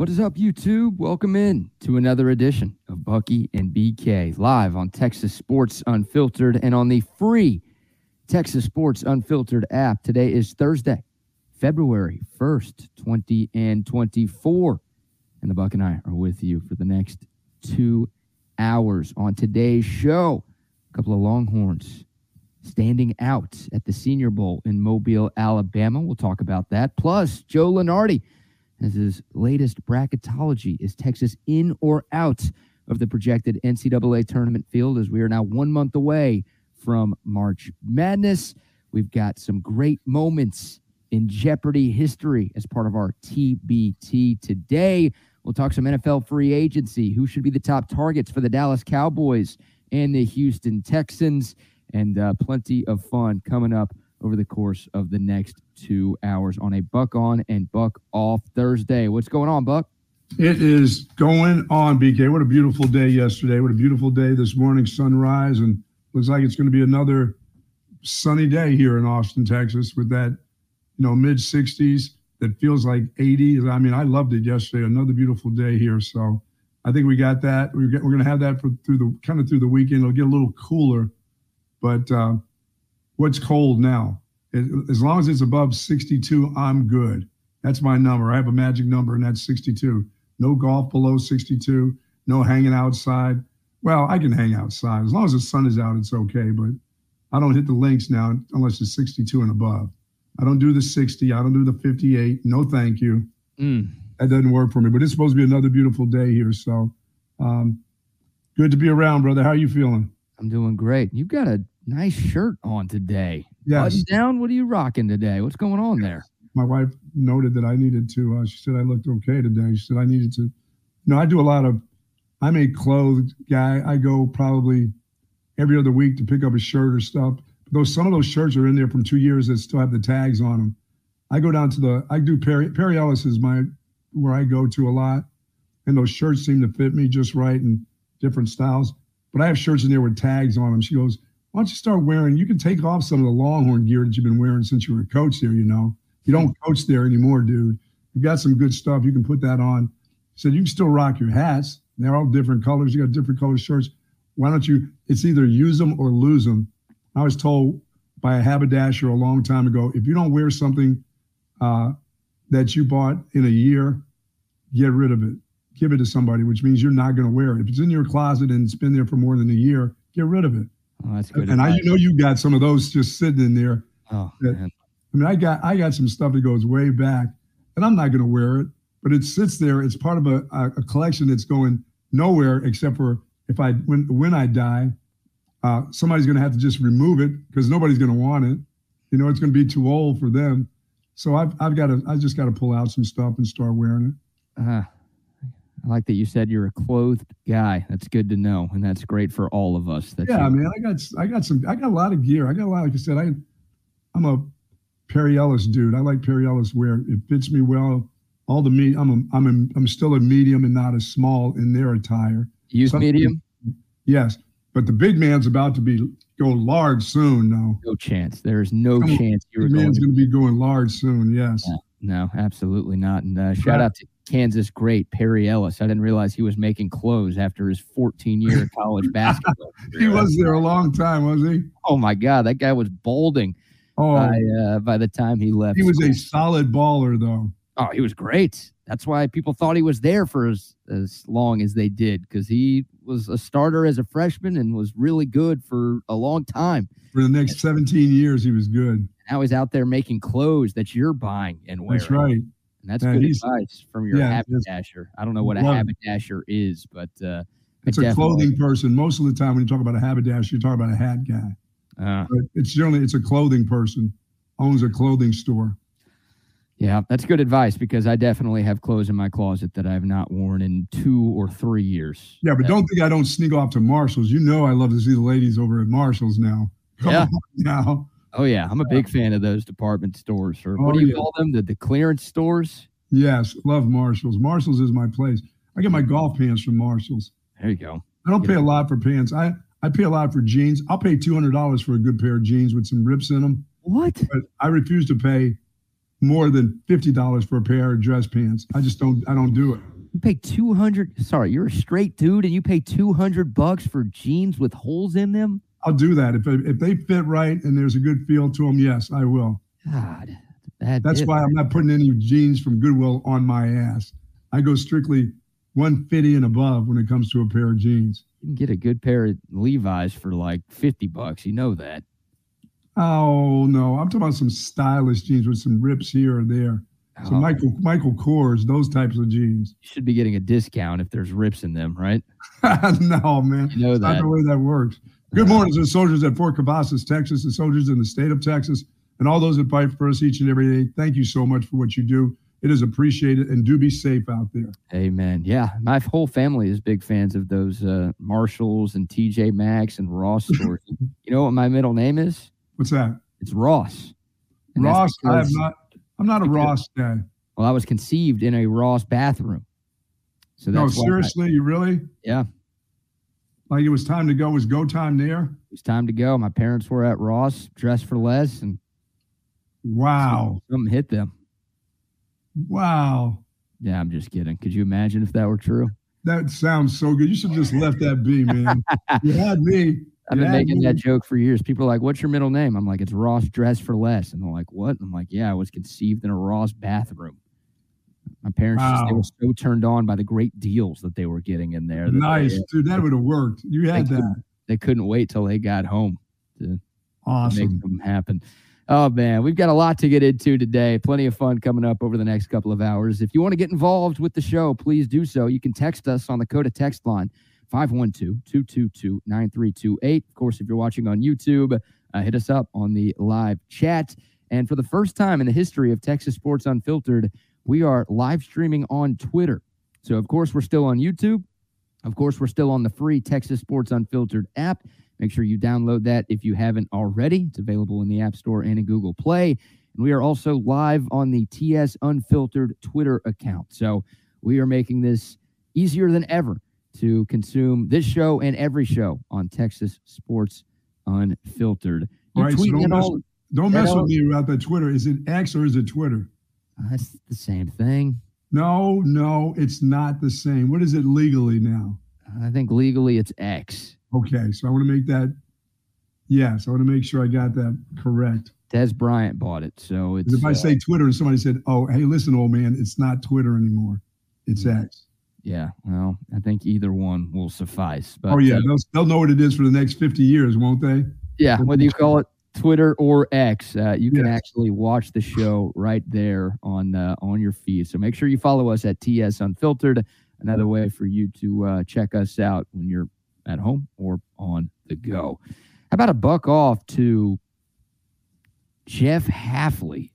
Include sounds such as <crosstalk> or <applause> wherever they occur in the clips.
What is up, YouTube? Welcome in to another edition of Bucky and BK live on Texas Sports Unfiltered and on the free Texas Sports Unfiltered app. Today is Thursday, February 1st, 20 and 24. And the Buck and I are with you for the next two hours on today's show. A couple of Longhorns standing out at the Senior Bowl in Mobile, Alabama. We'll talk about that. Plus, Joe Lunardi as his latest bracketology is Texas in or out of the projected NCAA tournament field as we are now one month away from March Madness. We've got some great moments in Jeopardy history as part of our TBT today. We'll talk some NFL free agency, who should be the top targets for the Dallas Cowboys and the Houston Texans, and uh, plenty of fun coming up over the course of the next two hours on a Buck on and Buck off Thursday. What's going on, Buck? It is going on, BK. What a beautiful day yesterday. What a beautiful day this morning, sunrise, and looks like it's going to be another sunny day here in Austin, Texas, with that, you know, mid 60s that feels like 80. I mean, I loved it yesterday. Another beautiful day here. So I think we got that. We're, we're going to have that for, through the kind of through the weekend. It'll get a little cooler, but uh, what's cold now. As long as it's above 62, I'm good. That's my number. I have a magic number, and that's 62. No golf below 62. No hanging outside. Well, I can hang outside as long as the sun is out. It's okay, but I don't hit the links now unless it's 62 and above. I don't do the 60. I don't do the 58. No, thank you. Mm. That doesn't work for me. But it's supposed to be another beautiful day here, so um, good to be around, brother. How are you feeling? I'm doing great. You've got a nice shirt on today. Yes. Button down. What are you rocking today? What's going on there? My wife noted that I needed to. Uh, she said I looked okay today. She said I needed to. You know, I do a lot of. I'm a clothed guy. I go probably every other week to pick up a shirt or stuff. Those some of those shirts are in there from two years that still have the tags on them. I go down to the. I do Perry Perry Ellis is my where I go to a lot, and those shirts seem to fit me just right and different styles. But I have shirts in there with tags on them. She goes, why don't you start wearing? You can take off some of the Longhorn gear that you've been wearing since you were a coach there. You know, you don't coach there anymore, dude. You've got some good stuff. You can put that on. He said you can still rock your hats. They're all different colors. You got different color shirts. Why don't you? It's either use them or lose them. I was told by a haberdasher a long time ago, if you don't wear something uh, that you bought in a year, get rid of it. Give it to somebody, which means you're not going to wear it. If it's in your closet and it's been there for more than a year, get rid of it. Oh, that's good. And I you know you got some of those just sitting in there. Oh, that, man. I mean, I got I got some stuff that goes way back, and I'm not going to wear it, but it sits there. It's part of a, a collection that's going nowhere except for if I when when I die, uh, somebody's going to have to just remove it because nobody's going to want it. You know, it's going to be too old for them. So I've I've got to I just got to pull out some stuff and start wearing it. Uh, I like that you said you're a clothed guy. That's good to know, and that's great for all of us. Yeah, man. I got I got some I got a lot of gear. I got a lot. Like I said, I I'm a Perry Ellis dude. I like Perry Ellis wear. It fits me well. All the meat. I'm a, I'm a, I'm still a medium and not a small in their attire. Use medium. Yes, but the big man's about to be go large soon. No, no chance. There is no chance you're going. Man's going to be going large soon. Yes. No, no absolutely not. And uh, shout out to Kansas great Perry Ellis. I didn't realize he was making clothes after his 14 year <laughs> college basketball. he was there a long time, was he? Oh my God, that guy was balding. Oh, by, uh, by the time he left, he was school. a solid baller, though. Oh, he was great. That's why people thought he was there for as, as long as they did because he was a starter as a freshman and was really good for a long time. For the next 17 years, he was good. Now he's out there making clothes that you're buying and wearing. That's right. And that's good advice from your yeah, haberdasher. I don't know what a haberdasher is, but uh, it's a clothing person. Most of the time, when you talk about a haberdasher, you're talking about a hat guy. Uh, it's generally it's a clothing person owns a clothing store. Yeah, that's good advice because I definitely have clothes in my closet that I have not worn in two or three years. Yeah, but don't think I don't sneak off to Marshalls. You know I love to see the ladies over at Marshalls now. Come yeah. <laughs> now. Oh yeah, I'm a big fan of those department stores, or oh, what oh, do you yeah. call them? The the clearance stores. Yes, love Marshalls. Marshalls is my place. I get my golf pants from Marshalls. There you go. I don't pay a lot for pants. I I pay a lot for jeans. I'll pay two hundred dollars for a good pair of jeans with some rips in them. What? But I refuse to pay more than fifty dollars for a pair of dress pants. I just don't. I don't do it. You pay 200. Sorry, you're a straight dude and you pay 200 bucks for jeans with holes in them? I'll do that if if they fit right and there's a good feel to them. Yes, I will. God, bad That's why I'm not putting any jeans from Goodwill on my ass. I go strictly 150 and above when it comes to a pair of jeans. you can get a good pair of Levi's for like 50 bucks. You know that. Oh no, I'm talking about some stylish jeans with some rips here or there. So Oh, Michael Michael Kors, those types of jeans. you should be getting a discount if there's rips in them, right? <laughs> no, man. You know That's not that. the way that works. Good morning to the soldiers at Fort Cavazos, Texas, the soldiers in the state of Texas, and all those that fight for us each and every day. Thank you so much for what you do. It is appreciated, and do be safe out there. Amen. Yeah, my whole family is big fans of those uh, Marshalls and TJ Maxx and Ross <laughs> stores. you know what my middle name is? What's that? It's Ross. And Ross, I am not. I'm not a because- Ross guy. Well, I was conceived in a Ross bathroom. So No, that's I- seriously, you really? Yeah. Like it was time to go. It was go time there. it was time to go. My parents were at Ross, dressed for less, and Wow, something hit them. wow. Yeah, I'm just kidding. Could you imagine if that were true? That sounds so good. You should just left that be, man. <laughs> you had me. I've been Yeah, making that joke for years. People are like, "What's your middle name?" I'm like, "It's Ross Dress for Less," and they're like, "What?" I'm like, "Yeah, I was conceived in a Ross bathroom." My parents just they were so turned on by the great deals that they were getting in there. that they, Nice, uh, dude. That would have worked. You had They that. They couldn't wait till they got home to make them happen. Oh man, we've got a lot to get into today. Plenty of fun coming up over the next couple of hours. If you want to get involved with the show, please do so. You can text us on the Coda text line 512-222-9328. Of course, if you're watching on YouTube, uh, hit us up on the live chat. And for the first time in the history of Texas Sports Unfiltered, we are live streaming on Twitter. So of course, we're still on YouTube. Of course, we're still on the free Texas Sports Unfiltered app. Make sure you download that if you haven't already. It's available in the App Store and in Google Play. And we are also live on the TS Unfiltered Twitter account. So we are making this easier than ever to consume this show and every show on Texas Sports Unfiltered. You Right, so don't mess all- Don't mess with me about that Twitter. Is it X or is it Twitter? That's the same thing. No, no, it's not the same. What is it legally now? I think legally it's X. Okay, so I want to make that. Yes, I want to make sure I got that correct. Des Bryant bought it. So it's if I uh, say Twitter and somebody said, "Oh, hey, listen, old man, it's not Twitter anymore, it's. X." yeah, well, I think either one will suffice. But oh yeah, uh, they'll, they'll know what it is for the next fifty years, won't they? Yeah, whether you call it Twitter or X, uh, you can Yes. actually watch the show right there on uh, on your feed. So make sure you follow us at TS Unfiltered. Another way for you to uh, check us out when you're at home or on the go. How about a buck off to Jeff Hafley,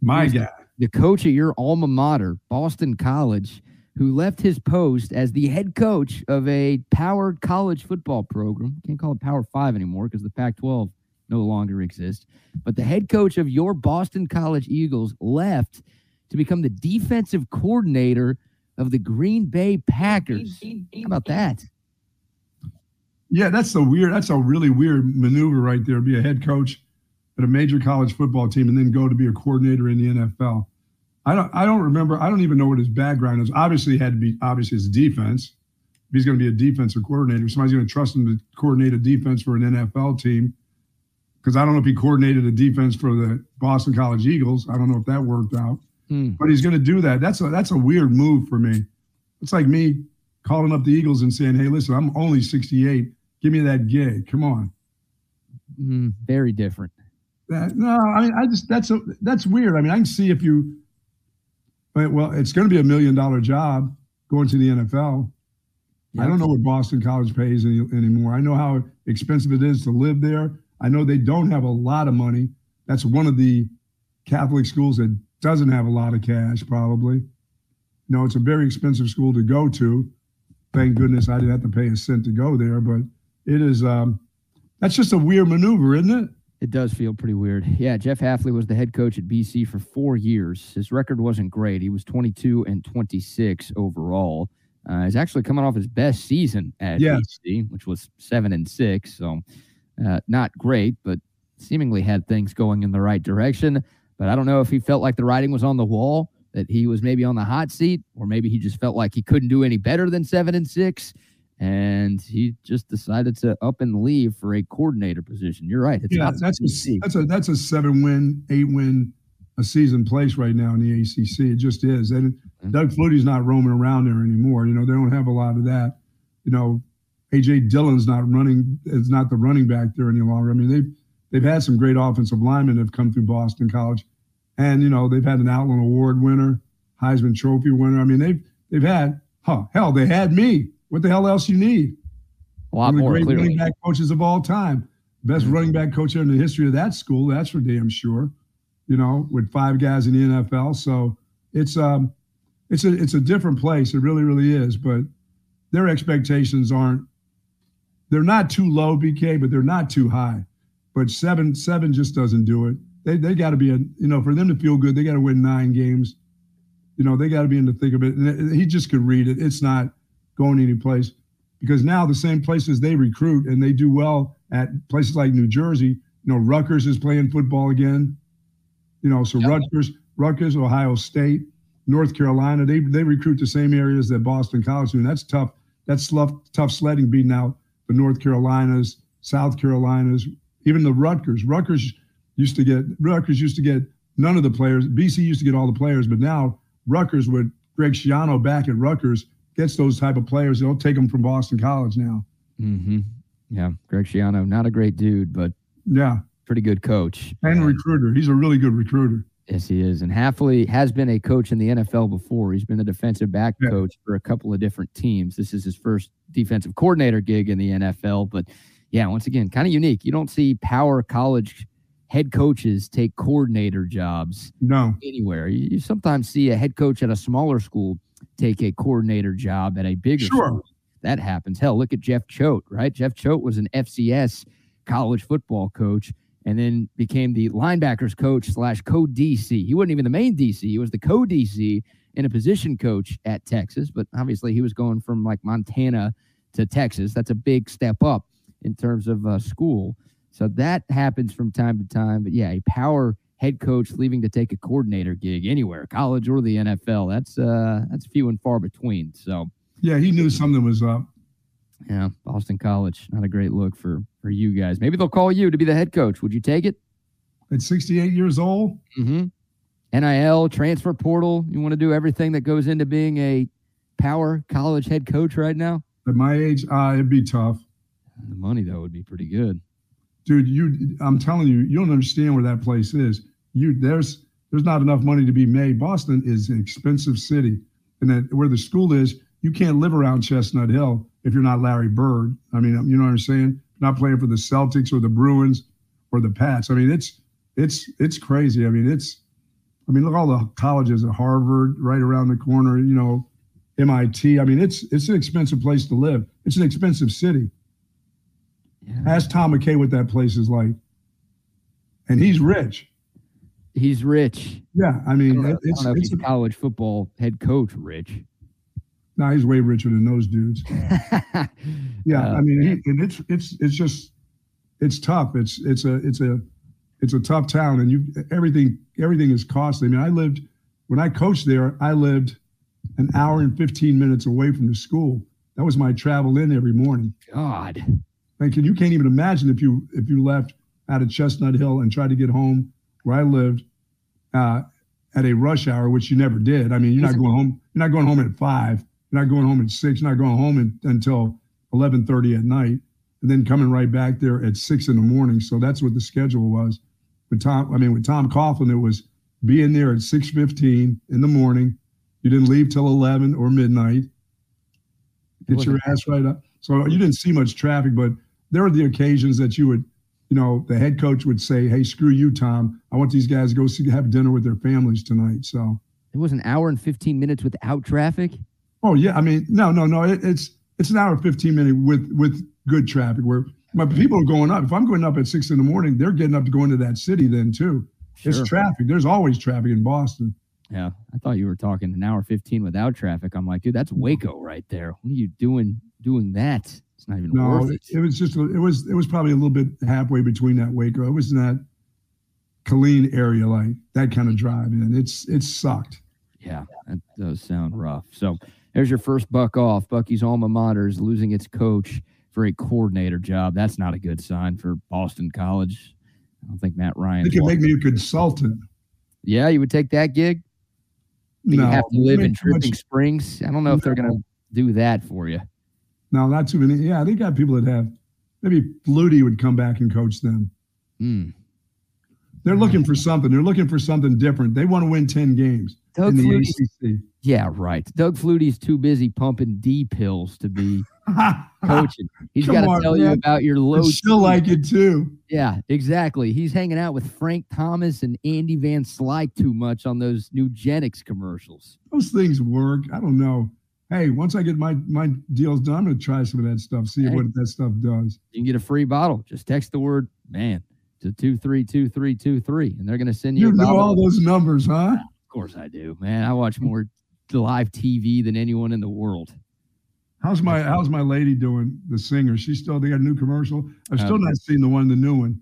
My guy. the coach at your alma mater, Boston College, who left his post as the head coach of a powered college football program. Can't call it Power Five anymore because the Pac 12 no longer exist. But the head coach of your Boston College Eagles left to become the defensive coordinator of the Green Bay Packers. How about that? Yeah, that's a weird. That's a really weird maneuver right there. Be a head coach at a major college football team and then go to be a coordinator in the NFL. I don't. I don't remember. I don't even know what his background is. Obviously, had to be obviously his defense. If he's going to be a defensive coordinator, somebody's going to trust him to coordinate a defense for an NFL team. Because I don't know if he coordinated a defense for the Boston College Eagles. I don't know if that worked out. Hmm. But he's going to do that. That's a that's a weird move for me. It's like me calling up the Eagles and saying, "Hey, listen, I'm only 68. Give me that gig. Come on." Hmm, very different. That, no, I mean, I just that's a, that's weird. I mean, I can see if you, but well, it's going to be a million dollar job going to the NFL. I don't know what Boston College pays any, anymore. I know how expensive it is to live there. I know they don't have a lot of money. That's one of the Catholic schools that doesn't have a lot of cash, probably. No, it's a very expensive school to go to. Thank goodness I didn't have to pay a cent to go there, but it is um that's just a weird maneuver, isn't it? It does feel pretty weird. Yeah, Jeff Hafley was the head coach at BC for four years. His record wasn't great. He was 22 and 26 overall. Uh, he's actually coming off his best season at Yes. BC, which was seven and six. So uh, not great, but seemingly had things going in the right direction. But I don't know if he felt like the writing was on the wall that he was maybe on the hot seat, or maybe he just felt like he couldn't do any better than seven and six. And he just decided to up and leave for a coordinator position. You're right. It's yeah, that's a, that's a that's a seven win, eight win a season place right now in the ACC. It just is. And mm-hmm. Doug Flutie's not roaming around there anymore. You know, they don't have a lot of that. You know, AJ Dillon's not running is not the running back there any longer. I mean, they've they've had some great offensive linemen that have come through Boston College. And, you know, they've had an Outland Award winner, Heisman Trophy winner. I mean, they've they've had, huh, hell, they had me. What the hell else you need? A lot One of the more, great clearly. running back coaches of all time. Best mm-hmm. running back coach in the history of that school, that's for damn sure. You know, with five guys in the NFL. So it's um it's a it's a different place. It really, really is. But their expectations aren't they're not too low, BK, but they're not too high. But seven seven just doesn't do it. They they got to be a you know for them to feel good they got to win nine games. You know they got to be in the thick of it. And he just could read it. It's not going anyplace. Because now the same places they recruit and they do well at places like new jersey you know rutgers is playing football again. You know so yep. rutgers rutgers ohio state north carolina they, they recruit the same areas that boston college do. And that's tough that's tough, tough sledding beating out the north carolinas south carolinas even the rutgers rutgers used to get Rutgers used to get none of the players. BC used to get all the players, but now Rutgers with Greg Schiano back at Rutgers gets those type of players. They'll take them from Boston College now. Mm-hmm. Yeah, Greg Schiano, not a great dude, but yeah, pretty good coach and recruiter. He's a really good recruiter. Yes, he is. And Hafley has been a coach in the NFL before. He's been the defensive back yeah. coach for a couple of different teams. This is his first defensive coordinator gig in the NFL. But yeah, once again, kind of unique. You don't see power college head coaches take coordinator jobs no anywhere. You, you, sometimes see a head coach at a smaller school take a coordinator job at a bigger sure. school. That happens. Hell, look at Jeff Choate, right? Jeff Choate was an FCS college football coach and then became the linebackers coach slash co DC. He wasn't even the main DC, he was the co DC and a position coach at Texas. But obviously, he was going from like Montana to Texas. That's a big step up in terms of uh, school. So that happens from time to time. But yeah, a power head coach leaving to take a coordinator gig anywhere, college or the NFL. That's uh that's few and far between. So yeah, he knew something was up. Yeah, Boston College, not a great look for for you guys. Maybe they'll call you to be the head coach. Would you take it? At 68 years old? Mm-hmm. NIL, transfer portal. You want to do everything that goes into being a power college head coach right now? At my age, uh, it'd be tough. The money though would be pretty good dude, you I'm telling you, you don't understand where that place is. You there's there's not enough money to be made. Boston is an expensive city, and that where the school is, you can't live around Chestnut Hill if you're not Larry Bird. I mean, you know what I'm saying? Not playing for the Celtics or the Bruins or the Pats. I mean, it's it's it's crazy. I mean, it's I mean, look all the colleges at Harvard right around the corner. You know, MIT. I mean, it's it's an expensive place to live. It's an expensive city. Yeah. Ask Tom McKay what that place is like. And he's rich. He's rich. Yeah, I mean, I it's, I it's a, college football head coach rich. No, nah, he's way richer than those dudes. <laughs> yeah, uh, I mean, he, and it's it's it's just it's tough. It's it's a it's a it's a tough town, and you everything everything is costly. I mean, I lived when I coached there. I lived an hour and fifteen minutes away from the school. That was my travel in every morning. God. Like, you can't even imagine if you if you left out of Chestnut Hill and tried to get home where I lived uh, at a rush hour, which you never did. I mean, you're not going home. You're not going home at five. You're not going home at six. You're not going home in, until eleven thirty at night, and then coming right back there at six in the morning. So that's what the schedule was. With Tom, I mean, with Tom Coughlin, it was being there at six fifteen in the morning. You didn't leave till eleven or midnight. Get your ass right up. So you didn't see much traffic, but there are the occasions that you would, you know, the head coach would say, "Hey, screw you, Tom. I want these guys to go see, have dinner with their families tonight." So it was an hour and fifteen minutes without traffic. Oh yeah, I mean, no, no, no. It, it's it's an hour fifteen minute with with good traffic where my people are going up. If I'm going up at six in the morning, they're getting up to go into that city then too. Sure. It's traffic. There's always traffic in Boston. Yeah, I thought you were talking an hour fifteen without traffic. I'm like, dude, that's Waco right there. What are you doing doing that? It's not even no, worth it. It was just it was it was probably a little bit halfway between that Waco. It was in that area, like that kind of drive, and it's it sucked. Yeah, that does sound rough. So there's your first buck off. Bucky's alma mater is losing its coach for a coordinator job. That's not a good sign for Boston College. I don't think Matt Ryan. They can make me a consultant. Yeah, you would take that gig. But No, you have to live in much- Springs. I don't know if they're going to do that for you. No, not too many. Yeah, they got people that have. Maybe Flutie would come back and coach them. Hmm. They're looking for something. They're looking for something different. They want to win ten games Doug ACC. yeah, right. Doug Flutie's too busy pumping D pills to be <laughs> coaching. He's got to tell you about your low. She'll like it too. Yeah, exactly. He's hanging out with Frank Thomas and Andy Van Slyke too much on those Nugenix commercials. Those things work. I don't know. Hey, once I get my my deals done, I'm to try some of that stuff. See Hey. what that stuff does. You can get a free bottle. Just text the word man to two three two three two three, and they're going to send you, You know bottle. all those numbers, huh? Of course I do, man. I watch more live TV than anyone in the world. How's my How's my lady doing? The singer. She's still. They got a new commercial. I've still Uh, not seen the one, the new one.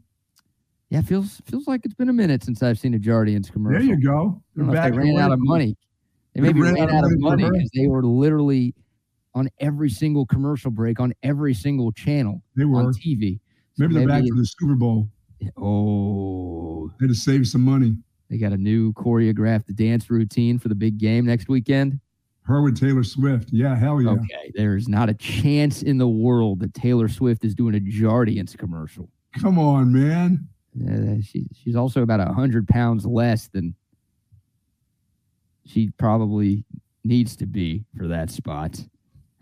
Yeah, feels feels like it's been a minute since I've seen a Jardiance commercial. There you go. They're back they ran away out of money. They They maybe ran ran out of money because they were literally on every single commercial break on every single channel They were on. TV. So Maybe they're back for the Super Bowl. Oh, They had to save some money. They got a new choreographed dance routine for the big game next weekend. Her with Taylor Swift. Yeah, hell yeah. Okay, there's not a chance in the world that Taylor Swift is doing a Jardiance commercial. Come on, man. Uh, she, she's also about a hundred pounds less than she probably needs to be for that spot.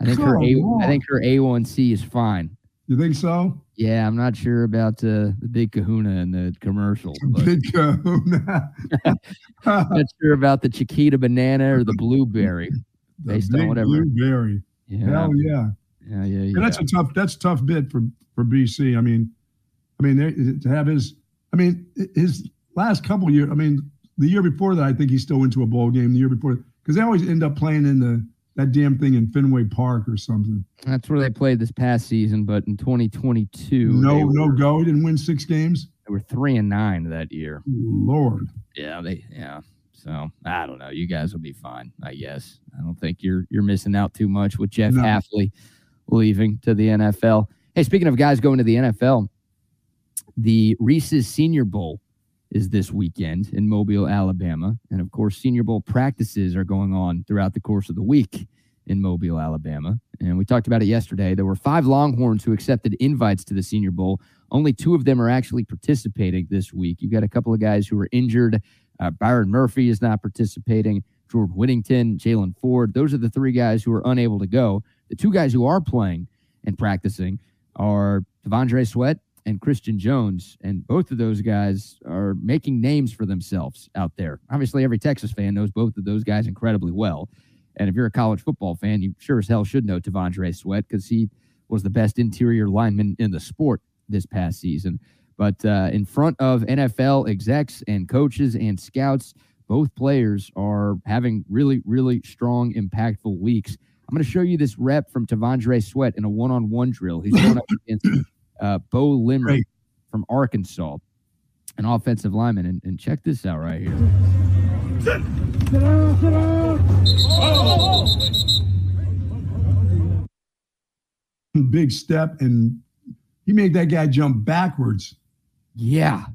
I think her I think her A1C is fine. You think so? Yeah, I'm not sure about uh, the big Kahuna in the commercial, <laughs> Big kahuna. <laughs> not sure about the Chiquita banana or the blueberry. <laughs> The Based on whatever- Blueberry. Yeah, Hell yeah. yeah, yeah, yeah. And that's a tough. That's a tough bit for for BC. I mean, I mean to have his. I mean his last couple years. I mean the year before that, I think he still went to a bowl game. The year before, because they always end up playing in the that damn thing in Fenway Park or something. That's where they played this past season, but in 2022, No, they, no go. He didn't win six games. they were three and nine that year. Lord, Yeah, they yeah. So I don't know. You guys will be fine, I guess. I don't think you're you're missing out too much with Jeff No. Hafley leaving to the NFL. Hey, speaking of guys going to the NFL, the Reese's Senior Bowl is this weekend in Mobile, Alabama, and of course, Senior Bowl practices are going on throughout the course of the week in Mobile, Alabama. And we talked about it yesterday. There were five Longhorns who accepted invites to the Senior Bowl. Only two of them are actually participating this week. You've got a couple of guys who are injured. Uh, Byron Murphy is not participating. Jordan Whittington, Jaylan Ford. Those are the three guys who are unable to go. The two guys who are playing and practicing are T'Vondre Sweat and Christian Jones. And both of those guys are making names for themselves out there. Obviously, every Texas fan knows both of those guys incredibly well. And if you're a college football fan, you sure as hell should know T'Vondre Sweat because he was the best interior lineman in the sport this past season. But uh, in front of NFL execs and coaches and scouts, both players are having really, really strong, impactful weeks. I'm going to show you this rep from T'Vondre Sweat in a one-on-one drill. He's going up <coughs> against uh, Bo Limerick from Arkansas, an offensive lineman. And, and check this out right here. big step, and he made that guy jump backwards. Yeah.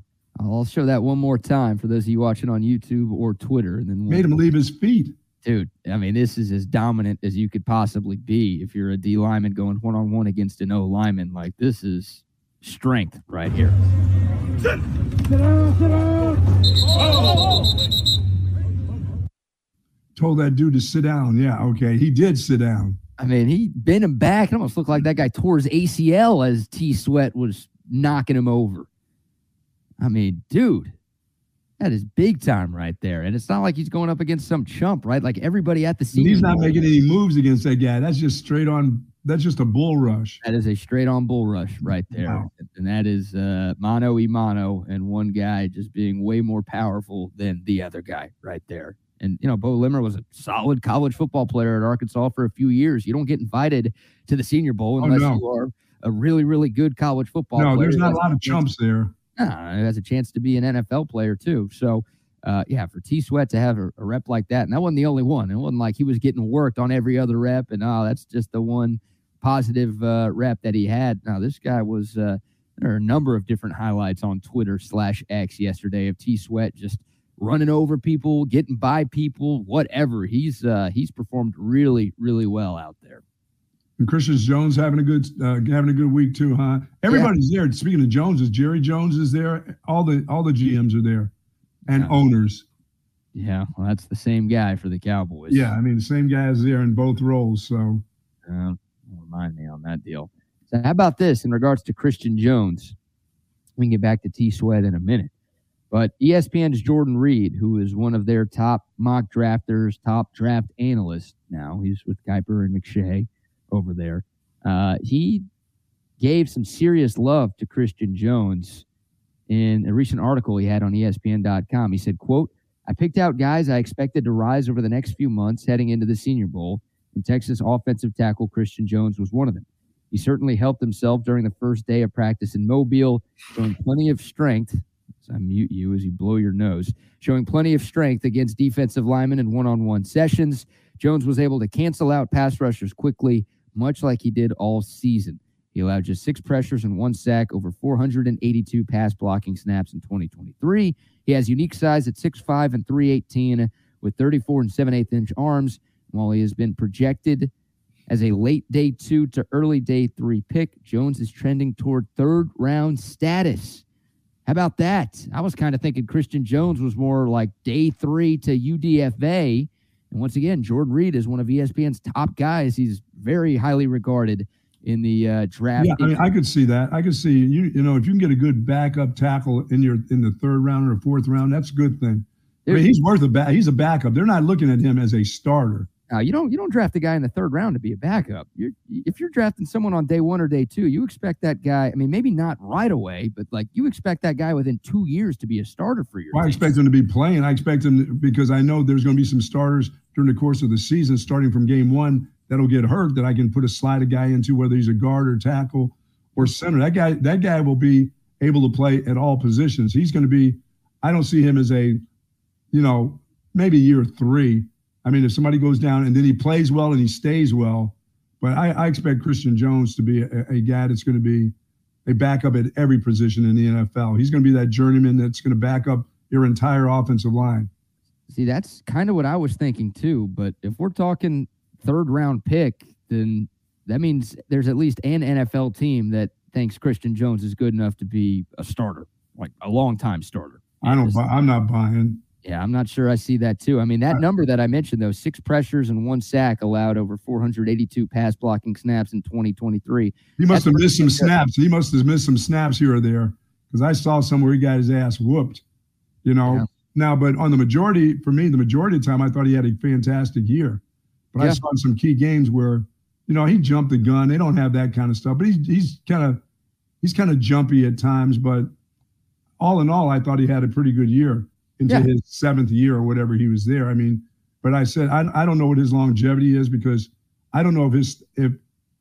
I'll show that one more time for those of you watching on YouTube or Twitter. And then we'll- Made him leave his feet. Dude, I mean, this is as dominant as you could possibly be if you're a D lineman going one on one against an O lineman. Like, this is strength right here. Told that dude to sit down. Yeah, okay. He did sit down. I mean, he bent him back. It almost looked like that guy tore his ACL as T Sweat was knocking him over. I mean, dude, that is big time right there. And it's not like he's going up against some chump, right? Like everybody at the senior he's not making any moves against that guy. That's just straight on. That's just a bull rush. That is a straight on bull rush right there. Wow. And that is uh, mano y mano, and one guy just being way more powerful than the other guy right there. And, you know, Beaux Limmer was a solid college football player at Arkansas for a few years. You don't get invited to the Senior Bowl Oh, unless no. you are a really, really good college football No, player. there's not a lot of chumps there. It has a chance to be an NFL player too. So uh, yeah, for T Sweat to have a, a, rep like that, and that wasn't the only one. It wasn't like he was getting worked on every other rep, and oh, that's just the one positive uh, rep that he had. Now, this guy was, uh, there are a number of different highlights on Twitter slash X yesterday of T Sweat just running over people, getting by people, whatever. He's uh, he's performed really, really well out there. And Christian Jones having a good uh, having a good week too, huh? Everybody's yeah. there. Speaking of Jones, is Jerry Jones is there. All the all the GMs are there, and yeah. owners. Yeah, well, that's the same guy for the Cowboys. Yeah, I mean the same guy is there in both roles. So, uh, remind me on that deal. So, how about this in regards to Christian Jones? We can get back to T Sweat in a minute. But ESPN's Jordan Reid, who is one of their top mock drafters, top draft analysts now, he's with Kiper and McShay over there. Uh, he gave some serious love to Christian Jones in a recent article he had on ESPN.com. He said, quote, I picked out guys I expected to rise over the next few months heading into the Senior Bowl, and Texas offensive tackle Christian Jones was one of them. He certainly helped himself during the first day of practice in Mobile, showing plenty of strength I mute you as you blow your nose, showing plenty of strength against defensive linemen in one on one sessions. Jones was able to cancel out pass rushers quickly, much like he did all season. He allowed just six pressures and one sack over 482 pass blocking snaps in 2023. He has unique size at 6'5 and 318 with 34 and 7 8 inch arms. While he has been projected as a late day two to early day three pick, Jones is trending toward third round status. How about that? I was kind of thinking Christian Jones was more like day three to UDFA. And once again, Jordan Reid is one of ESPN's top guys. He's very highly regarded in the uh, draft. Yeah, I mean, I could see that. I could see you. You know, if you can get a good backup tackle in your in the third round or fourth round, that's a good thing. I mean, he's worth a back. He's a backup. They're not looking at him as a starter. Uh, you don't you don't draft a guy in the third round to be a backup. You're, if you're drafting someone on day one or day two, you expect that guy. I mean, maybe not right away, but like you expect that guy within two years to be a starter for you. Well, I expect him to be playing. I expect him to, because I know there's going to be some starters during the course of the season, starting from game one, that'll get hurt. That I can put a slide a guy into, whether he's a guard or tackle or center. That guy that guy will be able to play at all positions. He's going to be. I don't see him as a, you know, maybe year three I mean, if somebody goes down and then he plays well and he stays well, but I, I expect Christian Jones to be a, a guy that's going to be a backup at every position in the NFL. He's going to be that journeyman that's going to back up your entire offensive line. See, that's kind of what I was thinking too. But if we're talking third round pick, then that means there's at least an NFL team that thinks Christian Jones is good enough to be a starter, like a long time starter. I don't. I'm not buying. Yeah, I'm not sure I see that too. I mean, that number that I mentioned, though, six pressures and one sack allowed over 482 pass blocking snaps in 2023. He must have missed some snaps. He must have missed some snaps here or there because I saw somewhere he got his ass whooped, you know. Yeah. Now, but on the majority, for me, the majority of the time, I thought he had a fantastic year. But yeah. I saw some key games where, you know, he jumped the gun. They don't have that kind of stuff, but he's he's kind of he's kind of jumpy at times. But all in all, I thought he had a pretty good year into yeah. his seventh year or whatever he was there. I mean, but I said I, I don't know what his longevity is because I don't know if his if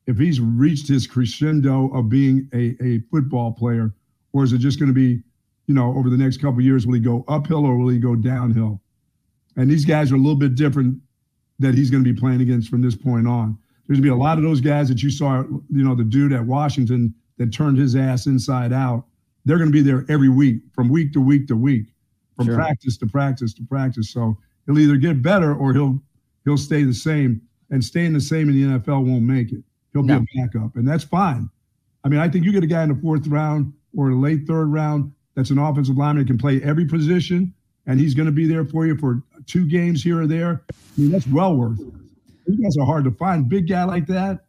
if he's reached his crescendo of being a, a football player, or is it just going to be, you know, over the next couple years, will he go uphill or will he go downhill? And these guys are a little bit different that he's going to be playing against from this point on. There's going to be a lot of those guys that you saw, you know, the dude at Washington that turned his ass inside out. They're going to be there every week, from week to week to week from sure. practice to practice to practice. So he'll either get better or he'll he'll stay the same. And staying the same in the NFL won't make it. He'll no. be a backup, and that's fine. I mean, I think you get a guy in the fourth round or late third round that's an offensive lineman that can play every position, and he's going to be there for you for two games here or there. I mean, that's well worth it. These guys are hard to find. Big guy like that,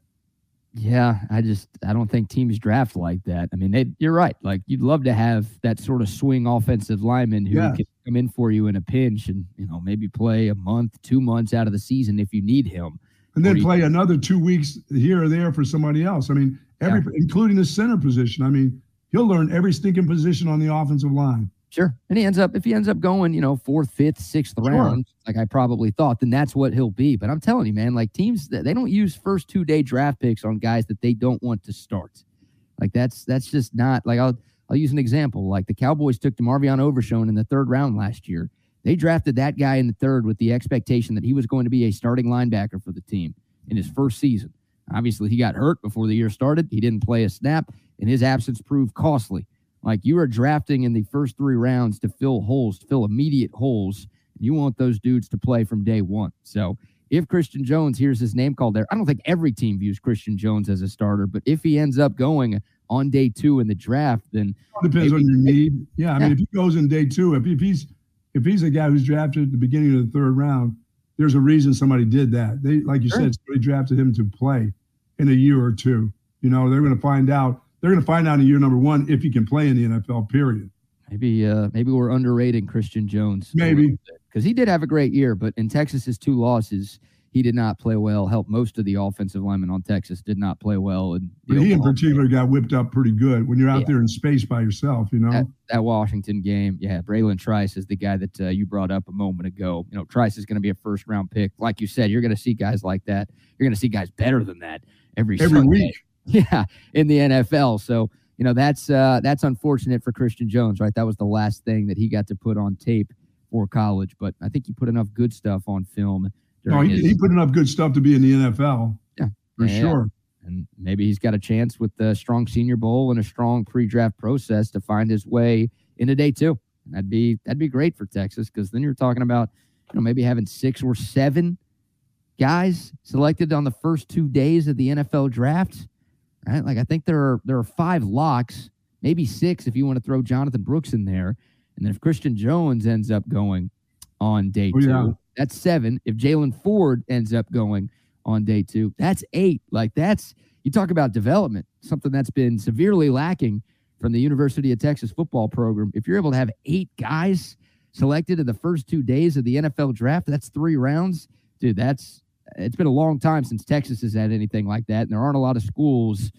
yeah, I just I don't think teams draft like that. I mean, they, you're right. Like you'd love to have that sort of swing offensive lineman who can come in for you in a pinch and you know maybe play a month, two months out of the season if you need him, and then play another two weeks here or there for somebody else. I mean, every yeah. including the center position. I mean, he'll learn every stinking position on the offensive line. Sure. And he ends up, if he ends up going, you know, fourth, fifth, sixth sure. round, like I probably thought, then that's what he'll be. But I'm telling you, man, like teams, they don't use first two day draft picks on guys that they don't want to start. Like that's, that's just not like I'll, I'll use an example. Like the Cowboys took DeMarvion Overshown in the third round last year. They drafted that guy in the third with the expectation that he was going to be a starting linebacker for the team in his first season. Obviously, he got hurt before the year started. He didn't play a snap, and his absence proved costly. Like you are drafting in the first three rounds to fill holes, to fill immediate holes. And You want those dudes to play from day one. So if Christian Jones hears his name called there, I don't think every team views Christian Jones as a starter, but if he ends up going on day two in the draft, then it depends maybe, on your need. Yeah, I mean, if he goes in day two, if, if he's if he's a guy who's drafted at the beginning of the third round, there's a reason somebody did that. They, like you sure. said, somebody drafted him to play in a year or two. You know, they're going to find out. They're going to find out in year number one if he can play in the NFL. Period. Maybe, uh, maybe we're underrating Christian Jones. Maybe because he did have a great year, but in Texas's two losses, he did not play well. Helped most of the offensive linemen on Texas did not play well. And but he in particular got whipped up pretty good when you're out yeah. there in space by yourself. You know that, that Washington game. Yeah, Bralen Trice is the guy that uh, you brought up a moment ago. You know, Trice is going to be a first round pick. Like you said, you're going to see guys like that. You're going to see guys better than that every every Sunday. week. <laughs> Yeah, in the NFL. So you know that's uh, that's unfortunate for Christian Jones, right? That was the last thing that he got to put on tape for college. But I think he put enough good stuff on film no, he, his, he put enough good stuff to be in the NFL. Yeah, for yeah, sure. And maybe he's got a chance with the strong Senior Bowl and a strong pre-draft process to find his way into day two. That'd be that'd be great for Texas because then you're talking about you know maybe having six or seven guys selected on the first two days of the NFL draft. Right? Like I think there are there are five locks, maybe six if you want to throw Jonathan Brooks in there. And then if Christian Jones ends up going on day oh, two, yeah. That's seven. If Jaylan Ford ends up going on day two, that's eight. Like that's you talk about development, something that's been severely lacking from the University of Texas football program. If you're able to have eight guys selected in the first two days of the NFL draft, that's three rounds. Dude, that's it's been a long time since Texas has had anything like that. And there aren't a lot of schools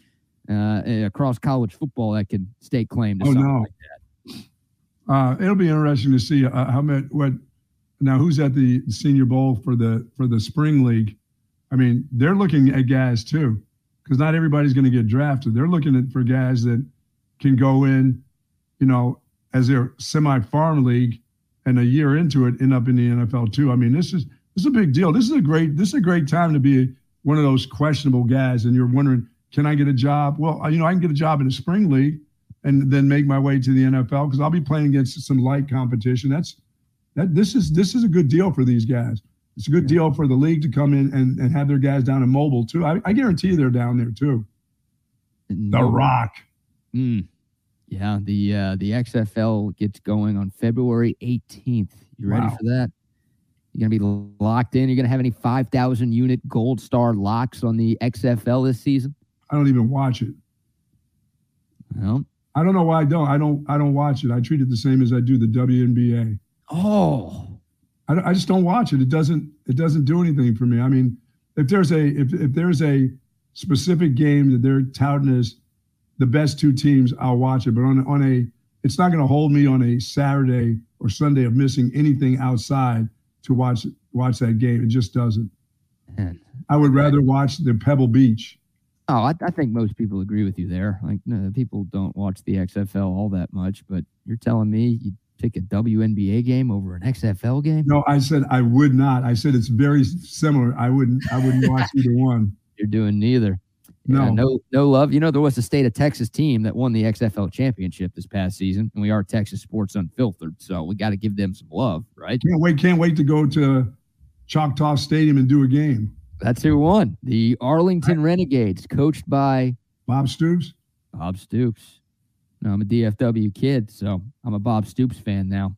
uh, across college football that can stake claim to oh, something no. like that. Uh, it'll be interesting to see uh, how much what now who's at the Senior Bowl for the for the spring league? I mean, they're looking at guys too, because not everybody's going to get drafted. They're looking at for guys that can go in, you know, as their semi-farm league, and a year into it, end up in the NFL too. I mean, this is this is a big deal. This is a great this is a great time to be one of those questionable guys, and you're wondering, can I get a job? Well, you know, I can get a job in the spring league, and then make my way to the NFL because I'll be playing against some light competition. That's that this is this is a good deal for these guys. It's a good deal for the league to come in and, and have their guys down in mobile too. I, I guarantee they're down there too. The Rock. Mm. Yeah, the uh, the XFL gets going on February 18th. You ready wow. for that? You're gonna be locked in. You're gonna have any 5,000 unit Gold Star locks on the XFL this season? I don't even watch it. Well, I don't know why I don't. I don't. I don't watch it. I treat it the same as I do the WNBA. Oh, I, I just don't watch it. It doesn't it doesn't do anything for me. I mean, if there's a if if there's a specific game that they're touting as the best two teams, I'll watch it. But on on a it's not going to hold me on a Saturday or Sunday of missing anything outside to watch watch that game. It just doesn't. Man. I would rather watch the Pebble Beach. Oh, I, I, think most people agree with you there. Like, no, people don't watch the XFL all that much, but you're telling me you pick a WNBA game over an XFL game? No, I said I would not. I said it's very similar. I wouldn't. I wouldn't watch <laughs> either one. You're doing neither. No, no, no love. You know, there was a state of Texas team that won the XFL championship this past season, and we are Texas Sports Unfiltered, so we got to give them some love, right? Can't wait! Can't wait to go to Choctaw Stadium and do a game. That's who won the Arlington Renegades, coached by Bob Stoops. Bob Stoops. No, I'm a DFW kid, so I'm a Bob Stoops fan now.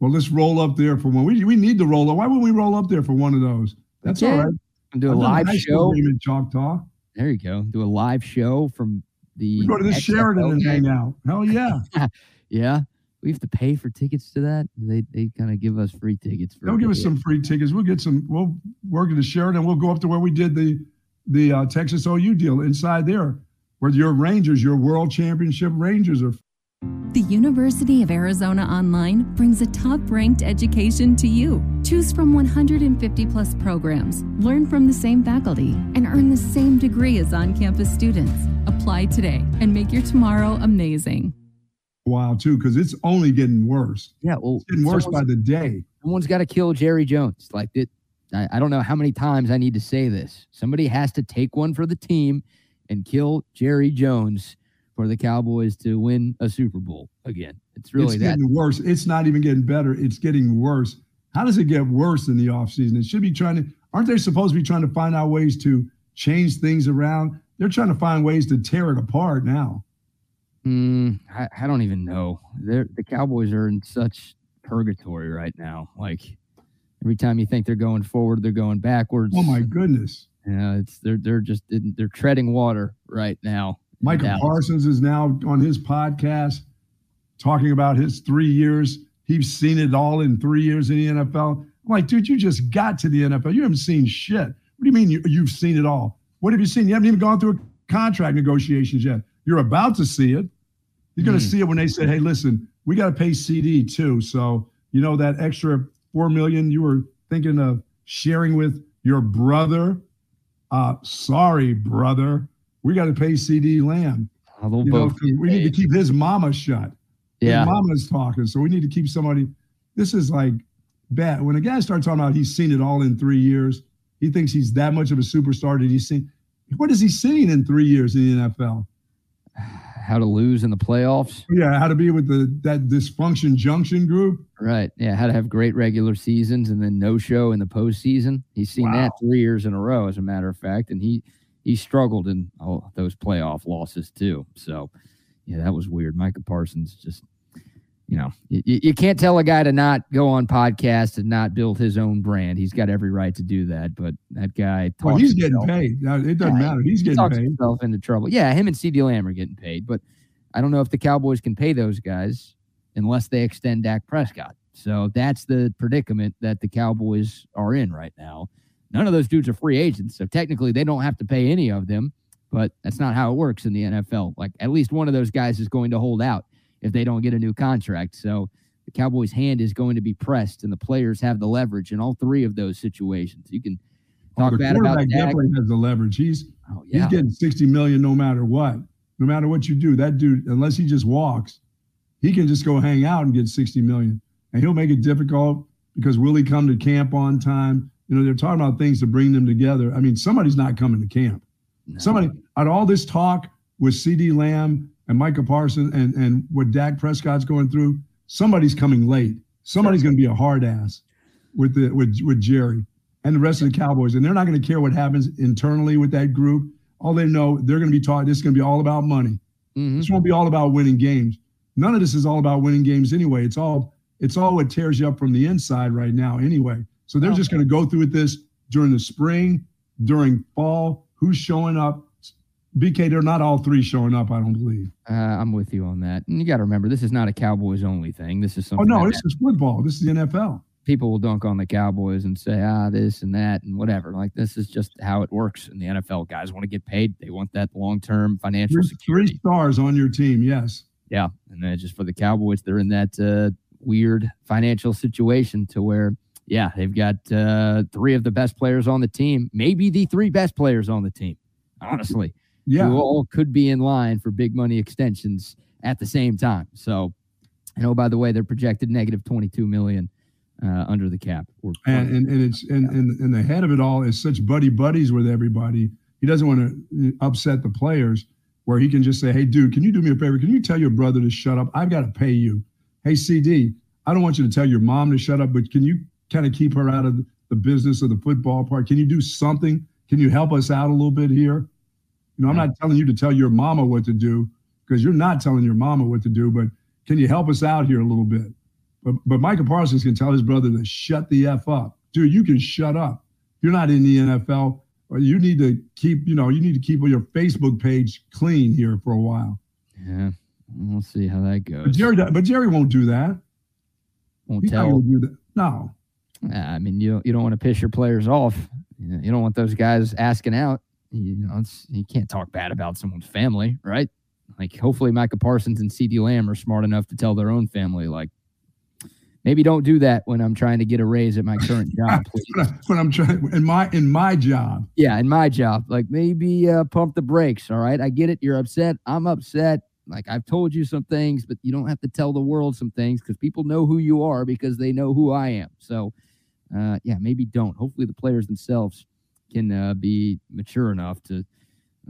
Well, let's roll up there for one. We, we need to roll up. Why wouldn't we roll up there for one of those? That's all right. And do a I've live show in Choctaw. There you go. Do a live show from the. We go to the Sheraton and hang out. Hell yeah. <laughs> yeah. We have to pay for tickets to that. They they kind of give us free tickets. They'll give us some free tickets. We'll get some. We'll work at the Sheraton. We'll go up to where we did the the uh, Texas OU deal inside there where your Rangers, your world championship Rangers are. The University of Arizona Online brings a top ranked education to you. Choose from 150 plus programs, learn from the same faculty, and earn the same degree as on campus students. Apply today and make your tomorrow amazing. Wow, too, because it's only getting worse. Yeah, well, it's getting worse by the day. someone's got to kill Jerry Jones. Like it, I, I don't know how many times I need to say this. Somebody has to take one for the team and kill Jerry Jones for the Cowboys to win a Super Bowl again. It's really it's that. getting worse. It's not even getting better. It's getting worse. How does it get worse in the offseason? It should be trying to, aren't they supposed to be trying to find out ways to change things around? They're trying to find ways to tear it apart now. Mm, I, I don't even know. They're, the Cowboys are in such purgatory right now. Like every time you think they're going forward, they're going backwards. Oh my goodness. Yeah, it's they're they're just they're treading water right now. Micah. Parsons is now on his podcast talking about his three years. He's seen it all in three years in the NFL. I'm like, dude, you just got to the NFL. You haven't seen shit. What do you mean you, you've seen it all? What have you seen? You haven't even gone through a contract negotiations yet. You're about to see it. You're going to Hmm. see it when they say, "Hey, listen, we got to pay CD too." So you know that extra four million you were thinking of sharing with your brother. Uh, sorry, brother, we got to pay CD Lamb. They'll You know, both we need to keep his mama shut. yeah. His mama's talking, so we need to keep somebody. This is like bad. When a guy starts talking about he's seen it all in three years, he thinks he's that much of a superstar. Did he see? What has he seen in three years in the NFL? <sighs> How to lose in the playoffs. Yeah, how to be with the that dysfunction junction group. Right. Yeah. How to have great regular seasons and then no show in the postseason. He's seen that three years in a row, as a matter of fact. And he he struggled in all those playoff losses too. So yeah, that was weird. Micah Parsons just you know, you, you can't tell a guy to not go on podcast and not build his own brand. He's got every right to do that, but that guy Well, he's getting paid. Now, It doesn't Yeah, matter. He's getting talks paid. himself into trouble. Yeah, him and CD Lamb are getting paid, but I don't know if the Cowboys can pay those guys unless they extend Dak Prescott. So that's the predicament that the Cowboys are in right now. None of those dudes are free agents, so technically they don't have to pay any of them. But that's not how it works in the NFL. Like at least one of those guys is going to hold out if they don't get a new contract. So the Cowboys' hand is going to be pressed, and the players have the leverage in all three of those situations. You can Oh, talk the bad about Dak. definitely has the leverage. He's Oh, yeah. he's getting 60 million no matter what. No matter what you do, that dude, unless he just walks, he can just go hang out and get 60 million. And he'll make it difficult because will he come to camp on time? You know, they're talking about things to bring them together. I mean, somebody's not coming to camp. No. Somebody out of all this talk with CD Lamb and Micah Parsons and, and what Dak Prescott's going through, somebody's coming late. Somebody's going to be a hard ass with the with with Jerry and the rest of the Cowboys, and they're not going to care what happens internally with that group. All they know, they're going to be taught this is going to be all about money. Mhm. This won't be all about winning games. None of this is all about winning games anyway. It's all it's all what tears you up from the inside right now anyway. So they're just going to go through with this during the spring, during fall. Who's showing up? BK, they're not all three showing up. I don't believe. Uh, I'm with you on that. And you got to remember, this is not a Cowboys only thing. This is something. Oh no, this is football. This is the NFL. people will dunk on the Cowboys and say, ah, this and that and whatever. Like, this is just how it works in the NFL. Guys want to get paid. They want that long term financial Three, three security. stars on your team. Yes. Yeah. And then just for the Cowboys, they're in that uh, weird financial situation to where, yeah, they've got uh, three of the best players on the team, maybe the three best players on the team, honestly. Yeah. who all could be in line for big money extensions at the same time. So, I know by the way they're projected negative 22 million uh, under the cap. Or and and, and it's and, and and the head of it all is such buddy buddies with everybody. He doesn't want to upset the players. Where he can just say, "Hey, dude, can you do me a favor? Can you tell your brother to shut up? I've got to pay you. Hey, CD, I don't want you to tell your mom to shut up, but can you kind of keep her out of the business of the football part? Can you do something? Can you help us out a little bit here? You know, I'm not telling you to tell your mama what to do because you're not telling your mama what to do, but can you help us out here a little bit? But but Micah Parsons can tell his brother to shut the f up, dude. You can shut up. You're not in the NFL, or uh, you need to keep you know you need to keep your Facebook page clean here for a while. yeah, we'll see how that goes. But. Jerry, but Jerry won't do that. Won't He's tell. to do that. No. I mean, you don't, you don't want to piss your players off. You, don't want those guys asking out. You know, it's, you can't talk bad about someone's family, right? Like, hopefully, Micah Parsons and C.D. Lamb are smart enough to tell their own family, like, maybe don't do that when I'm trying to get a raise at my current <laughs> job, please. But, I, but I'm trying in my in my job. yeah, in my job, like maybe uh, pump the brakes. All right, I get it. You're upset. I'm upset. like I've told you some things, but you don't have to tell the world some things because people know who you are because they know who I am. So, uh, yeah, maybe don't. Hopefully, the players themselves can uh, be mature enough to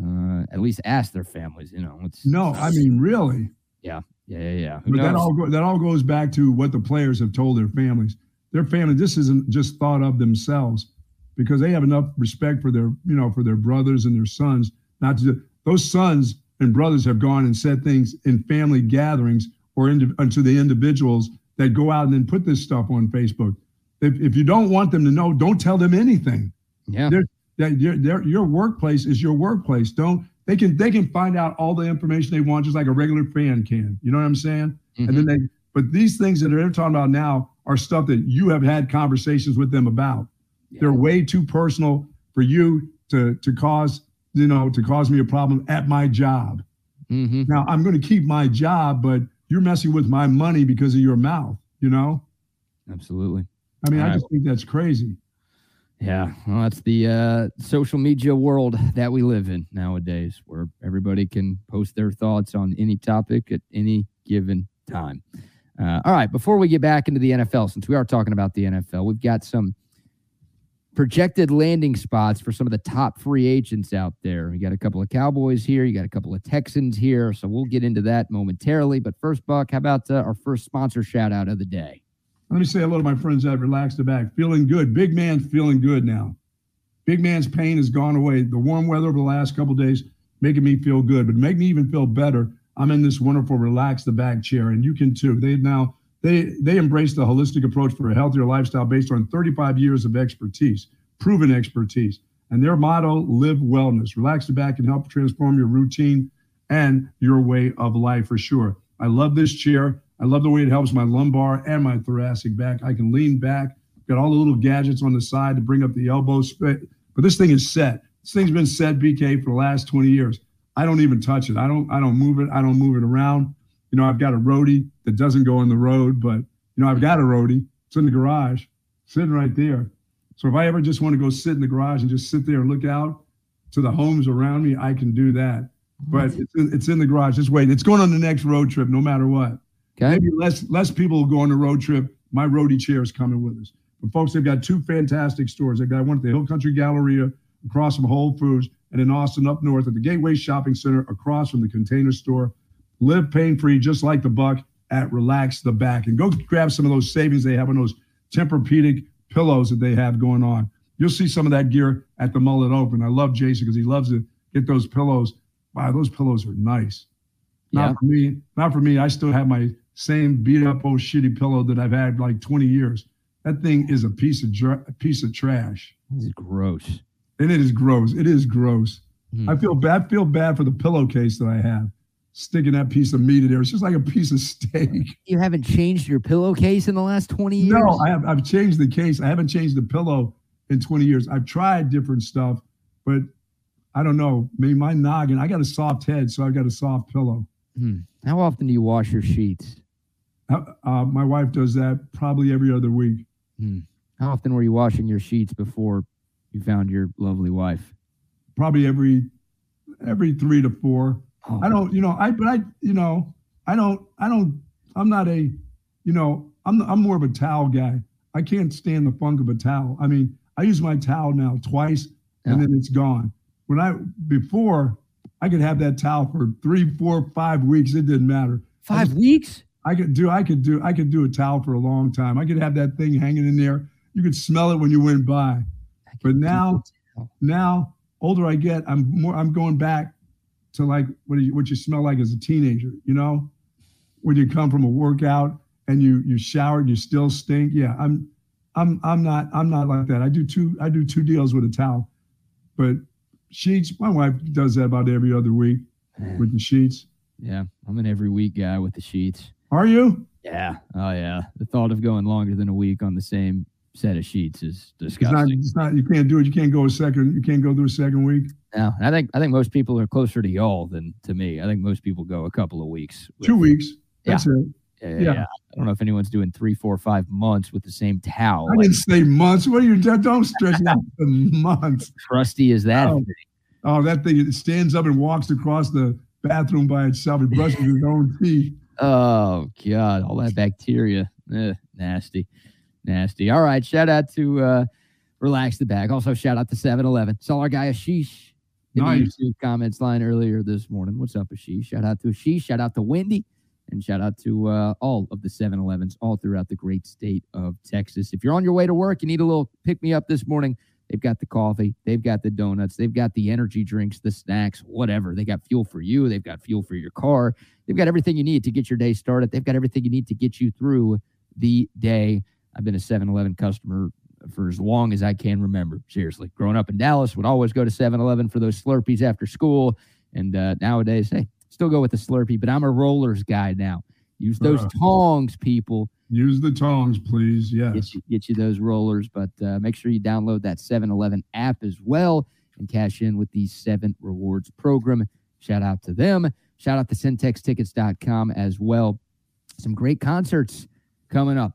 uh, at least ask their families. You know, it's no, I mean, really. Yeah, yeah, yeah. yeah. But that all go, that all goes back to what the players have told their families. Their family, this isn't just thought of themselves because they have enough respect for their, you know, for their brothers and their sons. Not to those sons and brothers have gone and said things in family gatherings or into, to the individuals that go out and then put this stuff on Facebook. If, if you don't want them to know, don't tell them anything yeah, They're- that your, their, your workplace is your workplace. Don't they can they can find out all the information they want just like a regular fan can. You know what I'm saying? Mhm. And then they but these things that they're talking about now are stuff that you have had conversations with them about. They're way too personal for you to to cause you know to cause me a problem at my job. Mhm. Now I'm going to keep my job, but you're messing with my money because of your mouth. You know? absolutely. I mean, I Right. just think that's crazy. Yeah, well, that's the uh, social media world that we live in nowadays, where everybody can post their thoughts on any topic at any given time. Uh, all right, before we get back into the NFL, since we are talking about the NFL, we've got some projected landing spots for some of the top free agents out there. We got a couple of Cowboys here, you got a couple of Texans here, so we'll get into that momentarily. But first, Buck, how about uh, our first sponsor shout out of the day? Let me say hello to my friends at Relax the Back. Feeling good. Big man's feeling good now. Big man's pain has gone away. The warm weather over the last couple days making me feel good, but make me even feel better. I'm in this wonderful Relax the Back chair, and you can too. They now they they embrace the holistic approach for a healthier lifestyle based on 35 years of expertise, proven expertise, and their motto: "Live wellness." Relax the Back can help transform your routine and your way of life for sure. I love this chair. I love the way it helps my lumbar and my thoracic back. I can lean back. Got all the little gadgets on the side to bring up the elbow. But this thing is set. This thing's been set, BK, for the last 20 years. I don't even touch it. I don't. I don't move it. I don't move it around. You know, I've got a roadie that doesn't go on the road, but you know, I've got a roadie. It's in the garage, sitting right there. So if I ever just want to go sit in the garage and just sit there and look out to the homes around me, I can do that. But it's in, it's in the garage. Just wait. It's going on the next road trip, no matter what. Okay. Maybe less less people will go on the road trip. My roadie chair is coming with us. But folks, they've got two fantastic stores. They've got one at the Hill Country Galleria across from Whole Foods, and in Austin up north at the Gateway Shopping Center across from the Container Store. Live pain free, just like the buck at Relax the Back, and go grab some of those savings they have on those Tempur-Pedic pillows that they have going on. You'll see some of that gear at the Mullet Open. I love Jason because he loves to get those pillows. Wow, those pillows are nice. Not Yeah. for me. Not for me. I still have my same beat up old shitty pillow that I've had like 20 years. That thing is a piece of dr- a piece of trash, This is gross. and it is gross. It is gross. Hmm. I feel bad. I Feel bad for the pillowcase that I have, sticking that piece of meat in there. It's just like a piece of steak. <laughs> You haven't changed your pillowcase in the last 20 years? No, I have. I've changed the case. I haven't changed the pillow in 20 years. I've tried different stuff, but I don't know. Maybe my noggin. I got a soft head, so I've got a soft pillow. Hmm. How often do you wash your sheets? Uh, uh, my wife does that probably every other week. How often were you washing your sheets before you found your lovely wife? Probably every every three to four. Oh, I don't, you know, I but I, you know, I don't, I don't, I'm not a, you know, I'm I'm more of a towel guy. I can't stand the funk of a towel. I mean, I use my towel now twice and Yeah. then it's gone. When I before I could have that towel for three, four, five weeks. It didn't matter. Five weeks? I could do, I could do, I could do a towel for a long time. I could have that thing hanging in there. You could smell it when you went by. But now, now, older I get, I'm more, I'm going back to like what you, what you smell like as a teenager. You know, when you come from a workout and you you showered, you still stink. Yeah, I'm, I'm, I'm not, I'm not like that. I do two, I do two deals with a towel, but sheets. My wife does that about every other week with the sheets. Yeah, I'm an every week guy with the sheets. Are you? Yeah. Oh, yeah. The thought of going longer than a week on the same set of sheets is It's not, disgusting. it's not. You can't do it. You can't go a second. You can't go through a second week. No, I think I think most people are closer to y'all than to me. I think most people go a couple of weeks. with- Two weeks. That's it. Yeah, yeah, yeah. yeah. I don't know if anyone's doing three, four, five months with the same towel. I Like, didn't say months. What are you? Don't stretch it out <laughs> to months. Trusty as that. Oh. Oh, that thing it stands up and walks across the bathroom by itself. He brushes his own teeth. Oh God, all that bacteria. Ugh, nasty. Nasty. All right. Shout out to uh Relax the Back. Also, shout out to 7-Eleven. Saw our guy Ashish in Nice. the YouTube comments line earlier this morning. What's up, Ashish? Shout out to Ashish. Shout out to Wendy. And shout out to uh, all of the 7-Elevens all throughout the great state of Texas. If you're on your way to work, you need a little pick me up this morning. They've got the coffee, they've got the donuts, they've got the energy drinks, the snacks, whatever. They got fuel for you, they've got fuel for your car, they've got everything you need to get your day started. They've got everything you need to get you through the day. I've been a 7 Eleven customer for as long as I can remember. Seriously, growing up in Dallas, would always go to 7 Eleven for those Slurpees after school. And uh, nowadays, hey, still go with the Slurpee, but I'm a rollers guy now. Use those Uh. tongs, people. Use the tongs, please. Get Yes. you, get you those rollers, but uh, make sure you download that 7 Eleven app as well and cash in with the 7 Rewards program. Shout out to them. Shout out to centextickets.com as well. Some great concerts coming up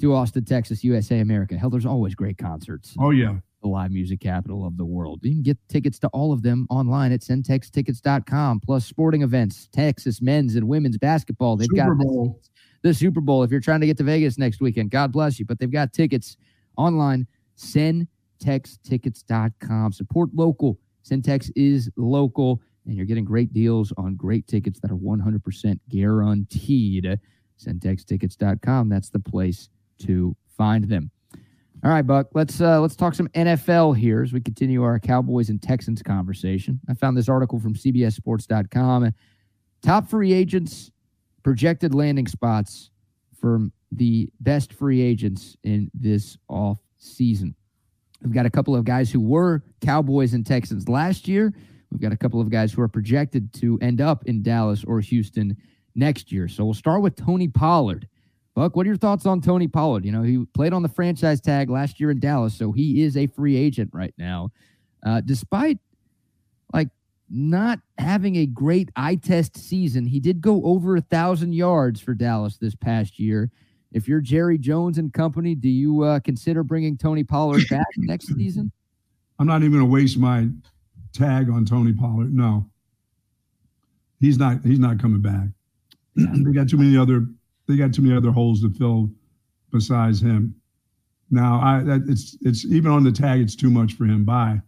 to Austin, Texas, USA, America. Hell, there's always great concerts Oh yeah. the live music capital of the world. You can get tickets to all of them online at centextickets.com, plus sporting events, Texas men's and women's basketball. They've Super got Bowl. The Super Bowl. If you're trying to get to Vegas next weekend, God bless you. But they've got tickets online. Centextickets.com. Support local. Centex is local, and you're getting great deals on great tickets that are 100% guaranteed. Centextickets.com. That's the place to find them. All right, Buck. Let's uh, let's talk some NFL here as we continue our Cowboys and Texans conversation. I found this article from CBSSports.com. Top free agents projected landing spots from the best free agents in this off season. We've got a couple of guys who were Cowboys and Texans last year. We've got a couple of guys who are projected to end up in Dallas or Houston next year. So we'll start with Tony Pollard. Buck, what are your thoughts on Tony Pollard? You know, he played on the franchise tag last year in Dallas, so he is a free agent right now. Uh, despite not having a great eye test season, he did go over a thousand yards for Dallas this past year. If you're Jerry Jones and company, do you uh, consider bringing Tony Pollard <coughs> back next season? I'm not even going to waste my tag on Tony Pollard. No, he's not. He's not coming back. <clears throat> they got too many other. They got too many other holes to fill besides him. Now, I that it's it's even on the tag. It's too much for him. Bye.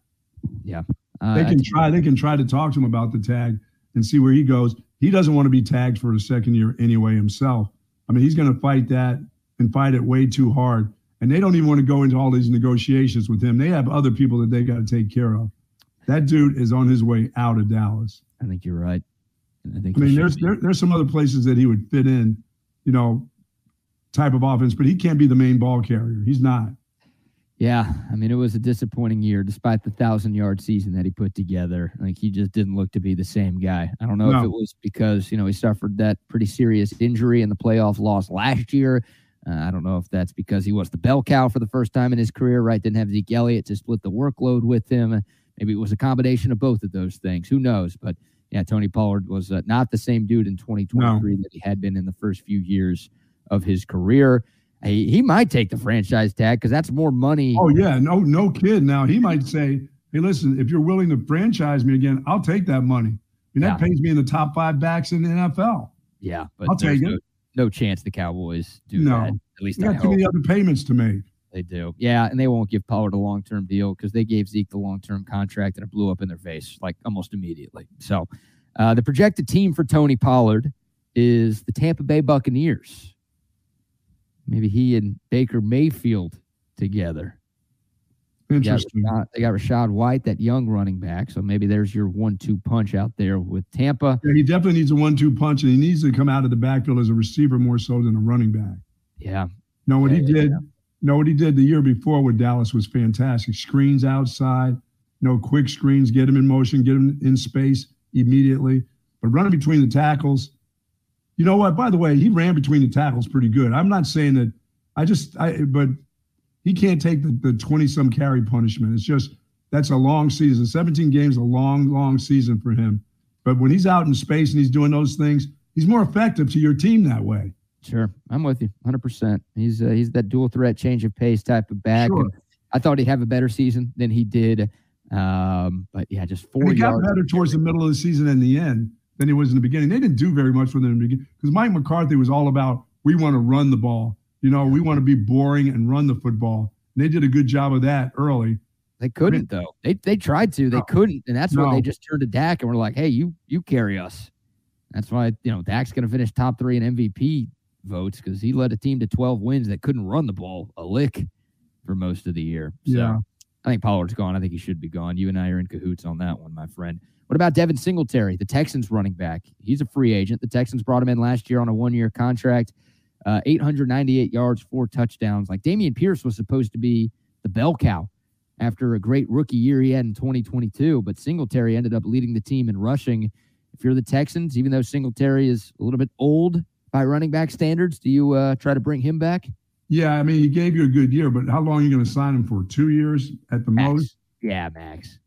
Uh, They can try. They can try to talk to him about the tag and see where he goes. He doesn't want to be tagged for a second year anyway himself. I mean, he's going to fight that and fight it way too hard. And they don't even want to go into all these negotiations with him. They have other people that they got to take care of. That dude is on his way out of Dallas. I think you're right. I think I mean, there's there, there's some other places that he would fit in, you know, type of offense, but he can't be the main ball carrier. He's not. Yeah, I mean, it was a disappointing year, despite the thousand yard season that he put together. Like he just didn't look to be the same guy. I don't know if it was because you know he suffered that pretty serious injury in the playoff loss last year. Uh, I don't know if that's because he was the bell cow for the first time in his career. Right, didn't have Zeke Elliott to split the workload with him. Maybe it was a combination of both of those things. Who knows? But yeah, Tony Pollard was uh, not the same dude in 2023 that he had been in the first few years of his career. He, he might take the franchise tag because that's more money. Oh yeah, no, no kid. Now he might say, "Hey, listen, if you're willing to franchise me again, I'll take that money. And that Yeah. pays me in the top five backs in the NFL. Yeah, but I'll take no, it. no chance the Cowboys do No. that. At least I got too many other payments to make. they do. Yeah, and they won't give Pollard a long term deal because they gave Zeke the long term contract and it blew up in their face like almost immediately. So uh, the projected team for Tony Pollard is the Tampa Bay Buccaneers. Maybe he and Baker Mayfield together. They got, Interesting. Rachaad, they got Rachaad White, that young running back. So maybe there's your one two punch out there with Tampa. Yeah, he definitely needs a one-two punch, and he needs to come out of the backfield as a receiver more so than a running back. Yeah. No, what he Yeah, yeah, did, no, what he did the year before with Dallas was fantastic. Screens outside, no quick screens, get him in motion, get him in space immediately. But running between the tackles, you know what? By the way, he ran between the tackles pretty good. I'm not saying that. I just, I, but he can't take the the 20 some carry punishment. It's just that's a long season. 17 games, a long, long season for him. But when he's out in space and he's doing those things, he's more effective to your team that way. Sure, I'm with you, hundred percent. He's uh, he's that dual threat, change of pace type of back. Sure. I thought he'd have a better season than he did, um, but yeah, just four And he got better towards the middle of the season and the end. Than he was in the beginning. They didn't do very much for them in the beginning because Mike McCarthy was all about we want to run the ball. You know, we want to be boring and run the football. And they did a good job of that early. They couldn't though. They they tried to, they No. couldn't, and that's when No. they just turned to Dak and were like, "Hey, you you carry us." That's why you know Dak's going to finish top three in MVP votes because he led a team to 12 wins that couldn't run the ball a lick for most of the year. So Yeah. I think Pollard's gone. I think he should be gone. You and I are in cahoots on that one, my friend. What about Devin Singletary, the Texans running back? He's a free agent. The Texans brought him in last year on a one year contract, uh, 898 yards, four touchdowns. Like Dameon Pierce was supposed to be the bell cow after a great rookie year he had in 2022, but Singletary ended up leading the team in rushing. If you're the Texans, even though Singletary is a little bit old by running back standards, do you uh, try to bring him back? Yeah, I mean, he gave you a good year, but how long are you going to sign him for? Two years at the most? Yeah, Max.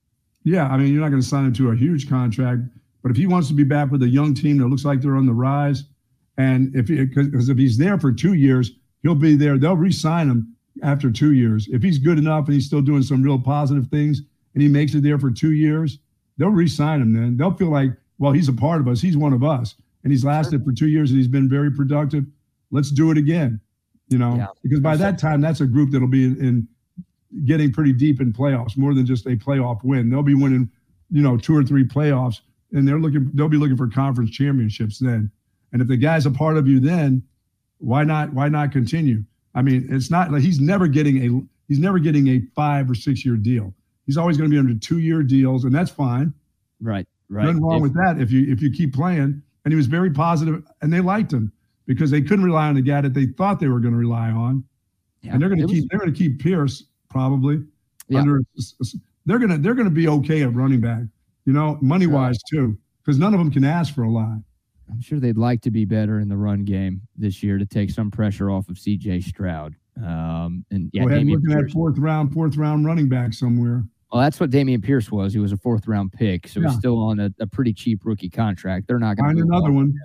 Yeah, I mean, you're not going to sign him to a huge contract, but if he wants to be back with a young team that looks like they're on the rise, and if because if he's there for two years, he'll be there. They'll re-sign him after two years. If he's good enough and he's still doing some real positive things, and he makes it there for two years, they'll re-sign him. Then they'll feel like, well, he's a part of us. He's one of us, and he's lasted for two years and he's been very productive. Let's do it again. You know, Yeah. because by that time, that's a group that'll be in, in getting pretty deep in playoffs, more than just a playoff win. They'll be winning, you know, two or three playoffs, and they're looking. They'll be looking for conference championships then. And if the guy's a part of you, then why not? Why not continue? I mean, it's not like he's never getting a he's never getting a five or six year deal. He's always going to be under two year deals, and that's fine. Right, right. Nothing wrong If- with that if you if you keep playing. And he was very positive, and they liked him because they couldn't rely on the guy that they thought they were going to rely on yeah, and they're going to was- keep they're going to keep Pierce probably Yeah. under. They're to they're to be okay at running back, you know, money wise too, because none of them can ask for a lot. I'm sure they'd like to be better in the run game this year to take some pressure off of CJ Stroud. Um, and yeah, Go ahead, Damian looking at fourth round, fourth round running back somewhere. Well, that's what Dameon Pierce was. He was a fourth round pick, so he's still on a, a pretty cheap rookie contract. They're not going to Find another one.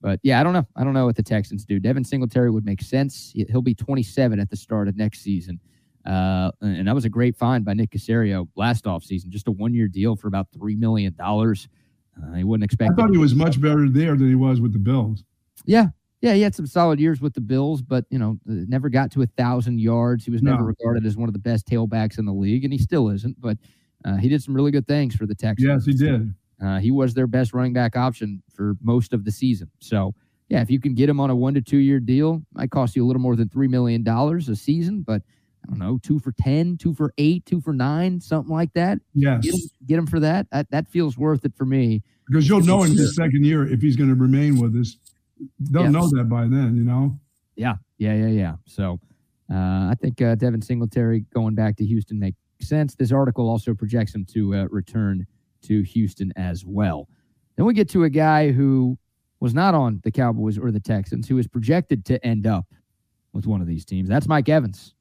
But yeah, I don't know. I don't know what the Texans do. Devin Singletary would make sense. He'll be 27 at the start of next season. Uh, and that was a great find by Nick Caserio last offseason. Just a one year deal for about $3 million. Uh, he wouldn't expect I thought he was much better there than he was with the Bills. Yeah. Yeah, he had some solid years with the Bills, but you know, uh, never got to a thousand yards. He was never No. regarded as one of the best tailbacks in the league, and he still isn't. But uh, he did some really good things for the Texans. Yes, he did. Uh, he was their best running back option for most of the season. So, yeah, if you can get him on a one to two year deal, might cost you a little more than $3 million a season, but I don't know, two for 10, two for eight, two for nine, something like that. Yes, Get him, get him for that. that. That feels worth it for me. because you'll know in his second year if he's going to remain with us. They'll Yeah. know that by then, you know. Yeah, yeah, yeah, yeah. So uh, I think uh, Devin Singletary going back to Houston makes sense. This article also projects him to uh, return to Houston as well. Then we get to a guy who was not on the Cowboys or the Texans, who is projected to end up with one of these teams. That's Mike Evans,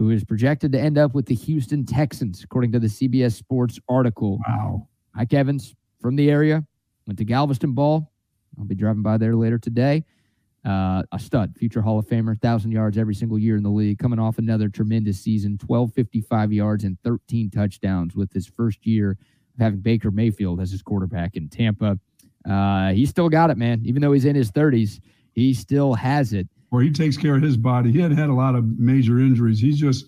who is projected to end up with the Houston Texans, according to the CBS Sports article. Wow. Mike Evans from the area, went to Galveston Ball. I'll be driving by there later today. Uh, a stud, future Hall of Famer, thousand yards every single year in the league, coming off another tremendous season, twelve fifty five yards and thirteen touchdowns with his first year of having Baker Mayfield as his quarterback in Tampa. Uh, he still got it, man. Even though he's in his thirties, he still has it. Where he takes care of his body. He hadn't had a lot of major injuries. He's just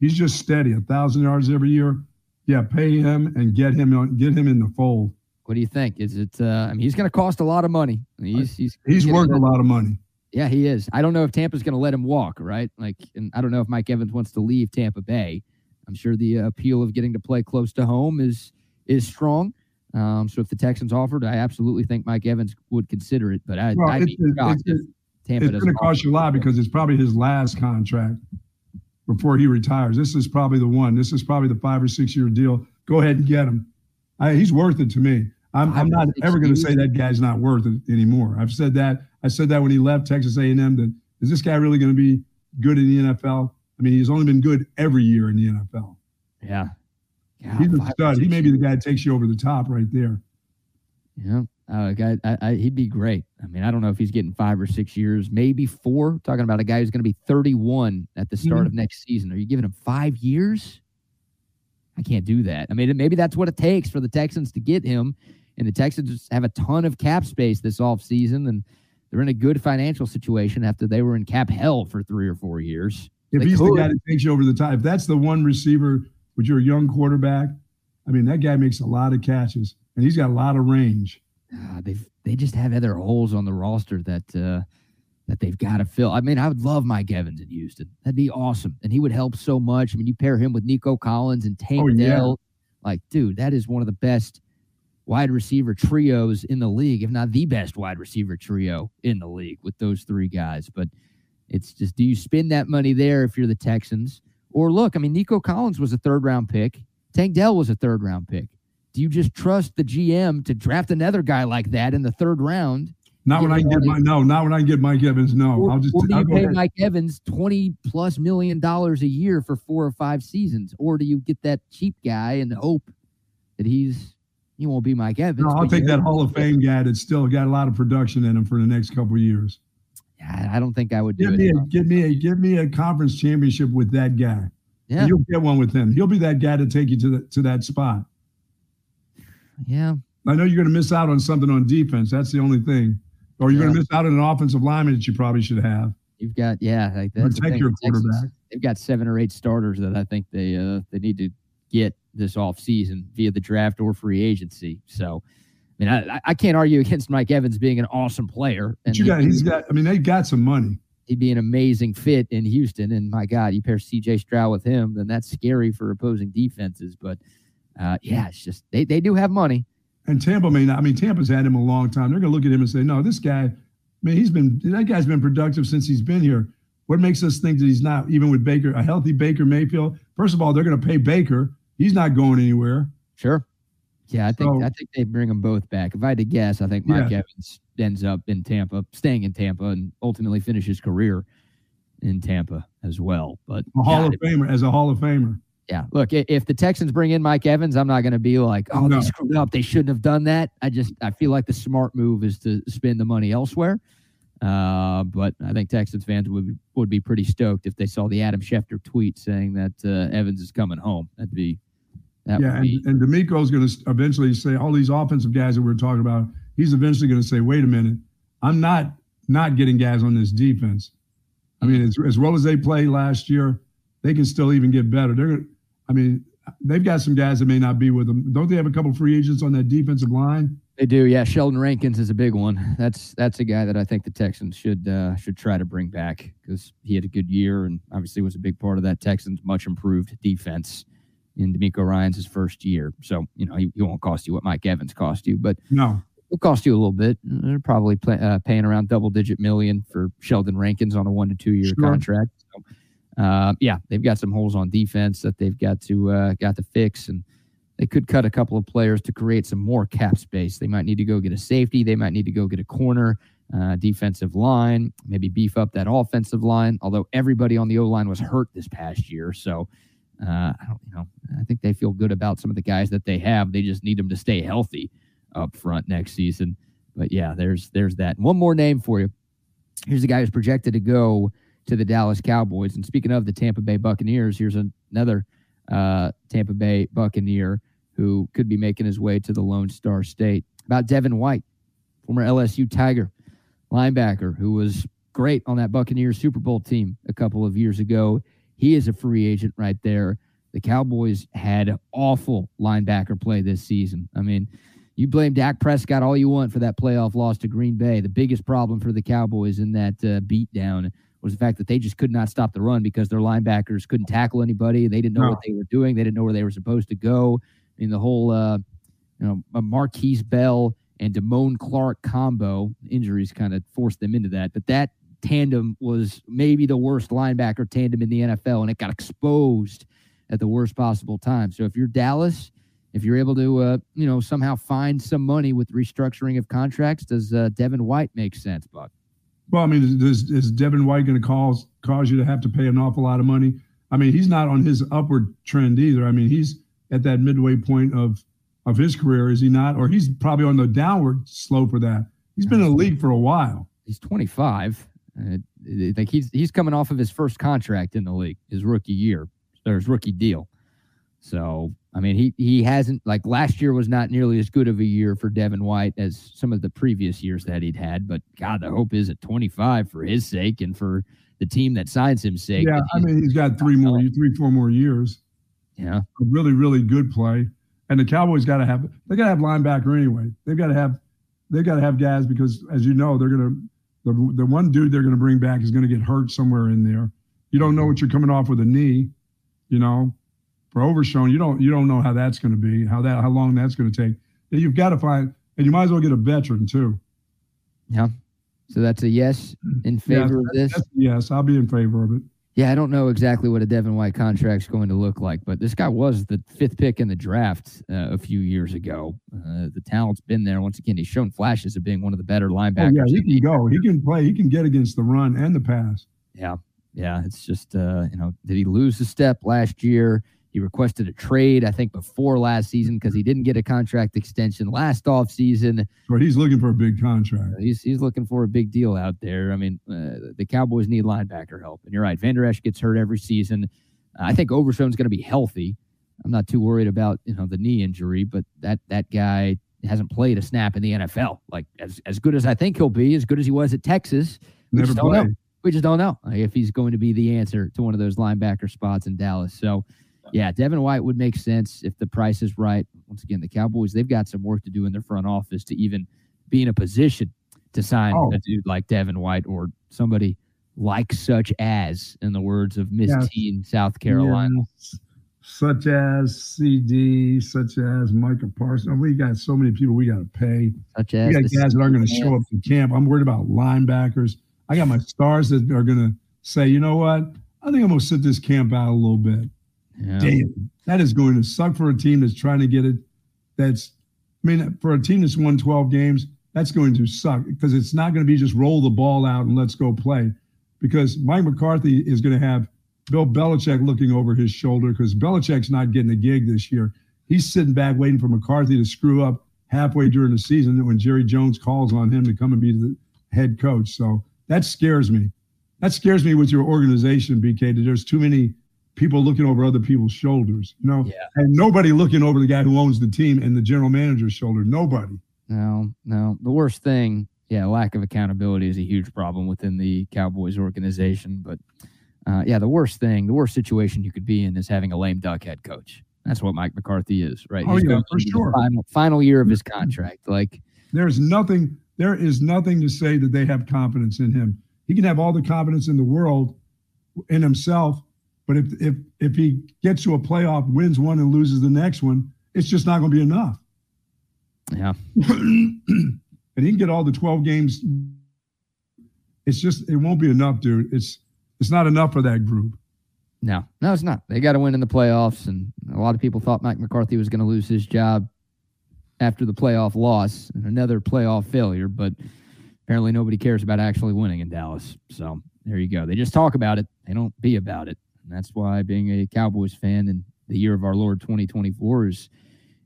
he's just steady. A thousand yards every year. Yeah, pay him and get him get him in the fold. What do you think? Is it? Uh, I mean, he's going to cost a lot of money. He's he's He's worth a lot of money. Yeah, he is. I don't know if Tampa's going to let him walk, right? Like, and I don't know if Mike Evans wants to leave Tampa Bay. I'm sure the appeal of getting to play close to home is is strong. Um, so if the Texans offered, I absolutely think Mike Evans would consider it. But I, Well, I'd be it's, shocked it's, Tampa it's going to cost you a lot because it's probably his last contract before he retires. This is probably the one. This is probably the five or six year deal. Go ahead and get him. I, he's worth it to me. I'm, I'm not ever going to say that guy's not worth it anymore. I've said that. I said that when he left Texas A&M. That is this guy really going to be good in the NFL? I mean, he's only been good every year in the NFL. Yeah. Yeah, he's a stud. He may be the guy that takes you over the top right there. Yeah, uh, guy, I, I, he'd be great. I mean, I don't know if he's getting five or six years, maybe four. Talking about a guy who's going to be 31 at the start Mhm. of next season. Are you giving him five years? I can't do that. I mean, maybe that's what it takes for the Texans to get him. And the Texans have a ton of cap space this offseason, and they're in a good financial situation after they were in cap hell for three or four years. If They he's could. the guy that takes you over the top, if that's the one receiver with your young quarterback, I mean, that guy makes a lot of catches and he's got a lot of range. Ah, they've they just have other holes on the roster that uh, that they've got to fill. I mean, I would love Mike Evans in Houston. That'd be awesome, and he would help so much. I mean, you pair him with Nico Collins and Tank Oh, yeah. Dell, like, dude, that is one of the best wide receiver trios in the league, if not the best wide receiver trio in the league with those three guys. But it's just, do you spend that money there if you're the Texans? Or look, I mean, Nico Collins was a third round pick. Tank Dell was a third round pick. Do you just trust the GM to draft another guy like that in the third round? Not when I get my no, not when I get Mike Evans. No, Or, I'll just or do you pay. Mike Evans 20 plus million dollars a year for four or five seasons? Or do you get that cheap guy and hope that he's he won't be Mike Evans? No, I'll take that Hall of Fame guy that's still got a lot of production in him for the next couple of years. Yeah, I don't think I would do Give it. me a give me a give me a conference championship with that guy. yeah, you'll get one with him. He'll be that guy to take you to the to that spot. Yeah. I know you're going to miss out on something on defense. That's the only thing. Or you're going to miss out on an offensive lineman that you probably should have. You've got yeah, like that's Protect your with Texas. quarterback. They've got seven or eight starters that I think they uh they need to get this offseason via the draft or free agency. So I mean, I, I can't argue against Mike Evans being an awesome player. But you got, he's got. I mean, they got some money. he'd be an amazing fit in Houston. And my God, you pair CJ Stroud with him, then that's scary for opposing defenses. But uh, yeah, it's just they, they do have money. And Tampa may not. I mean, Tampa's had him a long time. They're going to look at him and say, "No, this guy. I mean, he's been that guy's been productive since he's been here. What makes us think that he's not? Even with Baker, a healthy Baker Mayfield. First of all, they're going to pay Baker. He's not going anywhere. Sure. Yeah, I think So- I think they bring them both back. If I had to guess, I think Mike Evans ends up in Tampa, staying in Tampa, and ultimately finish his career in Tampa as well. But A Hall of Famer as a Hall of Famer. Yeah, look, if the Texans bring in Mike Evans, I'm not going to be like, oh, No. they screwed up. They shouldn't have done that. I just I feel like the smart move is to spend the money elsewhere. Uh, but I think Texans fans would be, would be pretty stoked if they saw the Adam Schefter tweet saying that uh, Evans is coming home. That'd be that yeah, would be and, and DeMeco's going to eventually say all these offensive guys that we're talking about. He's eventually going to say, "Wait a minute, I'm not not getting guys on this defense. I mean, as, as well as they played last year, they can still even get better. They're, gonna- I mean, they've got some guys that may not be with them. Don't they have a couple free agents on that defensive line? They do, yeah. Sheldon Rankins is a big one. That's that's a guy that I think the Texans should uh, should try to bring back because he had a good year and obviously was a big part of that Texans much improved defense in DeMeco Ryans' first year. So you know he, he won't cost you what Mike Evans cost you, but No, it'll cost you a little bit. They're probably play, uh, paying around double digit million for Sheldon Rankins on a one to two year Sure. contract. Uh, yeah, they've got some holes on defense that they've got to uh, got to fix, and they could cut a couple of players to create some more cap space. They might need to go get a safety. They might need to go get a corner, uh, defensive line, maybe beef up that offensive line. Although everybody on the O line was hurt this past year, so. Uh, I don't, you know, I think they feel good about some of the guys that they have. They just need them to stay healthy up front next season. But yeah, there's there's that. One more name for you. Here's a guy who's projected to go to the Dallas Cowboys. And speaking of the Tampa Bay Buccaneers, here's another uh, Tampa Bay Buccaneer who could be making his way to the Lone Star State. About Devin White, former LSU Tiger linebacker who was great on that Buccaneers Super Bowl team a couple of years ago. He is a free agent right there. The Cowboys had awful linebacker play this season. I mean, you blame Dak Prescott all you want for that playoff loss to Green Bay. The biggest problem for the Cowboys in that uh, beatdown was the fact that they just could not stop the run because their linebackers couldn't tackle anybody. They didn't know No. what they were doing. They didn't know where they were supposed to go. I mean, the whole, uh, you know, Markquese Bell and Damone Clark combo injuries kind of forced them into that. But that tandem was maybe the worst linebacker tandem in the NFL, and it got exposed at the worst possible time. So if you're Dallas, if you're able to, uh, you know, somehow find some money with restructuring of contracts, does uh, Devin White make sense, Buck? Well, I mean, is, is Devin White going to cause cause you to have to pay an awful lot of money? I mean, he's not on his upward trend either. I mean, he's at that midway point of of his career, is he not? Or he's probably on the downward slope of that. He's been in the league for a while. He's 25. Uh, I think he's he's coming off of his first contract in the league, his rookie year or his rookie deal. So I mean, he he hasn't like last year was not nearly as good of a year for Devin White as some of the previous years that he'd had. But God, the hope is at 25 for his sake and for the team that signs him sake. Yeah, I mean, he's got three more, three, four more years. Yeah, a really, really good play. And the Cowboys got to have they got to have linebacker anyway. They've got to have they've got to have guys because, as you know, they're gonna the the one dude they're gonna bring back is gonna get hurt somewhere in there. You don't know mm-hmm. what you're coming off with a knee, you know. For Overshown, you don't you don't know how that's going to be, how that how long that's going to take. You've got to find, and you might as well get a veteran too. Yeah. So that's a yes <clears throat> in favor yes, of this. Yes, I'll be in favor of it. Yeah, I don't know exactly what a Devin White contract's going to look like, but this guy was the fifth pick in the draft uh, a few years ago. Uh, the talent's been there. Once again, he's shown flashes of being one of the better linebackers. Oh, yeah, he can go. He can play. He can get against the run and the pass. Yeah, yeah. It's just, uh, you know, did he lose a step last year? He requested a trade, I think, before last season because he didn't get a contract extension last offseason. But he's looking for a big contract. He's he's looking for a big deal out there. I mean, uh, the Cowboys need linebacker help, and you're right. Vander Esch gets hurt every season. I think Overshown's going to be healthy. I'm not too worried about you know the knee injury, but that that guy hasn't played a snap in the NFL. Like as as good as I think he'll be, as good as he was at Texas. Never we just don't know. We just don't know if he's going to be the answer to one of those linebacker spots in Dallas. So yeah, Devin White would make sense if the price is right. Once again, the Cowboys, they've got some work to do in their front office to even be in a position to sign oh. a dude like Devin White or somebody like such as, in the words of Miss yes. Teen South Carolina. Yes. Such as CD, such as Micah Parsons. Oh, we got so many people we got to pay. Such as we got guys that aren't going to show up to camp. I'm worried about linebackers. I got my stars that are going to say, you know what? I think I'm going to sit this camp out a little bit. Yeah. Damn, that is going to suck for a team that's trying to get it. That's, I mean, for a team that's won 12 games, that's going to suck because it's not going to be just roll the ball out and let's go play. Because Mike McCarthy is going to have Bill Belichick looking over his shoulder because Belichick's not getting a gig this year. He's sitting back waiting for McCarthy to screw up halfway during the season when Jerry Jones calls on him to come and be the head coach. So that scares me. That scares me with your organization, BK, that there's too many people looking over other people's shoulders, you know, yeah. and nobody looking over the guy who owns the team and the general manager's shoulder. Nobody. No, no. The worst thing, yeah, lack of accountability is a huge problem within the Cowboys organization. But uh, yeah, the worst thing, the worst situation you could be in is having a lame duck head coach. That's what Mike McCarthy is, right? Oh He's yeah, for sure. Final, final year of his contract. Like there's nothing, there is nothing to say that they have confidence in him. He can have all the confidence in the world in himself but if if if he gets to a playoff, wins one and loses the next one, it's just not going to be enough. Yeah. <clears throat> and he can get all the 12 games. It's just it won't be enough, dude. It's it's not enough for that group. No, no, it's not. They got to win in the playoffs, and a lot of people thought Mike McCarthy was going to lose his job after the playoff loss and another playoff failure. But apparently, nobody cares about actually winning in Dallas. So there you go. They just talk about it. They don't be about it. And that's why being a Cowboys fan in the year of our Lord 2024 is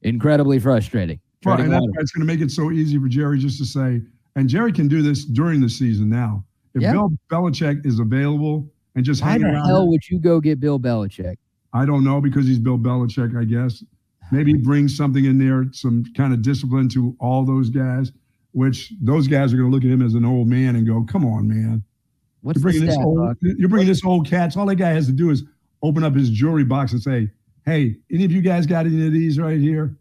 incredibly frustrating. Right, and that's why it's going to make it so easy for Jerry just to say, and Jerry can do this during the season now. If. Bill Belichick is available and just why the hell would you go get Bill Belichick? I don't know because he's Bill Belichick, I guess. Maybe he brings something in there, some kind of discipline to all those guys, which those guys are going to look at him as an old man and go, "Come on, man." What's you're bringing this stat, old, You're bringing this old cat. all that guy has to do is open up his jewelry box and say, "Hey, any of you guys got any of these right here?"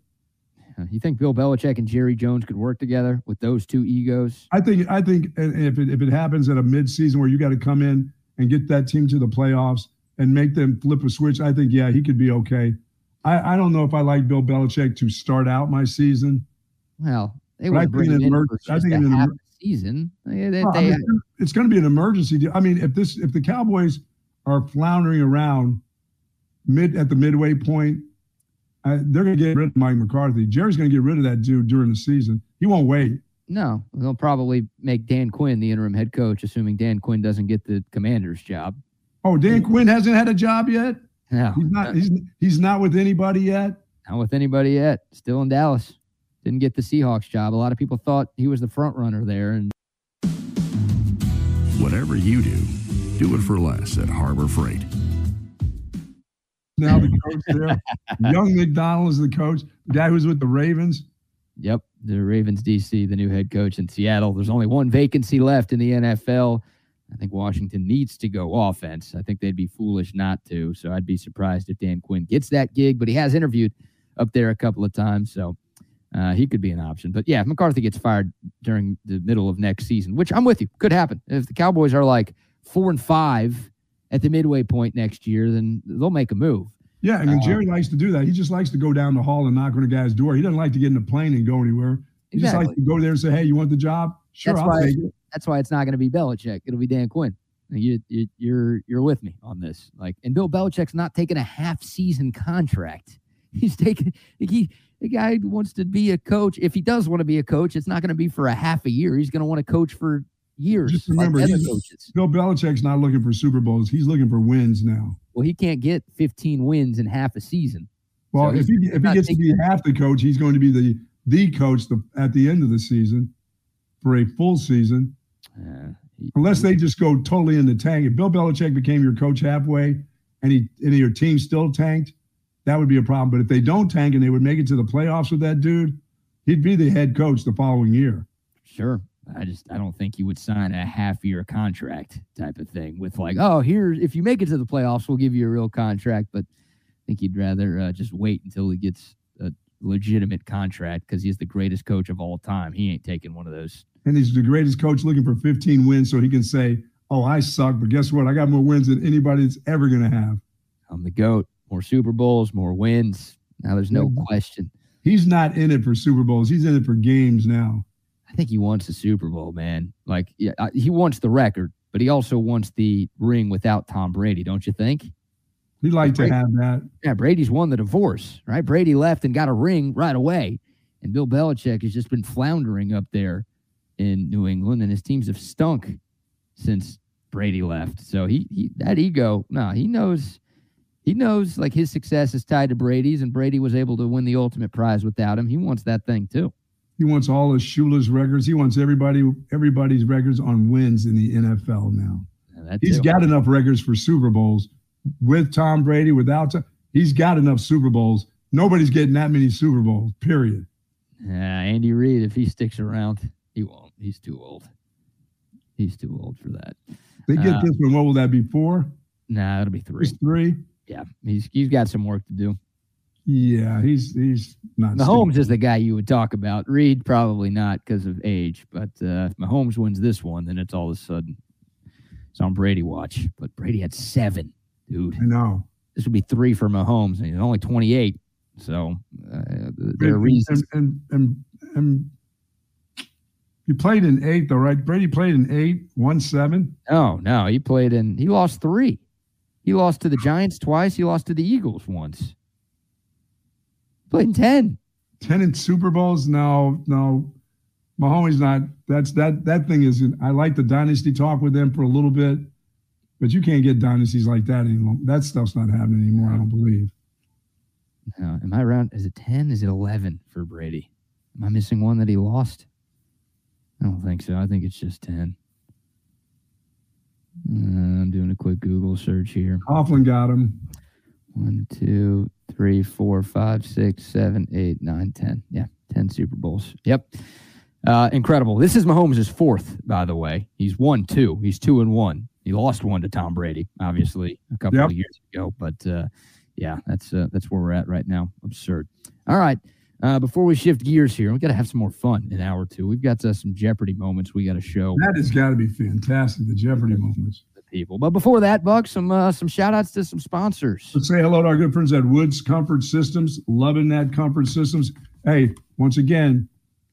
You think Bill Belichick and Jerry Jones could work together with those two egos? I think. I think if it, if it happens at a midseason where you got to come in and get that team to the playoffs and make them flip a switch, I think yeah, he could be okay. I, I don't know if I like Bill Belichick to start out my season. Well, they would bring him in I think a half season. They, they, well, I mean, it's going to be an emergency. Deal. I mean, if this if the Cowboys are floundering around mid at the midway point, uh, they're going to get rid of Mike McCarthy. Jerry's going to get rid of that dude during the season. He won't wait. No, they'll probably make Dan Quinn the interim head coach, assuming Dan Quinn doesn't get the Commander's job. Oh, Dan Quinn hasn't had a job yet. No, he's not. He's he's not with anybody yet. Not with anybody yet. Still in Dallas didn't get the Seahawks job. A lot of people thought he was the front runner there. And whatever you do, do it for less at Harbor Freight. now the coach there. <laughs> Young McDonald is the coach. The guy who's with the Ravens. Yep, the Ravens DC, the new head coach in Seattle. There's only one vacancy left in the NFL. I think Washington needs to go offense. I think they'd be foolish not to. So I'd be surprised if Dan Quinn gets that gig, but he has interviewed up there a couple of times. So uh, he could be an option. But yeah, if McCarthy gets fired during the middle of next season, which I'm with you, could happen. If the Cowboys are like four and five at the midway point next year, then they'll make a move. Yeah, and uh, Jerry likes to do that. He just likes to go down the hall and knock on a guy's door. He doesn't like to get in a plane and go anywhere. He exactly. just likes to go there and say, "Hey, you want the job? Sure, that's I'll why, take it." That's why it's not going to be Belichick. It'll be Dan Quinn. You, you, you're you're with me on this. Like, and Bill Belichick's not taking a half season contract. <laughs> He's taking he the guy wants to be a coach. If he does want to be a coach, it's not going to be for a half a year. He's going to want to coach for years. Just remember, like Bill Belichick's not looking for Super Bowls. He's looking for wins now. Well, he can't get 15 wins in half a season. Well, so if he if he gets to be half the coach, he's going to be the the coach the, at the end of the season for a full season. Uh, he, Unless they just go totally in the tank. If Bill Belichick became your coach halfway and he and your team still tanked, that would be a problem. But if they don't tank and they would make it to the playoffs with that dude, he'd be the head coach the following year. Sure. I just I don't think he would sign a half year contract type of thing with like, oh, here if you make it to the playoffs, we'll give you a real contract. But I think he'd rather uh, just wait until he gets a legitimate contract because he's the greatest coach of all time. He ain't taking one of those. And he's the greatest coach looking for 15 wins so he can say, oh, I suck, but guess what? I got more wins than anybody that's ever going to have. I'm the goat. More Super Bowls, more wins. Now there's no mm-hmm. question. He's not in it for Super Bowls. He's in it for games now. I think he wants the Super Bowl, man. Like, yeah, he wants the record, but he also wants the ring without Tom Brady, don't you think? He'd like Brady, to have that. Yeah, Brady's won the divorce, right? Brady left and got a ring right away. And Bill Belichick has just been floundering up there in New England, and his teams have stunk since Brady left. So he, he that ego, no, he knows he knows like his success is tied to Brady's, and Brady was able to win the ultimate prize without him. He wants that thing too. He wants all of Shula's records. He wants everybody everybody's records on wins in the NFL now. Yeah, He's got enough records for Super Bowls with Tom Brady, without Tom, he's got enough Super Bowls. Nobody's getting that many Super Bowls. Period. Yeah, Andy Reid, if he sticks around, he won't. He's too old. He's too old for that. They get uh, this one. What will that be? Four? Nah, it'll be three. It's three. Yeah, he's he's got some work to do. Yeah, he's he's not. Mahomes is the guy you would talk about. Reid probably not because of age, but uh, if Mahomes wins this one, then it's all of a sudden it's on Brady watch. But Brady had seven, dude. I know. This would be three for Mahomes, and he's only twenty eight. So uh, there are reasons. And, and, and, and you played in eight, though, right? Brady played in eight, one seven. Oh no, he played in. He lost three. He lost to the Giants twice. He lost to the Eagles once. Played in 10. 10 in Super Bowls? No, no. Mahomes not. That's that that thing is I like the dynasty talk with them for a little bit, but you can't get dynasties like that anymore. That stuff's not happening anymore, I don't believe. No, am I around? Is it 10? Is it 11 for Brady? Am I missing one that he lost? I don't think so. I think it's just 10. Uh, I'm doing a quick Google search here. Coughlin got him. One, two, three, four, five, six, seven, eight, nine, ten. Yeah, ten Super Bowls. Yep. Uh, incredible. This is Mahomes' fourth, by the way. He's won two. He's two and one. He lost one to Tom Brady, obviously, a couple yep. of years ago. But uh, yeah, that's uh, that's where we're at right now. Absurd. All right. Uh, before we shift gears here, we got to have some more fun in an hour two. We've got uh, some Jeopardy moments we got to show. That has got to be fantastic. The Jeopardy moments. The people. But before that, Buck, some uh, some shout outs to some sponsors. Let's say hello to our good friends at Woods Comfort Systems. Loving that Comfort Systems. Hey, once again,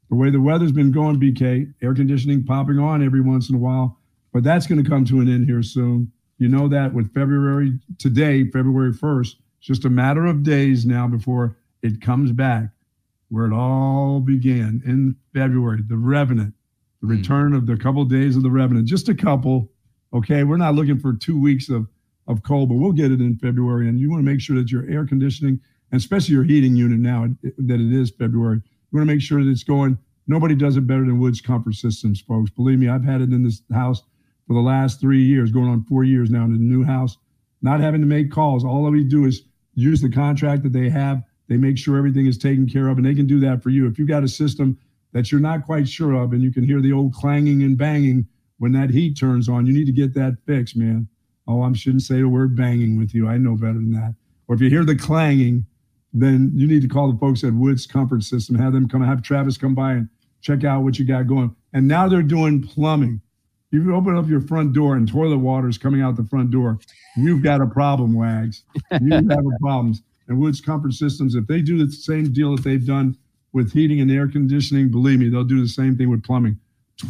the way the weather's been going, BK, air conditioning popping on every once in a while, but that's going to come to an end here soon. You know that with February today, February 1st, just a matter of days now before it comes back where it all began in February, the Revenant, the mm. return of the couple days of the Revenant, just a couple. Okay, we're not looking for two weeks of of cold, but we'll get it in February. And you want to make sure that your air conditioning, and especially your heating unit now that it is February, you want to make sure that it's going. Nobody does it better than Woods Comfort Systems, folks. Believe me, I've had it in this house for the last three years, going on four years now in the new house. Not having to make calls. All we do is use the contract that they have. They make sure everything is taken care of, and they can do that for you. If you've got a system that you're not quite sure of, and you can hear the old clanging and banging when that heat turns on, you need to get that fixed, man. Oh, I shouldn't say the word banging with you. I know better than that. Or if you hear the clanging, then you need to call the folks at Woods Comfort System, have them come, have Travis come by and check out what you got going. And now they're doing plumbing. You open up your front door and toilet water is coming out the front door, you've got a problem, Wags. You have a problem. And Woods Comfort Systems, if they do the same deal that they've done with heating and air conditioning, believe me, they'll do the same thing with plumbing.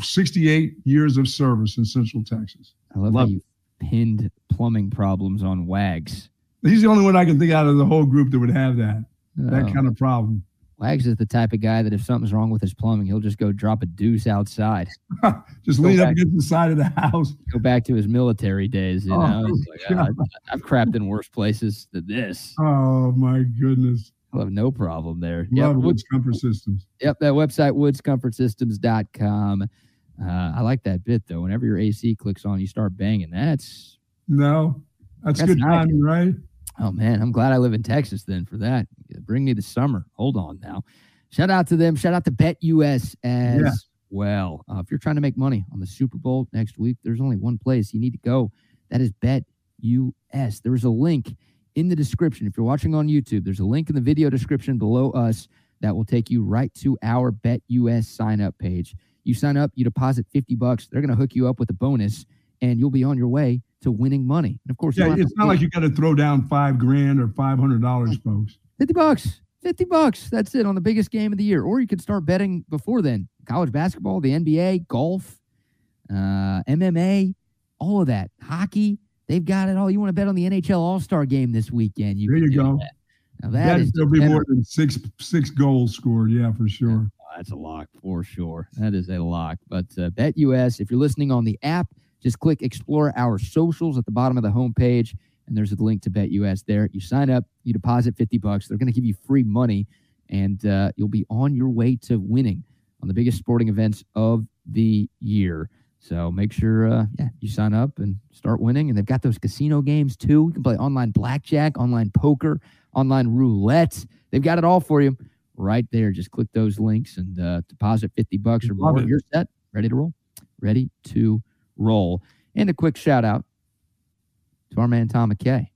68 years of service in Central Texas. I love, love how you pinned plumbing problems on Wags. He's the only one I can think out of the whole group that would have that oh. that kind of problem. Wags is the type of guy that if something's wrong with his plumbing, he'll just go drop a deuce outside. <laughs> just lean up against the side of the house. Go back to his military days. You oh, know, <laughs> like, oh, I've crapped in worse places than this. Oh my goodness. I'll have no problem there. Love yep, Woods Comfort Systems. Yep, that website, woodscomfortsystems.com. Uh, I like that bit though. Whenever your AC clicks on, you start banging. That's no, that's, that's good timing, right? Oh man, I'm glad I live in Texas then for that. Bring me the summer. Hold on now. Shout out to them. Shout out to BetUS as yeah. well. Uh, if you're trying to make money on the Super Bowl next week, there's only one place you need to go. That is BetUS. There's a link in the description. If you're watching on YouTube, there's a link in the video description below us that will take you right to our BetUS sign up page. You sign up, you deposit 50 bucks. They're going to hook you up with a bonus and you'll be on your way to winning money. And of course, yeah, it's not like you got to throw down five grand or five hundred dollars, folks. Fifty bucks, fifty bucks. That's it on the biggest game of the year. Or you could start betting before then: college basketball, the NBA, golf, uh, MMA, all of that, hockey. They've got it all. You want to bet on the NHL All Star game this weekend? You there you go. That. Now that is there'll be more than six six goals scored. Yeah, for sure. Yeah, that's a lock for sure. That is a lock. But uh, BetUS, if you're listening on the app just click explore our socials at the bottom of the homepage, and there's a link to BetUS there. You sign up, you deposit 50 bucks. They're going to give you free money, and uh, you'll be on your way to winning on the biggest sporting events of the year. So make sure, uh, yeah, you sign up and start winning. And they've got those casino games too. You can play online blackjack, online poker, online roulette. They've got it all for you right there. Just click those links and uh, deposit 50 bucks or more. You're set, ready to roll, ready to roll. And a quick shout out to our man Tom McKay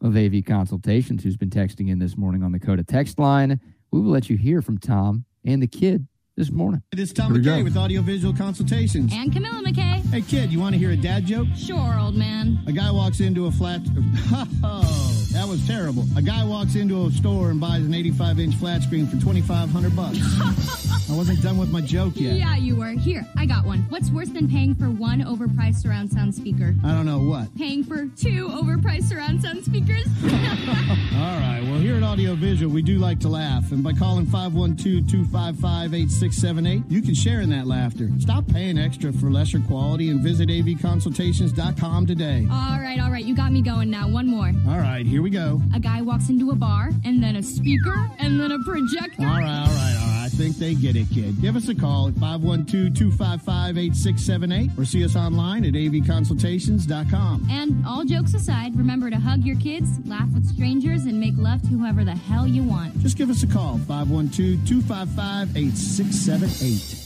of AV Consultations, who's been texting in this morning on the COTA text line. We will let you hear from Tom and the kid this morning. It is Tom McKay with Audiovisual Consultations. And Camilla McKay. Hey, kid, you want to hear a dad joke? Sure, old man. A guy walks into a flat. <laughs> Oh. That was terrible. A guy walks into a store and buys an 85 inch flat screen for 2500 bucks. <laughs> I wasn't done with my joke yet. Yeah, you were. Here, I got one. What's worse than paying for one overpriced surround sound speaker? I don't know what. Paying for two overpriced surround sound speakers? <laughs> <laughs> All right. Well, here at Audiovisual, we do like to laugh. And by calling 512 255 8678, you can share in that laughter. Stop paying extra for lesser quality and visit avconsultations.com today. All right, all right. You got me going now. One more. All right, here we go. A guy walks into a bar, and then a speaker, and then a projector. All right, all right, all right. I think they get it, kid. Give us a call at 512 255 8678 or see us online at avconsultations.com. And all jokes aside, remember to hug your kids, laugh with strangers, and make love to whoever the hell you want. Just give us a call 512 255 8678.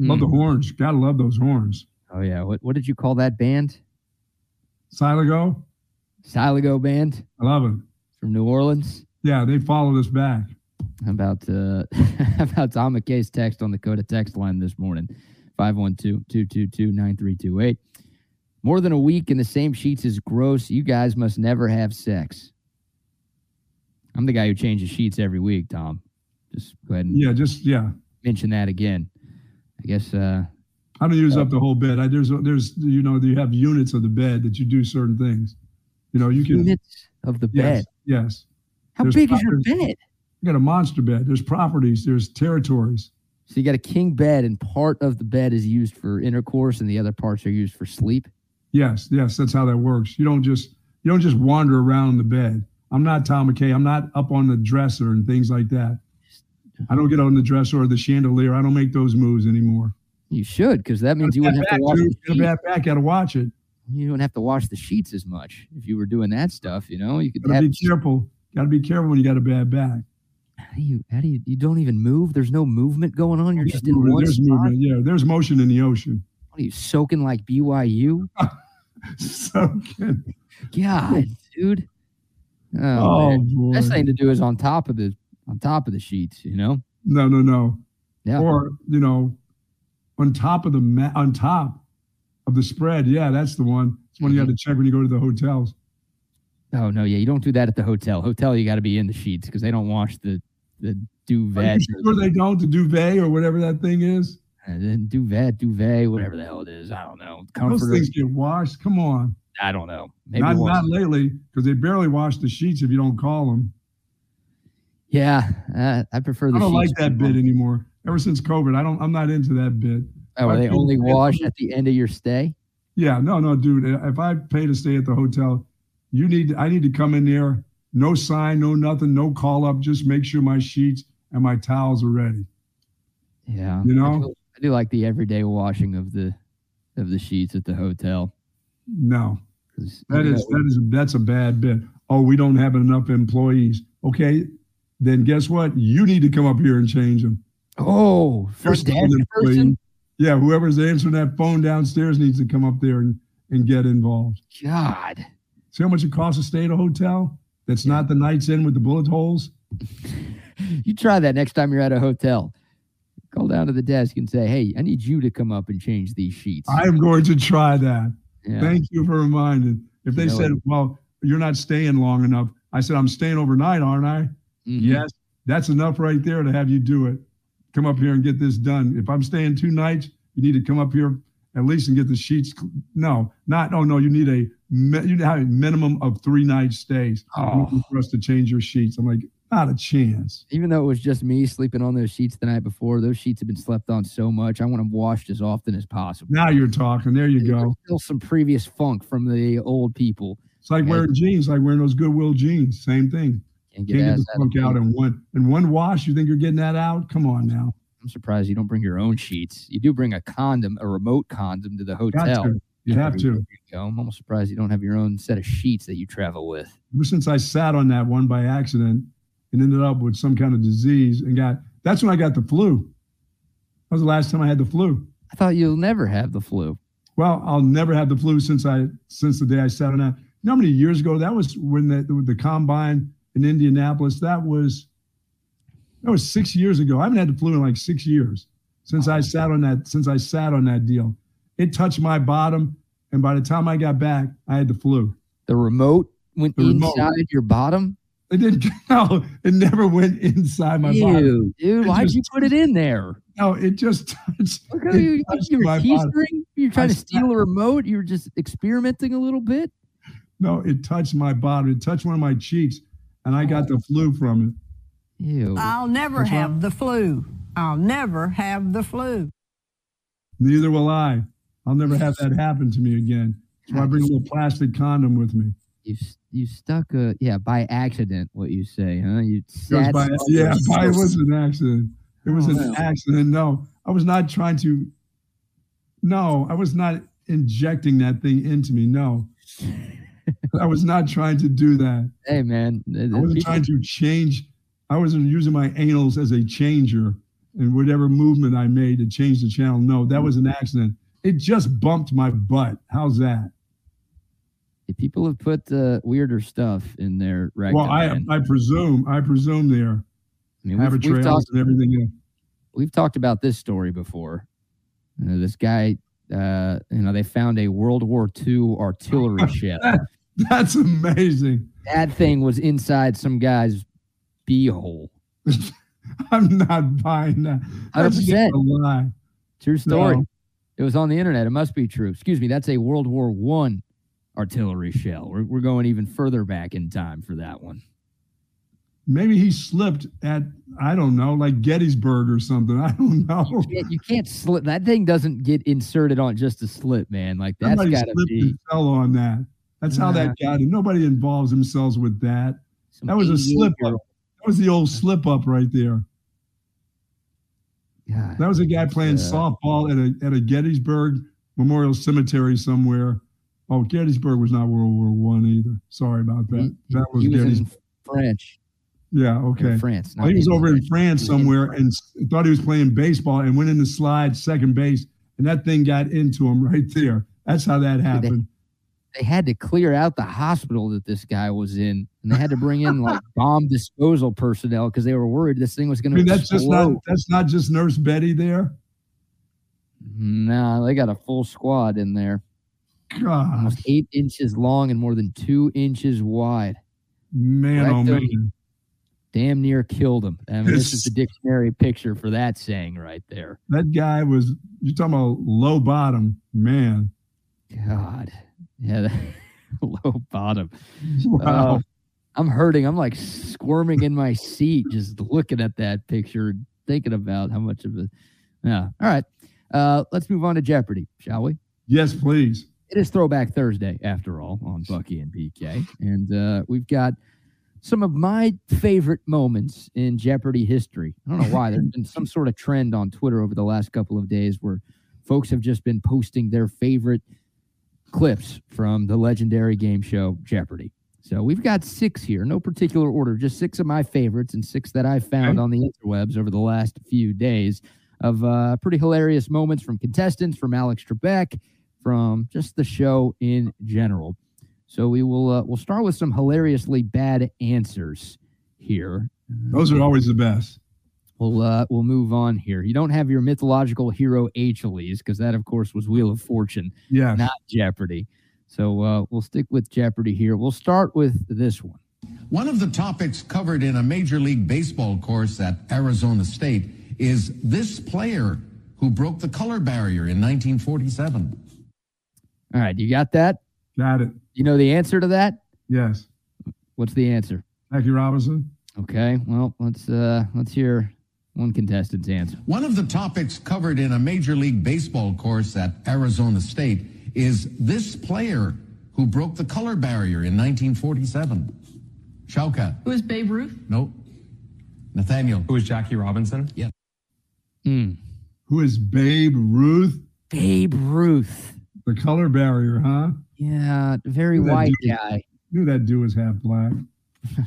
Love the hmm. horns. Gotta love those horns. Oh, yeah. What, what did you call that band? Silago. Silago band. I love them. From New Orleans. Yeah, they followed us back. How about uh, <laughs> about Tom McKay's text on the COTA text line this morning? 512-222-9328. More than a week in the same sheets is gross. You guys must never have sex. I'm the guy who changes sheets every week, Tom. Just go ahead and yeah, just yeah. Mention that again. I guess uh I don't use uh, up the whole bed. I, there's there's you know you have units of the bed that you do certain things. You know you can units of the bed. Yes. How there's big is your bed? You got a monster bed. There's properties. There's territories. So you got a king bed, and part of the bed is used for intercourse, and the other parts are used for sleep. Yes, yes, that's how that works. You don't just you don't just wander around the bed. I'm not Tom McKay. I'm not up on the dresser and things like that. I don't get on the dresser or the chandelier. I don't make those moves anymore. You should, because that means you wouldn't have to watch it. Get a bad back. Got to watch it. You don't have to wash the sheets as much if you were doing that stuff. You know, you could Gotta have. be careful. Gotta be careful when you got a bad back. How do you? How do you? You don't even move. There's no movement going on. You're just in Movement, one There's spot. movement. Yeah, there's motion in the ocean. What are you soaking like BYU? so good. God, dude. Oh, Oh, man. boy. best thing to do is on top of the on top of the sheets. You know. No, no, no. Yeah. Or you know, on top of the ma- on top of the spread. Yeah, that's the one. It's one you Mm-hmm. got to check when you go to the hotels. Oh no, yeah, you don't do that at the hotel. Hotel, you got to be in the sheets because they don't wash the the Are duvet, you sure they don't? The duvet or whatever that thing is. and then duvet, duvet, whatever the hell it is. I don't know. Those things get washed. Come on. I don't know. Maybe not not lately because they barely wash the sheets if you don't call them. Yeah, uh, I prefer the. I don't like that bit anymore. Ever since COVID, I don't. I'm not into that bit. Oh, I they only wash at the end of your stay. Yeah, no, no, dude. Uh, if I pay to stay at the hotel, you need. I need to come in there. No sign, no nothing, no call up. Just make sure my sheets and my towels are ready. Yeah, You I know? I do like the everyday washing of the of the sheets at the hotel. No, that is that is that's a bad bit. Oh, we don't have enough employees. Okay, then guess what? You need to come up here and change them. oh, You're front still desk an employee. person. Yeah, whoever's answering that phone downstairs needs to come up there and, and get involved. God, See how much it costs to stay at a hotel? That's not the nights in with the bullet holes. you try that next time you're at a hotel. Call down to the desk and say, "Hey, I need you to come up and change these sheets." I am going to try that. Yeah. Thank you for reminding. If they You know said, it. "Well, you're not staying long enough," I said, "I'm staying overnight, aren't I?" Mhm. Yes, that's enough right there to have you do it. Come up here and get this done. If I'm staying two nights, you need to come up here at least and get the sheets. No, not. Oh no, you need a you have a minimum of three night stays Oh. for us to change your sheets. I'm like, not a chance. Even though it was just me sleeping on those sheets the night before, those sheets have been slept on so much. I want them washed as often as possible. Now you're talking. There you There's go. still some previous funk from the old people. It's like Okay. wearing jeans, like wearing those Goodwill jeans. Same thing. Can't get Can't get ass the out out in one in one wash. You think you're getting that out? Come on now. I'm surprised you don't bring your own sheets. You do bring a condom, a remote condom to the hotel. to. You have to. You go. I'm almost surprised you don't have your own set of sheets that you travel with. Ever since I sat on that one by accident and ended up with some kind of disease and got that's when I got the flu. That was the last time I had the flu. I thought you'll never have the flu. Well, I'll never have the flu since I since the day I sat on that. You know how many years ago? That was when the the combine in Indianapolis. That was that was six years ago. I haven't had the flu in like six years since I sat on that since I sat on that deal. It touched my bottom, and by the time I got back, I had the flu. The remote went The remote. inside your bottom. It didn't. <laughs> No, it never went inside my bottom. Ew, dude. It Why'd just- you put it in there? No, it just <laughs> touched. Look it you, touched you were my key bottom. string. You were trying I to sat- steal a remote. You were just experimenting a little bit. No, it touched my bottom. It touched one of my cheeks, and I got the flu from it. Ew. I'll never That's right. have the flu. I'll never have the flu. Neither will I. I'll never have that <laughs> happen to me again. So I bring a little plastic condom with me. You you stuck a yeah by accident. What you say, huh? You sat by, yeah, <laughs> by, it was an accident. It was Oh, an no. accident. No, I was not trying to. No, I was not injecting that thing into me. No, I was not trying to do that. Hey man, I wasn't trying to change. I wasn't using my anals as a changer and whatever movement I made to change the channel. No, that was an accident. It just bumped my butt. How's that? people have put uh, weirder stuff in their rectum. Well, I man. I presume I presume there I mean, we've, we've talked and everything. else. we've talked about this story before. Uh, this guy, uh, you know, they found a World War II artillery <laughs> shell. <laughs> That's amazing. That thing was inside some guy's beehole. <laughs> I'm not buying that. That's 100%. just a lie. True story. No. It was on the internet. It must be true. Excuse me. That's a World War One artillery shell. We're, we're going even further back in time for that one. Maybe he slipped at I don't know, like Gettysburg or something. <laughs> I don't know. You can't, you can't slip. That thing doesn't get inserted on just a slip, man. Like that's got to be. fell on that. That's how that got. Nobody involves themselves with that. some That was a slip up. That was the old slip up right there. Yeah, That was a guy playing Yeah. softball at a at a Gettysburg Memorial Cemetery somewhere, Oh, Gettysburg was not World War One either. Sorry about that. He- that was, he was in Gettysburg. French. Yeah, in okay. France. Well, he was over in France He was in somewhere and thought he was playing baseball and went in the slide second base, and that thing got into him <laughs> right there. That's how that happened. They had to clear out the hospital that this guy was in, and they had to bring in like <laughs> bomb disposal personnel because they were worried this thing was going to mean, that's just not explode. that's not just Nurse Betty there. Nah, they got a full squad in there, God, almost eight inches long and more than two inches wide. man, oh man. Damn near killed him. I mean, this is the dictionary picture for that saying right there. That guy was. You're talking about low bottom, man. God, yeah, <laughs> low bottom. Wow. Oh, I'm hurting. I'm like squirming in my seat just looking at that picture, thinking about how much of a. Yeah. All right. Uh, let's move on to Jeopardy, shall we? yes, please. It is Throwback Thursday, after all, on Bucky and BK, and uh, we've got some of my favorite moments in Jeopardy history. I don't know why. There's been some sort of trend on Twitter over the last couple of days where folks have just been posting their favorite clips from the legendary game show Jeopardy. So we've got six here, no particular order, just six of my favorites and six that I found Okay. on the interwebs over the last few days of uh, pretty hilarious moments from contestants, from Alex Trebek, from just the show in general. So we will uh, we'll start with some hilariously bad answers here. Those are always the best. We'll uh, we'll move on here. You don't have your mythological hero Achilles because that, of course, was Wheel of Fortune, Yes. not Jeopardy. So uh, we'll stick with Jeopardy here. We'll start with this one. One of the topics covered in a Major League Baseball course at Arizona State is this player who broke the color barrier in 1947. All right, you got that? Got it. You know the answer to that? Yes. What's the answer? Jackie Robinson. Okay, well let's uh, let's hear one contestant's answer. One of the topics covered in a Major League Baseball course at Arizona State is this player who broke the color barrier in 1947. Shaukat. Who is Babe Ruth? Nope. Nathaniel. Who is Jackie Robinson? Hmm. Who is Babe Ruth? Babe Ruth. The color barrier, huh? Yeah, very white dude? guy. Knew that dude was half black. <laughs>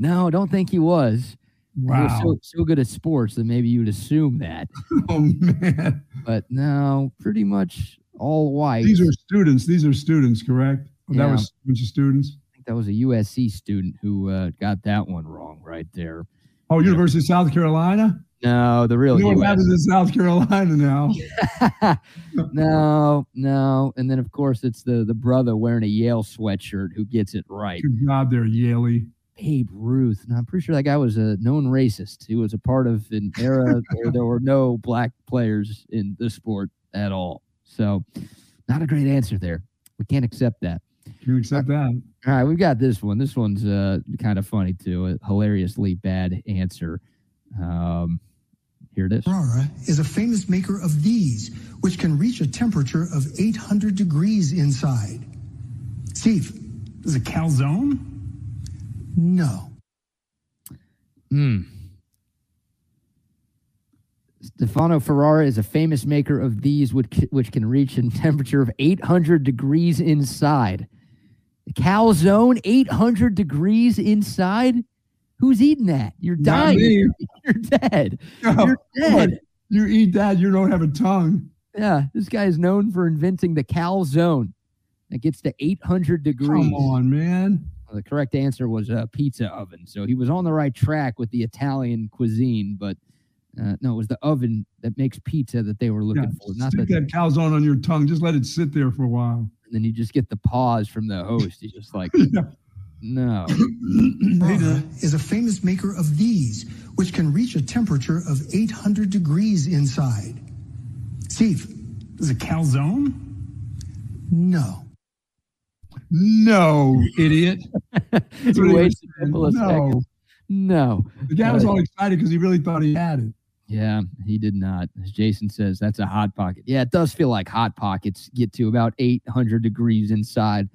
No, don't think he was. Wow. so, so good at sports that maybe you'd assume that. <laughs> Oh man. But no, pretty much all white. These are students. These are students, correct? Oh, That was a bunch of students. I think that was a USC student who uh, got that one wrong right there. Oh, University of South Carolina? No, the real You know what happens in South Carolina now? <laughs> no, no. And then of course it's the the brother wearing a Yale sweatshirt who gets it right. Good job there, Yaley. Babe Ruth. And I'm pretty sure that guy was a known racist. He was a part of an era <laughs> where there were no black players in the sport at all. So, not a great answer there. We can't accept that. Can you accept that? All right, we've got this one. This one's uh, kind of funny too. A hilariously bad answer. Um, here it is. Ferrara is a famous maker of these, which can reach a temperature of 800 degrees inside. Steve, Is it calzone? No. Hmm. Stefano Ferrara is a famous maker of these, which, which can reach a temperature of 800 degrees inside. Calzone, 800 degrees inside? Who's eating that? You're Not dying. me. <laughs> You're dead. No, You're dead. You eat that, you don't have a tongue. Yeah, this guy is known for inventing the calzone that gets to 800 degrees. Come on, man. Well, the correct answer was a pizza oven. So he was on the right track with the Italian cuisine, but uh, no, it was the oven that makes pizza that they were looking Yeah, for. Not stick the, that calzone on your tongue. Just let it sit there for a while. and then you just get the pause from the host. He's just like, <laughs> no. <clears throat> Ferrara is a famous maker of these, which can reach a temperature of 800 degrees inside. Steve, Is it calzone? no. No, idiot. He what he was a couple of seconds. No. The guy was Uh, all excited because he really thought he had it. Yeah, he did not. As Jason says, that's a hot pocket. Yeah, it does feel like hot pockets get to about 800 degrees inside,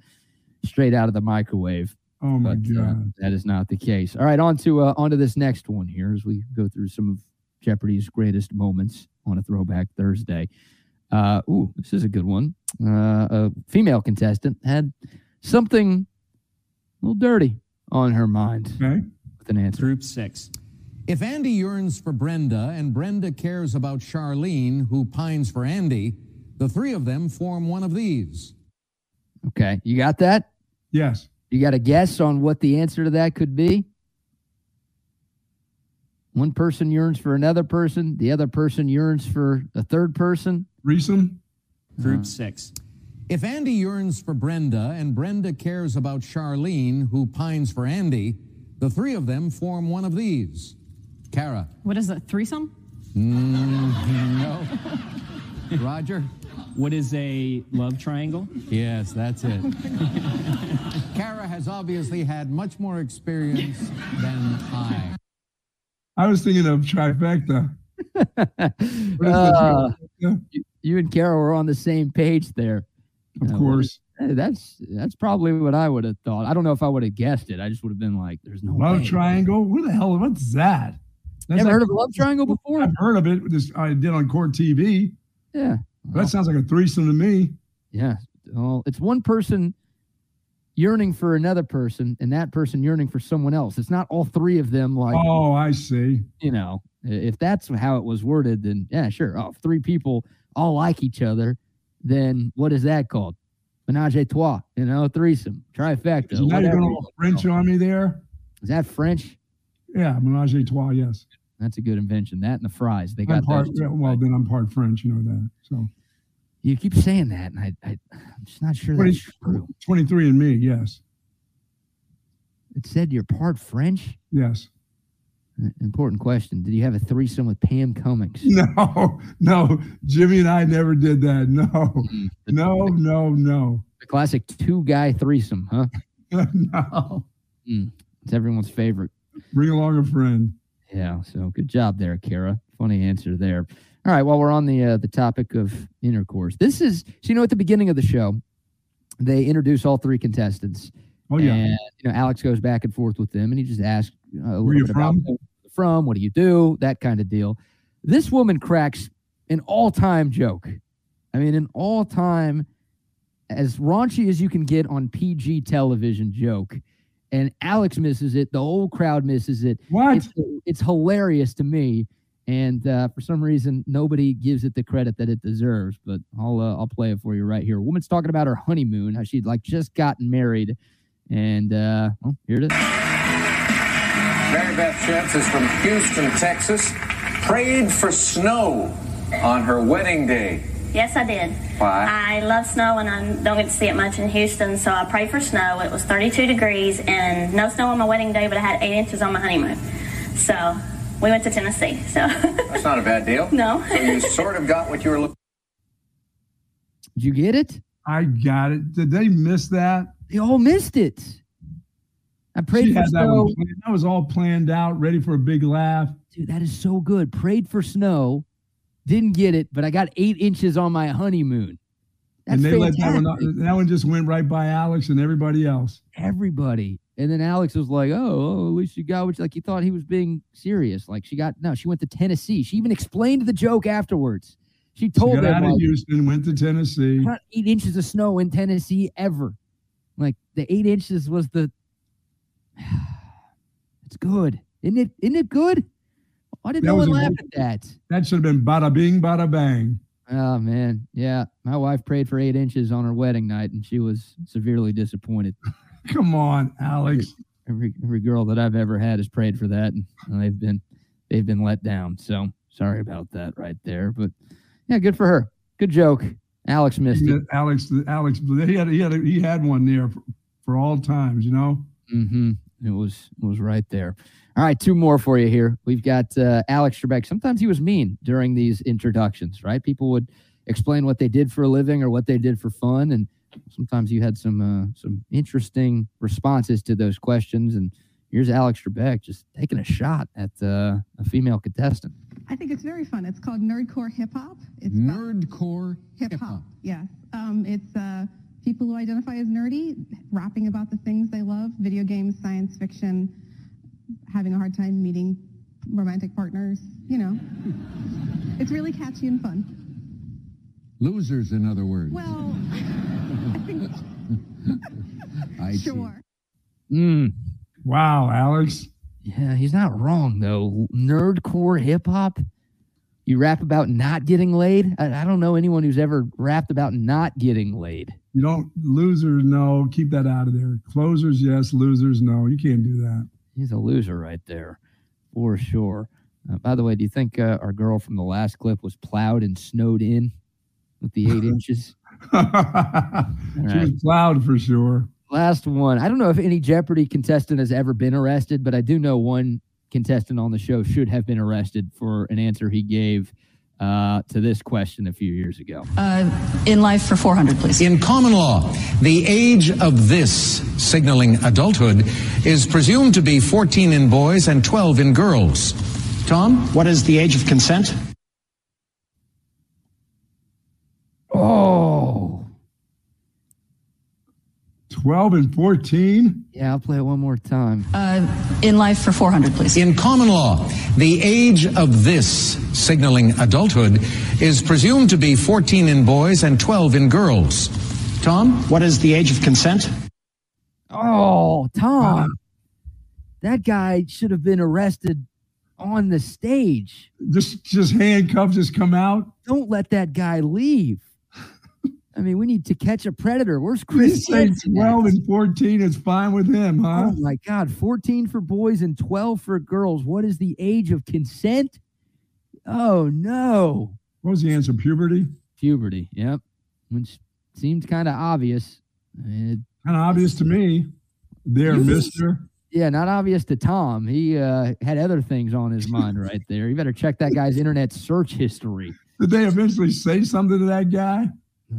straight out of the microwave. Oh my but uh, god. that is not the case. All right, on to uh, on to this next one here as we go through some of Jeopardy's greatest moments on a Throwback Thursday. Uh, ooh, this is a good one. Uh, a female contestant had something a little dirty on her mind Okay. with an answer. Group six. If Andy yearns for Brenda and Brenda cares about Charlene, who pines for Andy, the three of them form one of these. Okay, you got that? Yes. You got a guess on what the answer to that could be? One person yearns for another person, the other person yearns for a third person. Reason? Group uh, six. If Andy yearns for Brenda and Brenda cares about Charlene, who pines for Andy, the three of them form one of these. Kara. What is a Threesome? <laughs> No. Roger? What is a love triangle? Yes, that's it. <laughs> Kara has obviously had much more experience than I. I was thinking of trifecta. <laughs> Uh, Yeah. you, you and Carol were on the same page there. Of Uh, course. That's that's probably what I would have thought. I don't know if I would have guessed it. I just would have been like, "There's no Love way. triangle. What the hell? What's that? That's Ever like- heard of a love triangle before? I've heard of it. This I did on court TV. Yeah, That sounds like a threesome to me. yeah. Well, it's one person yearning for another person, and that person yearning for someone else. It's not all three of them. Like, Oh, I see. you know, if that's how it was worded, then yeah, sure. Oh, three people all like each other, then what is that called? Menage a trois, you know, threesome, trifecta. You're whatever going all French on me there. Is that French? Yeah, menage a trois. Yes. That's a good invention. That and the fries. They got part. yeah, well, then I'm part French. You know that. So You keep saying that, and I, I, I'm just not sure 20, that's true. 23 and me. Yes. It said you're part French. Yes. Important question. Did you have a threesome with Pam Cummings? <laughs> No, no. Jimmy and I never did that. No, Mm, <laughs> no, no, no, The classic two guy threesome, huh? <laughs> no. It's everyone's favorite. Bring along a friend. Yeah. So good job there, Kara. Funny answer there. All right. While we're on the uh, the topic of intercourse, this is so you know at the beginning of the show, they introduce all three contestants. Oh yeah. And you know, Alex goes back and forth with them, and he just asks uh, a Where little you from? from, what do you do, that kind of deal. This woman cracks an all-time joke. I mean, an all-time, as raunchy as you can get on PG television joke. And Alex misses it. The whole crowd misses it. What? It's, it's hilarious to me. And uh, for some reason, nobody gives it the credit that it deserves. But I'll uh, I'll play it for you right here. A woman's talking about her honeymoon, how she'd like just gotten married, and uh, well, here it is. Mary Beth Shentz is from Houston, Texas. Prayed for snow on her wedding day. Yes, I did. Why? I love snow and I don't get to see it much in Houston, so I prayed for snow. It was 32 degrees and no snow on my wedding day, but I had eight inches on my honeymoon. So we went to Tennessee. So <laughs> That's not a bad deal. No. So you sort of got what you were looking Did you get it? I got it. Did they miss that? They all missed it. I prayed She for had that, snow. that was all planned out, ready for a big laugh. Dude, that is so good. Prayed for snow, didn't get it, but I got eight inches on my honeymoon. That's and they let that one. fantastic. That one just went right by Alex and everybody else. everybody. And then Alex was like, oh, oh, at least you got what you like. He thought he was being serious. Like she got, no, she went to Tennessee. She even explained the joke afterwards. She She told got them, out of like, Houston, went to Tennessee. not eight inches of snow in Tennessee ever. Like the eight inches was the, <sighs> it's good. Isn't it, isn't it good? Why did That no one laugh at that? That should have been bada bing, bada bang. Oh man, yeah. My wife prayed for eight inches on her wedding night, and she was severely disappointed. <laughs> Come on, Alex. Every every girl that I've ever had has prayed for that, and they've been they've been let down. So sorry about that right there, but yeah, good for her. Good joke. Alex missed it. Alex, Alex, he had he had he had one there for, for all times. You know. Mm-hmm. It was it was right there. All right, two more for you here. We've got uh, Alex Trebek. Sometimes he was mean during these introductions, right? People would explain what they did for a living or what they did for fun, and sometimes you had some uh, some interesting responses to those questions. And here's Alex Trebek just taking a shot at uh, a female contestant. I think it's very fun. It's called Nerdcore Hip Hop. It's Nerdcore hip hop. Yes. Um, it's uh, people who identify as nerdy, rapping about the things they love video games, science fiction, having a hard time meeting romantic partners. You know, <laughs> it's really catchy and fun. Losers, in other words. Well, <laughs> <laughs> I see. sure. Mm. Wow, Alex. Yeah, he's not wrong though. Nerdcore hip hop. You rap about not getting laid. I, I don't know anyone who's ever rapped about not getting laid. You don't losers. No, keep that out of there. Closers, yes. Losers, no. You can't do that. He's a loser right there, for sure. Uh, by the way, do you think uh, our girl from the last clip was plowed and snowed in with the eight <laughs> inches? <laughs> she right. was plowed for sure. Last one. I don't know if any Jeopardy contestant has ever been arrested, but I do know one contestant on the show should have been arrested for an answer he gave uh, to this question a few years ago. Uh, in life for 400, please. In common law, the age of this, signaling adulthood, is presumed to be 14 in boys and 12 in girls. Tom? What is the age of consent? Oh, 12 and 14? yeah, I'll play it one more time. Uh, in life for 400, please. In common law, the age of this, signaling adulthood, is presumed to be 14 in boys and 12 in girls. Tom? What is the age of consent? Oh, Tom, that guy should have been arrested on the stage. Just just handcuffs just come out? Don't let that guy leave. I mean, we need to catch a predator. Where's Chris? say Hansen at? 12 and 14 is fine with him, huh? Oh my God, 14 for boys and 12 for girls. What is the age of consent? Oh no. What was the answer? Puberty? Puberty, yep. Which seemed kind of obvious. It- Kind of obvious to me. There, mister. yeah, not obvious to Tom. He uh, had other things on his mind right there. You better check that guy's internet search history. Did they eventually say something to that guy?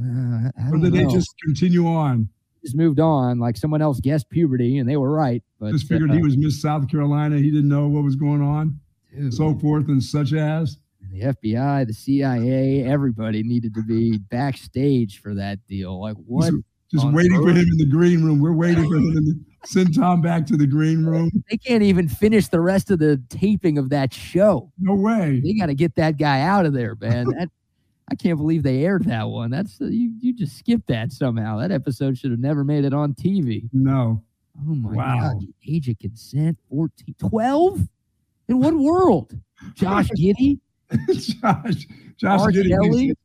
Uh, Or did they just continue on? just moved on? Like someone else guessed puberty and they were right. But Just figured uh, he was Miss South Carolina. He didn't know what was going on, dude, so forth and such as. the FBI, the CIA, <laughs> everybody needed to be backstage for that deal. Like what? Just, just waiting for him in the green room. We're waiting for him to send Tom back to the green room. They can't even finish the rest of the taping of that show. No way. They got to get that guy out of there, man. <laughs> That I can't believe they aired that one. That's uh, you. You just skipped that somehow. That episode should have never made it on TV. No. Oh my Wow. god! Age of consent 14, 12? In what world? <laughs> Josh Giddey? Josh, Josh R. Giddey Kelly? thinks-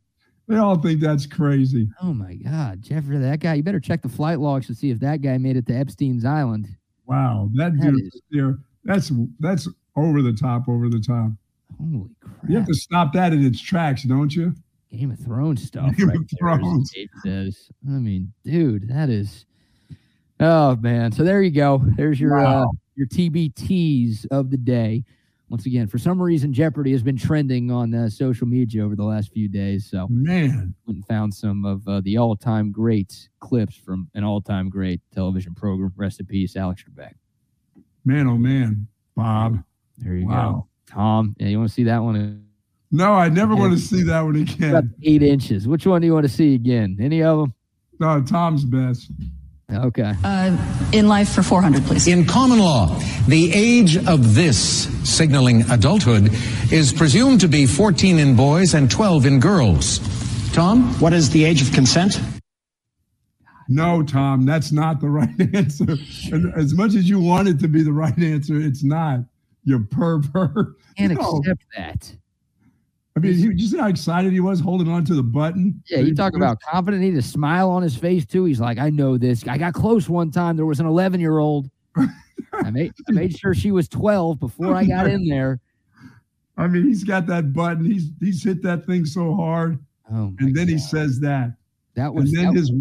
They all think that's crazy. Oh my god, Jeffrey, that guy. You better check the flight logs to see if that guy made it to Epstein's Island. Wow, that That dude is- there. That's that's over the top, over the top. Holy crap! You have to stop that in its tracks, don't you? Game of Thrones <laughs> stuff. Game right of Thrones. Says. I mean, dude, that is. Oh man! So there you go. There's your uh, your TBTs of the day. Once again, for some reason, Jeopardy has been trending on uh, social media over the last few days. So Man, and found some of uh, the all-time great clips from an all-time great television program. Rest in peace, Alex Trebek. man, oh man, Bob. There you Wow. go, Tom. Yeah, you want to see that one? No, I never want to see that one About again. eight inches. Which one do you want to see again? Any of them? No, Tom's best. Okay. Uh, in life for 400, please. In common law, the age of this, signaling adulthood, is presumed to be 14 in boys and 12 in girls. Tom? What is the age of consent? No, Tom, that's not the <laughs> right answer. And as much as you want it to be the right answer, it's not. You pervert. Can't No. accept that. I mean, you see how excited he was holding on to the button? Yeah, you talk about confident. He had a smile on his face too. He's like, I know this. I got close one time. There was an 11 year old. I made I made sure she was 12 before I got in there. I mean, he's got that button. He's he's hit that thing so hard, Oh, and then he says that, that and was then that, his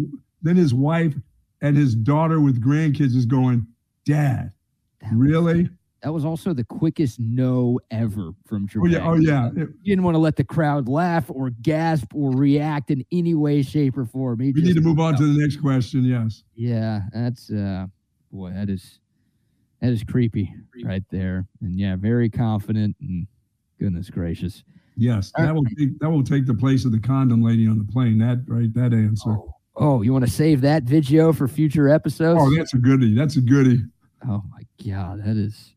then his wife and his daughter with grandkids is going, Dad, that was- really? That was also the quickest no ever from Trebek. Oh yeah, oh yeah. You didn't want to let the crowd laugh or gasp or react in any way, shape, or form. He we need to move on to the next question. Yes. Yeah, that's uh boy, that is that is creepy right there. And yeah, very confident and goodness gracious. Yes, that will take, that will take the place of the condom lady on the plane. That right, that answer. Oh, you want to save that video for future episodes? Oh, that's a goodie. That's a goodie. Oh my god, that is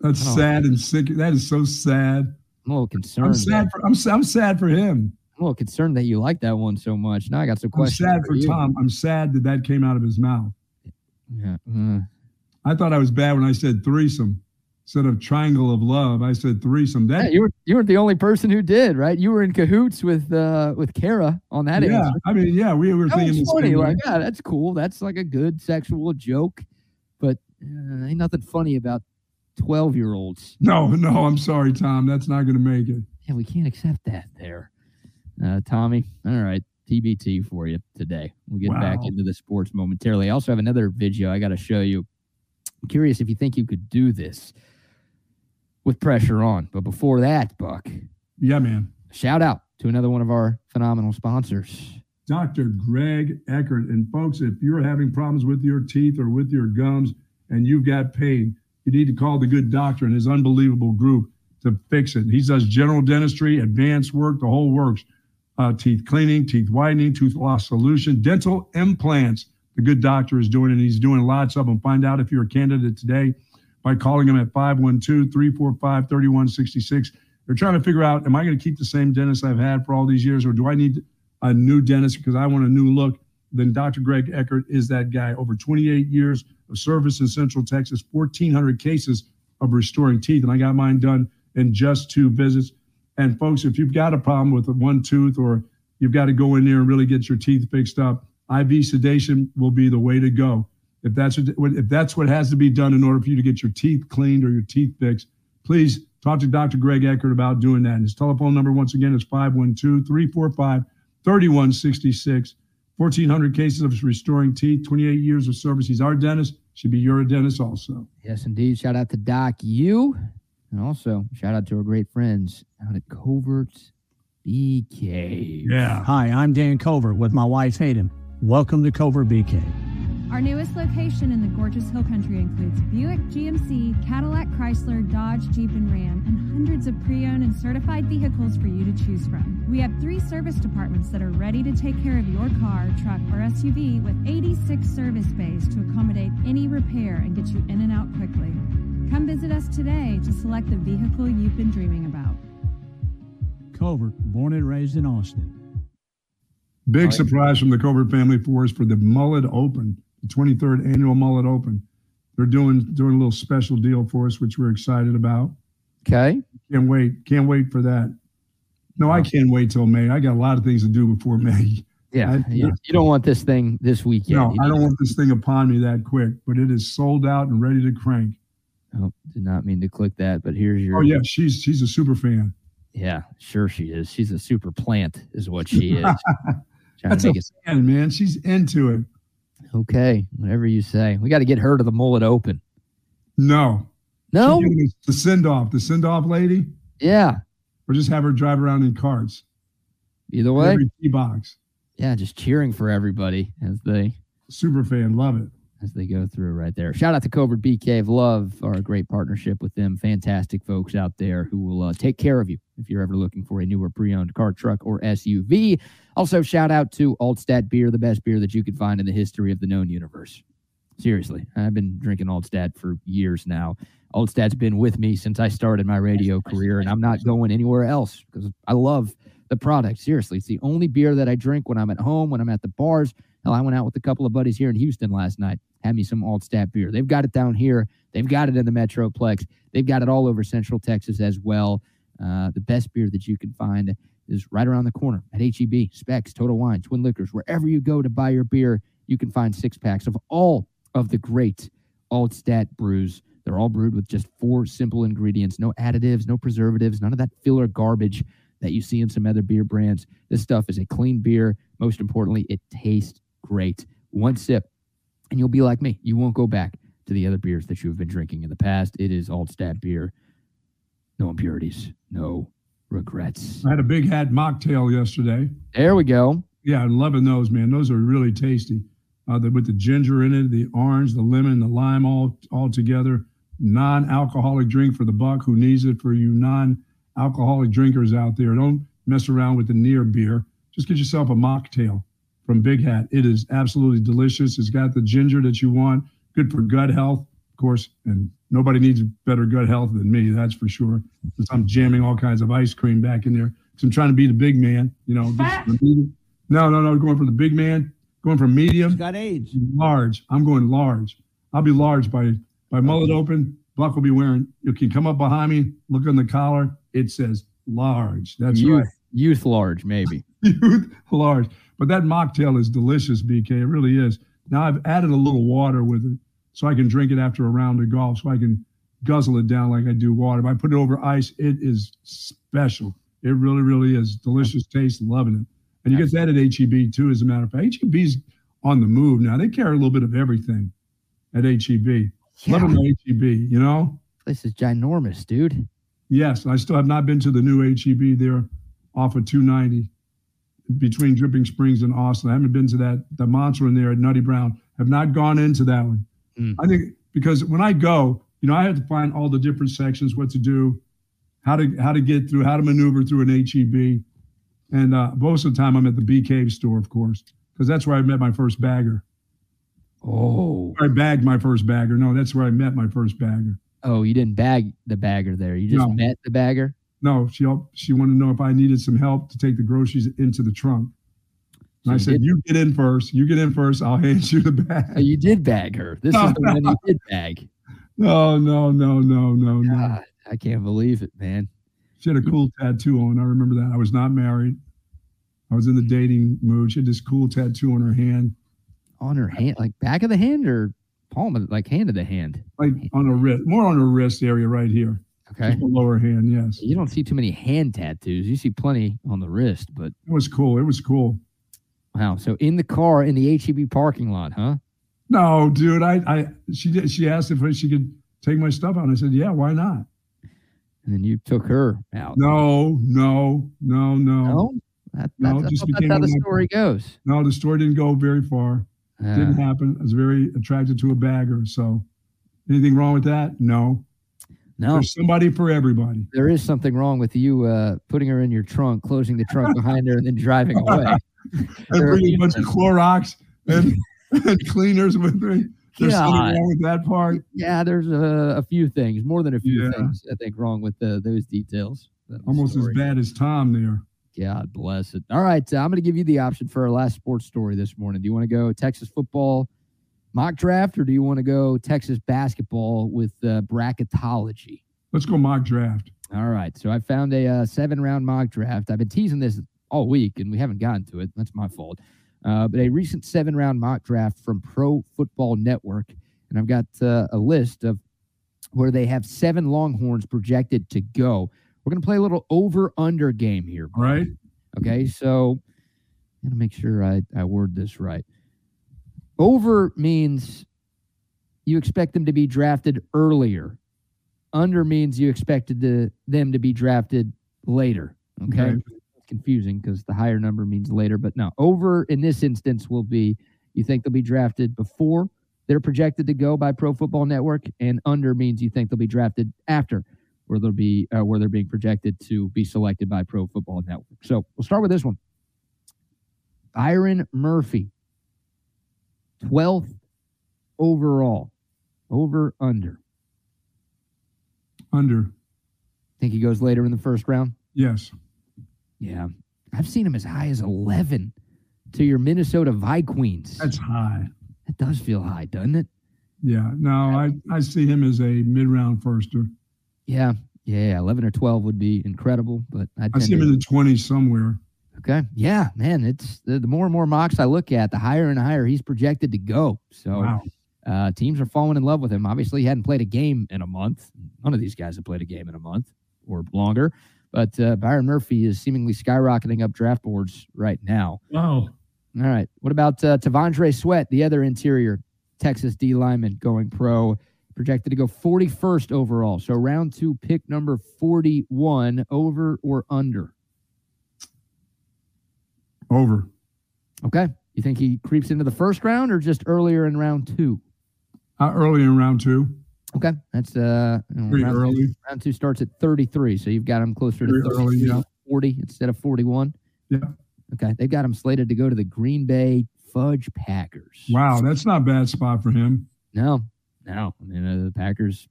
That's Oh. sad and sick. That is so sad. I'm a little concerned. I'm sad for I'm, I'm sad for him. I'm a little concerned that you like that one so much. Now I got some questions. I'm sad for you. Tom. I'm sad that that came out of his mouth. Yeah. uh, I thought I was bad when I said threesome instead of triangle of love. I said threesome. yeah, That you were you weren't the only person who did, right? You were in cahoots with uh with Kara on that yeah. answer. I mean, yeah, we were That thinking funny. Like, yeah, that's cool. That's like a good sexual joke, but uh, ain't nothing funny about twelve year olds. No, no, I'm sorry, Tom. That's not going to make it. Yeah, we can't accept that there. Uh, Tommy, all right, TBT for you today. We'll get back into the sports momentarily. I also have another video I got to show you. I'm curious if you think you could do this with pressure on. But before that, Buck, Yeah, man. shout out to another one of our phenomenal sponsors. Dr. Greg Eckert. And folks, if you're having problems with your teeth or with your gums and you've got pain, you need to call the good doctor and his unbelievable group to fix it. He does general dentistry, advanced work, the whole works. Uh, teeth cleaning, teeth whitening, tooth loss solution, dental implants. The good doctor is doing, and he's doing lots of them. Find out if you're a candidate today by calling him at 512 345 3166. They're trying to figure out, am I going to keep the same dentist I've had for all these years, or do I need a new dentist because I want a new look? Then Dr. Greg Eckert is that guy. Over 28 years of service in Central Texas, 1,400 cases of restoring teeth. And I got mine done in just two visits. And folks, if you've got a problem with one tooth or you've got to go in there and really get your teeth fixed up, IV sedation will be the way to go. If that's what, if that's what has to be done in order for you to get your teeth cleaned or your teeth fixed, please talk to Dr. Greg Eckert about doing that. And his telephone number, once again, is 512 345 3166. 1,400 cases of restoring teeth, 28 years of service. He's our dentist, should be your dentist also. Yes, indeed. Shout out to Doc U. And also shout out to our great friends out at Covert Bee Cave. Yeah. Hi, I'm Dan Covert with my wife Hayden. Welcome to Covert Bee Cave. Our newest location in the gorgeous Hill Country includes Buick, GMC, Cadillac, Chrysler, Dodge, Jeep, and Ram, and hundreds of pre owned and certified vehicles for you to choose from. We have three service departments that are ready to take care of your car, truck, or SUV with 86 service bays to accommodate any repair and get you in and out quickly. Come visit us today to select the vehicle you've been dreaming about. Covert, born and raised in Austin. Big surprise from the Covert family for us for the Mullet Open, the 23rd annual Mullet Open. They're doing doing a little special deal for us, which we're excited about. Okay. Can't wait. Can't wait for that. No, I can't wait till May. I got a lot of things to do before May. Yeah. I- you, you don't want this thing this weekend. No, I don't want this thing upon me that quick, but it is sold out and ready to crank. Oh, did not mean to click that, but here's your. Oh yeah, she's she's a super fan. Yeah, sure she is. She's a super plant, is what she is. <laughs> That's a fan, man. She's into it. Okay. Whatever you say. We got to get her to the mullet open. No. No? She's giving us The send off, the send off lady, Yeah. or just have her drive around in carts. Either way. Every box. Yeah, just cheering for everybody as they Super fan, love it. As they go through right there. Shout out to Covert Bee Cave. Love our great partnership with them. Fantastic folks out there who will uh, take care of you if you're ever looking for a newer pre-owned car, truck, or SUV. Also, shout out to Altstadt Beer, the best beer that you could find in the history of the known universe. Seriously, I've been drinking Altstadt for years now. Altstadt's been with me since I started my radio career, and I'm not going anywhere else because I love the product. Seriously, it's the only beer that I drink when I'm at home, when I'm at the bars. Hell, I went out with a couple of buddies here in Houston last night, had me some Altstadt beer. They've got it down here. They've got it in the Metroplex. They've got it all over Central Texas as well. Uh, the best beer that you can find is right around the corner at HEB, Specs, Total Wine, Twin Liquors. Wherever you go to buy your beer, you can find six packs of all of the great Altstadt brews. They're all brewed with just four simple ingredients no additives, no preservatives, none of that filler garbage that you see in some other beer brands. This stuff is a clean beer. Most importantly, it tastes great. One sip, and you'll be like me. You won't go back to the other beers that you've been drinking in the past. It is Altstadt beer. No impurities, no regrets. I had a big hat mocktail yesterday. There we go. Yeah, I'm loving those, man. Those are really tasty. Uh, the, with the ginger in it, the orange, the lemon, the lime, all all together. Non-alcoholic drink for the buck who needs it. For you non-alcoholic drinkers out there, don't mess around with the near beer. Just get yourself a mocktail from Big Hat. It is absolutely delicious. It's got the ginger that you want. Good for gut health, of course, and nobody needs better gut health than me. That's for sure. Because I'm jamming all kinds of ice cream back in there. So I'm trying to be the big man. You know, <laughs> no, no, no. Going for the big man. Going for medium. He's got age. Large. I'm going large. I'll be large by by mullet open. Buck will be wearing. You can come up behind me. Look on the collar. It says large. That's youth, right. Youth large, maybe. <laughs> youth large. But that mocktail is delicious, BK. It really is. Now I've added a little water with it so I can drink it after a round of golf, so I can guzzle it down like I do water. If I put it over ice, it is special. It really, really is delicious taste. Loving it. And you get that at HEB too, as a matter of fact. HEB's on the move now. They carry a little bit of everything at HEB. Yeah. Loving the HEB, you know? This is ginormous, dude. Yes, I still have not been to the new HEB there off of 290 between Dripping Springs and Austin. I haven't been to that the monster in there at Nutty Brown. Have not gone into that one. Mm. I think because when I go, you know, I have to find all the different sections, what to do, how to how to get through, how to maneuver through an HEB. And uh, most of the time, I'm at the Bee Cave store, of course, because that's where I met my first bagger. Oh, I bagged my first bagger. No, that's where I met my first bagger. Oh, you didn't bag the bagger there. You just No. met the bagger. No, she she wanted to know if I needed some help to take the groceries into the trunk. And I said, did- "You get in first. You get in first. I'll <laughs> hand you the Oh, bag." you did bag her. This No, is the one you <laughs> did bag. No, no, no, no, no, no. I can't believe it, man. She had a cool tattoo on. I remember that. I was not married. I was in the dating mood. She had this cool tattoo on her hand, On her hand, like back of the hand or palm of, like hand of the hand. like on her wrist, more on her wrist area right here. Okay. Just the lower hand. Yes, You don't see too many hand tattoos. You see plenty on the wrist, but it was cool. It was cool. wow. So in the car in the HEB parking lot, huh? No, dude. I, I, she did. She asked if she could take my stuff out. I said, "Yeah, why not?" And then you took her out. No, no, no, no. No? That, No, that's, it just I that's how the of my- story goes. No, the story didn't go very far. Didn't Uh, happen. I was very attracted to a bagger. So, anything wrong with that? No. No, There's somebody for everybody. there is something wrong with you uh, putting her in your trunk, closing the trunk behind her, and then driving <laughs> away. And There bring a bunch of Clorox and, <laughs> and cleaners with me. There's something wrong with that part. Yeah, there's a, a few things, more than a few Yeah. things, I think, wrong with the, those details. Almost as bad as Tom there. God bless it. All right, uh, I'm going to give you the option for our last sports story this morning. Do you want to go Texas football mock draft, or do you want to go Texas basketball with uh, bracketology? Let's go mock draft. All right, so I found a uh, seven round mock draft. I've been teasing this all week, and we haven't gotten to it. That's my fault. Uh, but a recent seven round mock draft from Pro Football Network, and I've got uh, a list of where they have seven Longhorns projected to go. We're going to play a little over under game here. All right. Okay, so I'm gonna make sure I, I word this right. Over means you expect them to be drafted earlier. Under means you expected to, them to be drafted later. Okay. Okay. It's confusing because the higher number means later, but no. Over in this instance will be you think they'll be drafted before they're projected to go by Pro Football Network, and under means you think they'll be drafted after where they'll be uh, where they're being projected to be selected by Pro Football Network. So we'll start with this one. Byron Murphy, twelfth overall, over under. Under. Think he goes later in the first round? Yes. Yeah, I've seen him as high as eleven to your Minnesota Vikings. That's high. That does feel high, doesn't it? Yeah. No, I, I see him as a mid round firster. Yeah, yeah, yeah. Eleven or twelve would be incredible, but I, I see him to- in the 20s somewhere. Okay. Yeah, man. It's the, the more and more mocks I look at, the higher and higher he's projected to go. So Wow. uh, teams are falling in love with him. Obviously, he hadn't played a game in a month. None of these guys have played a game in a month or longer. But uh, Byron Murphy is seemingly skyrocketing up draft boards right now. Wow. All right. What about uh, T'Vondre Sweat, the other interior Texas D lineman going pro, projected to go 41st overall. So round two, pick number 41, over or under? Over. Okay. You think he creeps into the first round or just earlier in round two? Uh, early in round two. Okay. That's uh you know, Pretty round, early. round two starts at 33. So you've got him closer Very to early, yeah. 40 instead of 41. Yeah. Okay. They've got him slated to go to the Green Bay Fudge Packers. Wow. That's not a bad spot for him. No, no. I mean, uh, the Packers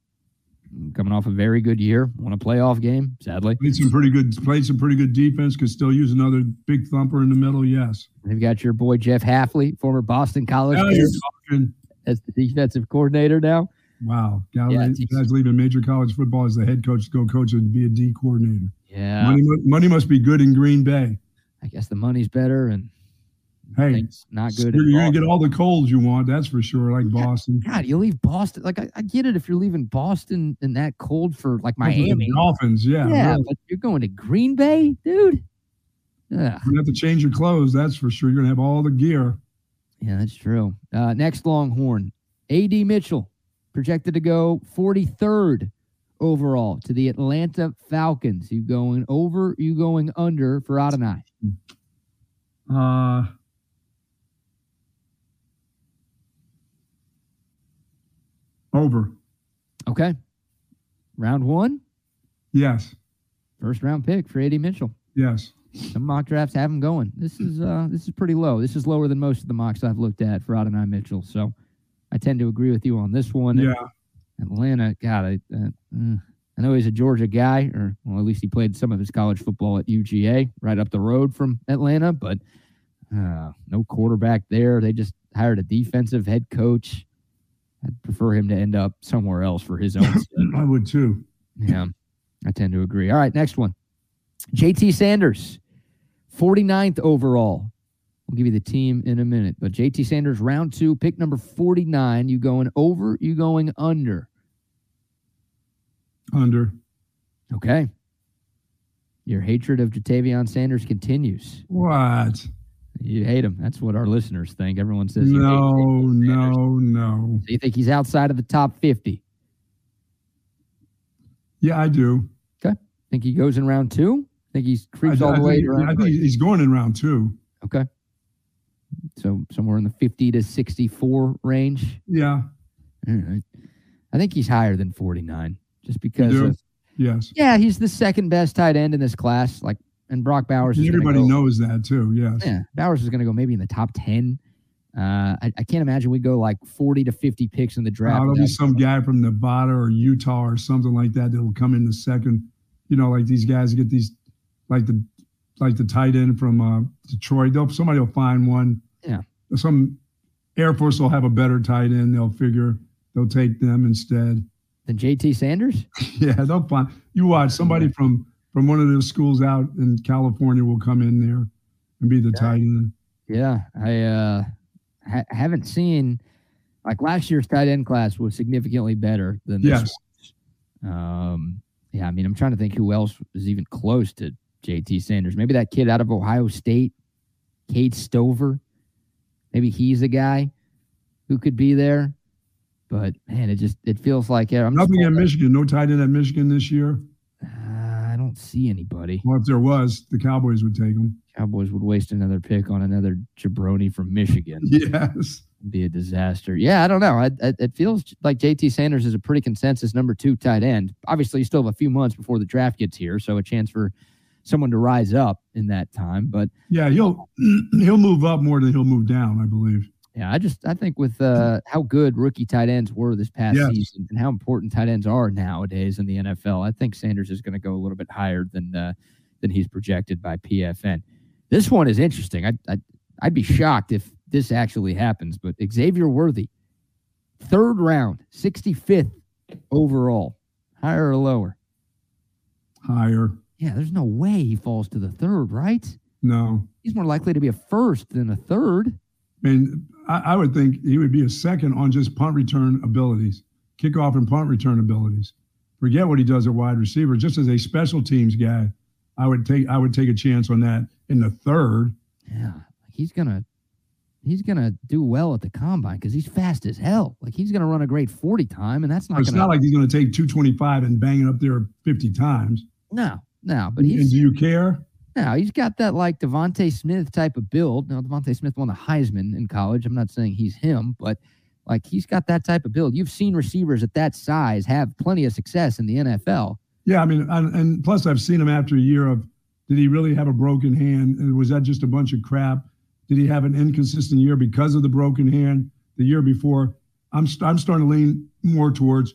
coming off a very good year, won a playoff game. Sadly, played some pretty good. Played some pretty good defense. Could still use another big thumper in the middle. Yes. They've got your boy Jeff Hafley, former Boston College, as the defensive coordinator now. Wow, guys, yeah, guys leaving major college football as the head coach to go coach and be a D coordinator. Yeah, money, money must be good in Green Bay. I guess the money's better, and hey, not good. You're gonna get all the colds you want, that's for sure. Like Boston. God, you leave Boston. Like I, I get it if you're leaving Boston in that cold for like Miami Dolphins. Yeah, yeah, really. but you're going to Green Bay, dude. Yeah, you have to change your clothes. That's for sure. You're gonna have all the gear. Yeah, that's true. Uh, next Longhorn, AD Mitchell projected to go 43rd overall to the Atlanta Falcons. You going over, you going under for Adonai? Uh, over. Okay. Round one? Yes. First round pick for AD Mitchell. Yes. Some mock drafts have him going. This is uh this is pretty low. This is lower than most of the mocks I've looked at for Adonai Mitchell. So I tend to agree with you on this one. Yeah. Atlanta, God, I, uh, uh, I know he's a Georgia guy, or well, at least he played some of his college football at UGA, right up the road from Atlanta. But uh, no quarterback there. They just hired a defensive head coach. I'd prefer him to end up somewhere else for his own. <coughs> I would too. Yeah, I tend to agree. All right, next one. JT Sanders, 49th overall We'll give you the team in a minute. But JT Sanders, round two, pick number 49. You going over, you going under? Under. Okay. Your hatred of Ja'Tavion Sanders continues. What? You hate him. That's what our listeners think. Everyone says no, no, no. Do you think he's outside of the top 50? Yeah, I do. Okay. Think he goes in round two? Think he's creeps I, all the I way think, I think he's going in round two. Okay. So somewhere in the 50 to 64 range. Yeah. I think he's higher than 49 just because. Of, yes. Yeah, he's the second best tight end in this class. Like, and Brock Bowers. Everybody go, knows that too. Yes. Yeah. Bowers is going to go maybe in the top 10. Uh, I, I, can't imagine we go like 40 to 50 picks in the draft. there'll be some guy from Nevada or Utah or something like that that will come in the second. You know, like these guys get these, like the like the tight end from uh, Detroit. They'll somebody will find one yeah. Some Air Force will have a better tight end. They'll figure they'll take them instead. Than JT Sanders? <laughs> yeah, they'll find you watch somebody from from one of those schools out in California will come in there and be the yeah. tight end. Yeah, I uh, ha- haven't seen like last year's tight end class was significantly better than this. Yes. Um, yeah, I mean, I'm trying to think who else is even close to JT Sanders. Maybe that kid out of Ohio State, Cade Stover. Maybe he's a guy who could be there. But man, it just it feels like yeah, I'm nothing at Michigan. No tight end at Michigan this year. Don't see anybody. Well, if there was, the Cowboys would take him. Cowboys would waste another pick on another jabroni from Michigan. <laughs> Yes, It'd be a disaster. Yeah, I don't know. I, I, it feels like JT Sanders is a pretty consensus number two tight end. Obviously, you still have a few months before the draft gets here, so a chance for someone to rise up in that time. But yeah, he'll <clears throat> he'll move up more than he'll move down, I believe. Yeah, I just I think with uh, how good rookie tight ends were this past yes. season and how important tight ends are nowadays in the NFL, I think Sanders is going to go a little bit higher than uh, than he's projected by PFN. This one is interesting. I I'd, I'd be shocked if this actually happens, but Xavier Worthy, third round, 65th overall, higher or lower? Higher. Yeah, there's no way he falls to the third, right? No. He's more likely to be a first than a third. I mean, I, I would think he would be a second on just punt return abilities, kickoff and punt return abilities. Forget what he does at wide receiver. Just as a special teams guy, I would take I would take a chance on that in the third. Yeah, he's gonna he's gonna do well at the combine because he's fast as hell. Like he's gonna run a great forty time, and that's not. It's gonna, not like he's gonna take two twenty five and bang it up there fifty times. No, no, but he's. And do you care? No, he's got that like DeVonta Smith type of build. Now, DeVonta Smith won the Heisman in college. I'm not saying he's him, but like he's got that type of build. You've seen receivers at that size have plenty of success in the NFL. Yeah, I mean, and, and plus I've seen him after a year of did he really have a broken hand? And was that just a bunch of crap? Did he have an inconsistent year because of the broken hand the year before? I'm I'm starting to lean more towards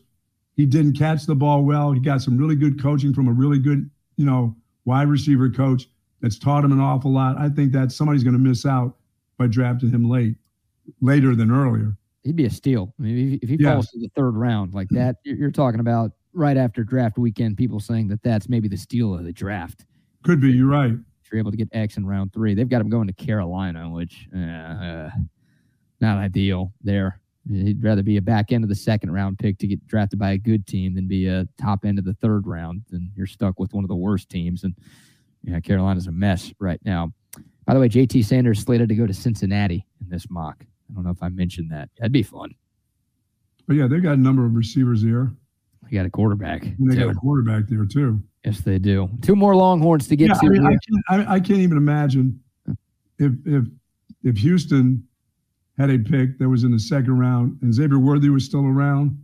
He didn't catch the ball well. He got some really good coaching from a really good, you know, wide receiver coach that's taught him an awful lot. I think that somebody's going to miss out by drafting him late, later than earlier. He'd be a steal. I mean, if he falls to the third round like that, you're, talking about right after draft weekend. People saying that that's maybe the steal of the draft. Could be. You're right. If you're able to get X in round three, they've got him going to Carolina, which uh, not ideal there. He'd rather be a back end of the second round pick to get drafted by a good team than be a top end of the third round. Then you're stuck with one of the worst teams. And yeah, Carolina's a mess right now. By the way, JT Sanders slated to go to Cincinnati in this mock. I don't know if I mentioned that. That'd be fun. But yeah, they've got a number of receivers there. They got a quarterback. And they got a quarterback there too. Yes, they do. Two more Longhorns to get Yeah, to. I, mean, I, can't, I, I can't even imagine if if if Houston had a pick that was in the second round and Xavier Worthy was still around,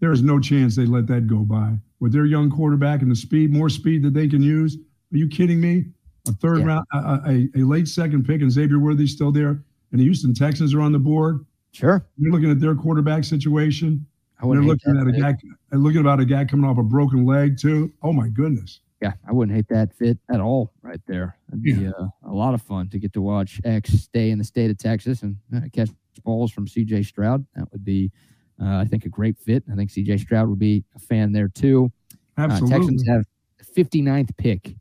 there is no chance they'd let that go by. With their young quarterback and the speed, more speed that they can use, are you kidding me? A third Yeah. round, a, a, a late second pick, and Xavier Worthy's still there, and the Houston Texans are on the board. Sure. You're looking at their quarterback situation. I They're looking that at a guy, looking about a guy coming off a broken leg too. Oh my goodness. Yeah, I wouldn't hate that fit at all right there. That'd be uh, a lot of fun to get to watch X stay in the state of Texas and uh, catch balls from CJ Stroud. That would be, uh, I think, a great fit. I think CJ Stroud would be a fan there too. Uh, Absolutely. Texans have 59th pick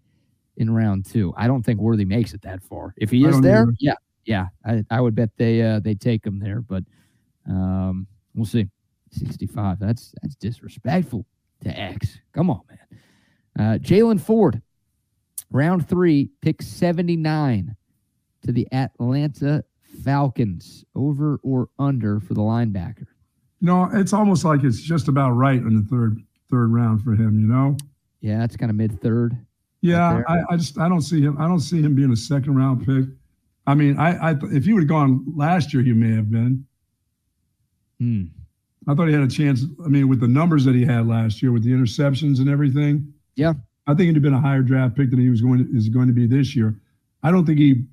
in round two. I don't think Worthy makes it that far. If he is there, either. yeah, yeah, I, I would bet they uh, they take him there, but um, we'll see. 65. That's that's disrespectful to X. Come on, man. Uh, Jaylan Ford, round three, pick 79 to the Atlanta Falcons. Over or under for the linebacker? No, it's almost like it's just about right in the third third round for him. You know. Yeah, that's kind of mid third. Yeah. I, I just I don't see him. I don't see him being a second round pick. I mean, I, I if he would have gone last year, he may have been. Hmm. I thought he had a chance. I mean, with the numbers that he had last year, with the interceptions and everything. Yeah. I think he'd have been a higher draft pick than he was going to, is going to be this year. I don't think he.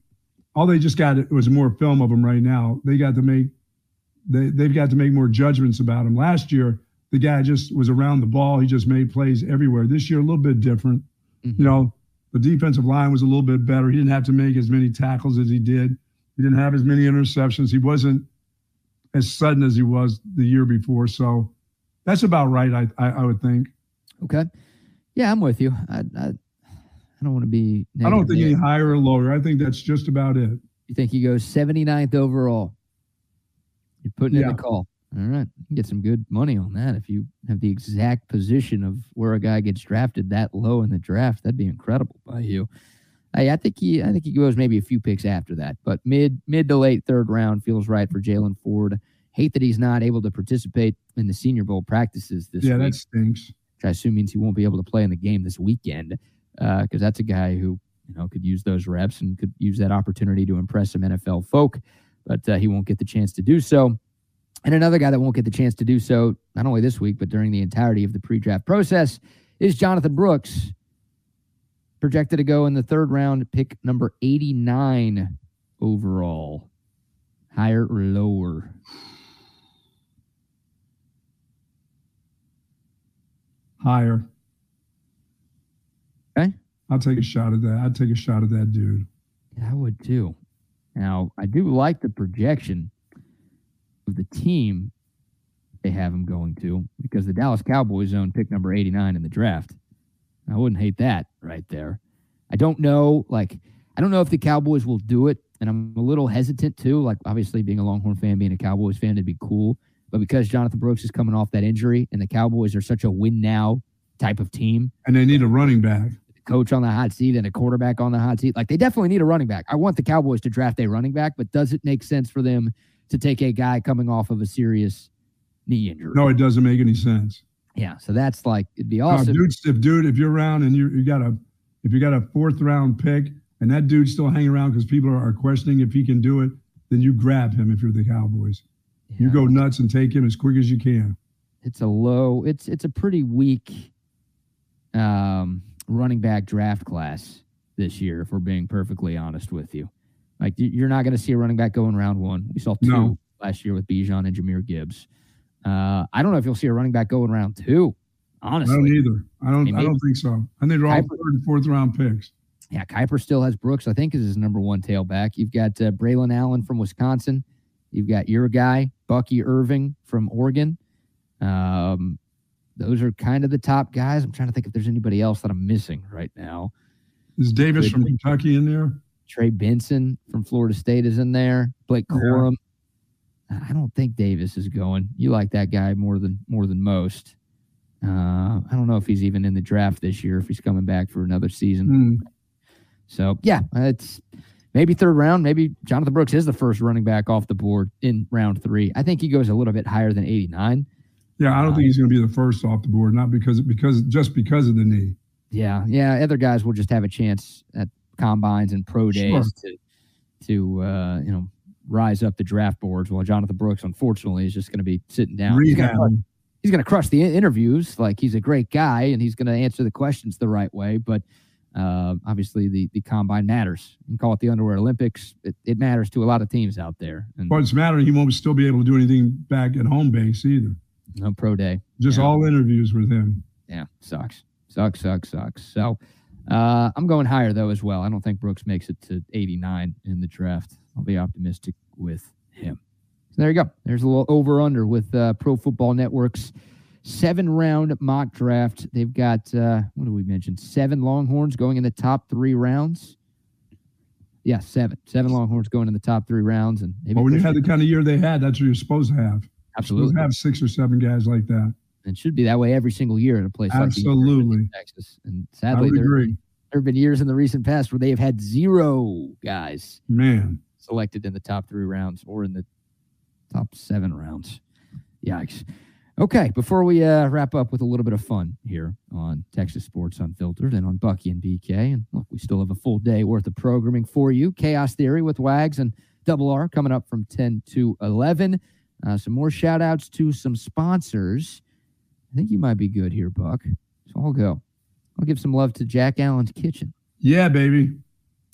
All they just got was more film of him right now. They got to make. They they've got to make more judgments about him. Last year, the guy just was around the ball. He just made plays everywhere. This year, a little bit different. You mm-hmm. know, the defensive line was a little bit better. He didn't have to make as many tackles as he did. He didn't have as many interceptions. He wasn't as sudden as he was the year before. So that's about right. I I, I would think. Okay. Yeah, I'm with you. I I, I don't want to be. I don't think any higher or lower. I think that's just about it. You think he goes 79th overall? You're putting in the call. All right. You can get some good money on that if you have the exact position of where a guy gets drafted that low in the draft. That'd be incredible by you. Hey, I think he I think he goes maybe a few picks after that, but mid mid to late third round feels right for Jaylan Ford. Hate that he's not able to participate in the Senior Bowl practices this yeah, week Yeah, that stinks. which I assume means he won't be able to play in the game this weekend because that's a guy who you know could use those reps and could use that opportunity to impress some NFL folk, but uh, he won't get the chance to do so. And another guy that won't get the chance to do so, not only this week, but during the entirety of the pre-draft process, is Jonathan Brooks, projected to go in the third round, pick number 89 overall. Higher or lower? Higher. Okay. I'll take a shot at that. I'd take a shot at that dude. Yeah, I would too. Now, I do like the projection of the team they have him going to because the Dallas Cowboys own pick number 89 in the draft. I wouldn't hate that right there. I don't know, like, I don't know if the Cowboys will do it, and I'm a little hesitant too. Like, obviously, being a Longhorn fan, being a Cowboys fan, it'd be cool. But because Jonathan Brooks is coming off that injury and the Cowboys are such a win now type of team, And they need a running back. coach on the hot seat and a quarterback on the hot seat. Like they definitely need a running back. I want the Cowboys to draft a running back, but does it make sense for them to take a guy coming off of a serious knee injury? No, it doesn't make any sense. Yeah, so that's like it'd be No, awesome. dude, if dude, if you're around and you you got a if you got a fourth round pick and that dude's still hanging around because people are, are questioning if he can do it, then you grab him if you're the Cowboys. You go nuts and take him as quick as you can. It's a low. It's it's a pretty weak um, running back draft class this year. If we're being perfectly honest with you, like you- you're not going to see a running back go in round one. We saw two No. last year with Bijan and Jahmyr Gibbs. Uh, I don't know if you'll see a running back go in round two. Honestly, I don't either. I don't. I mean, I, don't think so. I think they're all Kiper- third and fourth round picks. Yeah, Kiper still has Brooks, I think, is his number one tailback. You've got uh, Braelon Allen from Wisconsin. You've got your guy, Bucky Irving from Oregon. Um, those are kind of the top guys. I'm trying to think if there's anybody else that I'm missing right now. Is Davis from Kentucky in there? Trey Benson from Florida State is in there. Blake Yeah. Corum. I don't think Davis is going. You like that guy more than more than most. Uh, I don't know if he's even in the draft this year. If he's coming back for another season. Hmm. So yeah, it's maybe third round. Maybe Jonathan Brooks is the first running back off the board in round three. I think he goes a little bit higher than 89. Yeah, I don't think he's going to be the first off the board. Not because because just because of the knee. Yeah, yeah. Other guys will just have a chance at combines and pro days Sure. to to uh, you know rise up the draft boards. While Jonathan Brooks, unfortunately, is just going to be sitting down. He's gonna, Rehab. he's going to crush the interviews. Like he's a great guy and he's going to answer the questions the right way. But uh, obviously, the the combine matters. You can call it the underwear Olympics. It, it matters to a lot of teams out there. And What's matter? He won't still be able to do anything back at home base either. no pro day. Just Yeah. all interviews with him. Yeah, sucks. Sucks, sucks, sucks. So uh, I'm going higher, though, as well. I don't think Brooks makes it to 89 in the draft. I'll be optimistic with him. So there you go. There's a little over under with uh, Pro Football Network's seven round mock draft. They've got, uh, what did we mention? Seven Longhorns going in the top three rounds. Yeah, seven. Seven Longhorns going in the top three rounds. And maybe But when you had the kind of year they had, that's what you're supposed to have. Absolutely. have six or seven guys like that. It should be that way every single year at a place like the University of Absolutely. Texas. And sadly, there, agree. there have been years in the recent past where they have had zero guys Man, selected in the top three rounds or in the top seven rounds. Yikes. Okay, before we uh, wrap up with a little bit of fun here on Texas Sports Unfiltered and on Bucky and BK, and look, we still have a full day worth of programming for you. Chaos Theory with Wags and Double R coming up from 10 to 11. Uh, some more shout outs to some sponsors. I think you might be good here, Buck. So I'll go. I'll give some love to Jack Allen's Kitchen. yeah, baby.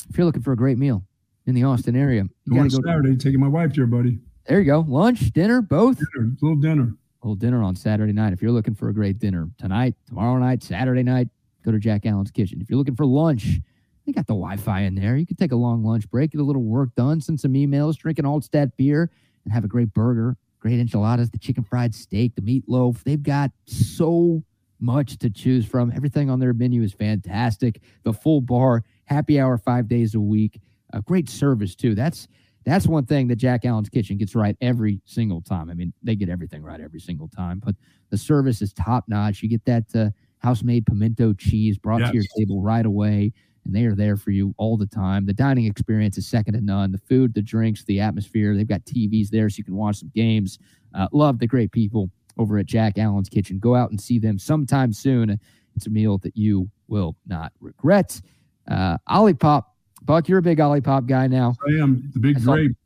If you're looking for a great meal in the Austin area, you Going gotta go. Saturday, taking my wife there, buddy. There you go. Lunch, dinner, both. Dinner, little dinner. little dinner on Saturday night. If you're looking for a great dinner tonight, tomorrow night, Saturday night, go to Jack Allen's Kitchen. If you're looking for lunch, they got the Wi-Fi in there. You could take a long lunch break, get a little work done, send some emails, drink an Altstadt beer, and have a great burger, great enchiladas, the chicken fried steak, the meatloaf. They've got so much to choose from. Everything on their menu is fantastic. The full bar, happy hour five days a week. A great service too. That's that's one thing that Jack Allen's Kitchen gets right every single time. I mean, they get everything right every single time, but the service is top notch. You get that uh, house made pimento cheese brought to your table right away, and they are there for you all the time. The dining experience is second to none. The food, the drinks, the atmosphere. They've got TVs there so you can watch some games. Uh, love the great people over at Jack Allen's Kitchen. Go out and see them sometime soon. It's a meal that you will not regret. Uh, Olipop. Buck, you're a big Olipop guy now. I am the big grape.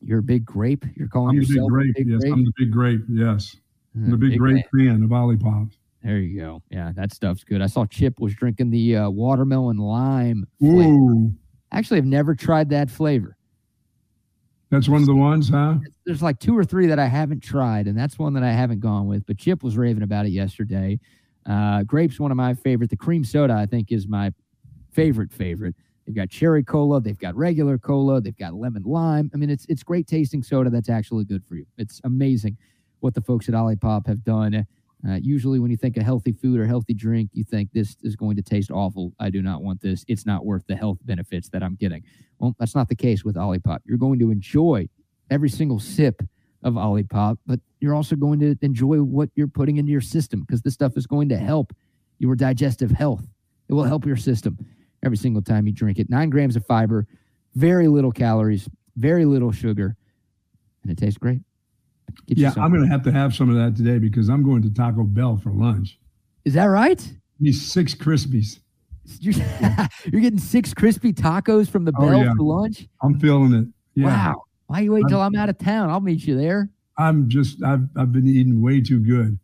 You're a big grape. You're calling I'm the big yourself grape. a big yes, grape. I'm the big grape. Yes, I'm the big, big grape fan of Olipop. There you go. Yeah, that stuff's good. I saw Chip was drinking the uh, watermelon lime. flavor. Ooh, Actually, I've never tried that flavor. that's one of the ones, huh? There's like two or three that I haven't tried, and that's one that I haven't gone with. But Chip was raving about it yesterday. Uh, grape's one of my favorite. The cream soda, I think, is my favorite favorite. They've got cherry cola, they've got regular cola, they've got lemon lime. I mean, it's it's great tasting soda that's actually good for you. It's amazing what the folks at Olipop have done. Uh, usually, when you think of healthy food or healthy drink, you think this is going to taste awful. I do not want this. It's not worth the health benefits that I'm getting. Well, that's not the case with Olipop. You're going to enjoy every single sip of Olipop, but you're also going to enjoy what you're putting into your system because this stuff is going to help your digestive health. It will help your system every single time you drink it. Nine grams of fiber, very little calories, very little sugar, and it tastes great. Get Yeah. I'm going to have to have some of that today because I'm going to Taco Bell for lunch. Is that right? These six Krispies. You're, <laughs> you're getting six crispy tacos from the Oh, Bell yeah. for lunch? I'm feeling it. Yeah. Wow. Why you wait till I'm out of town? I'll meet you there. I'm just I've I've been eating way too good.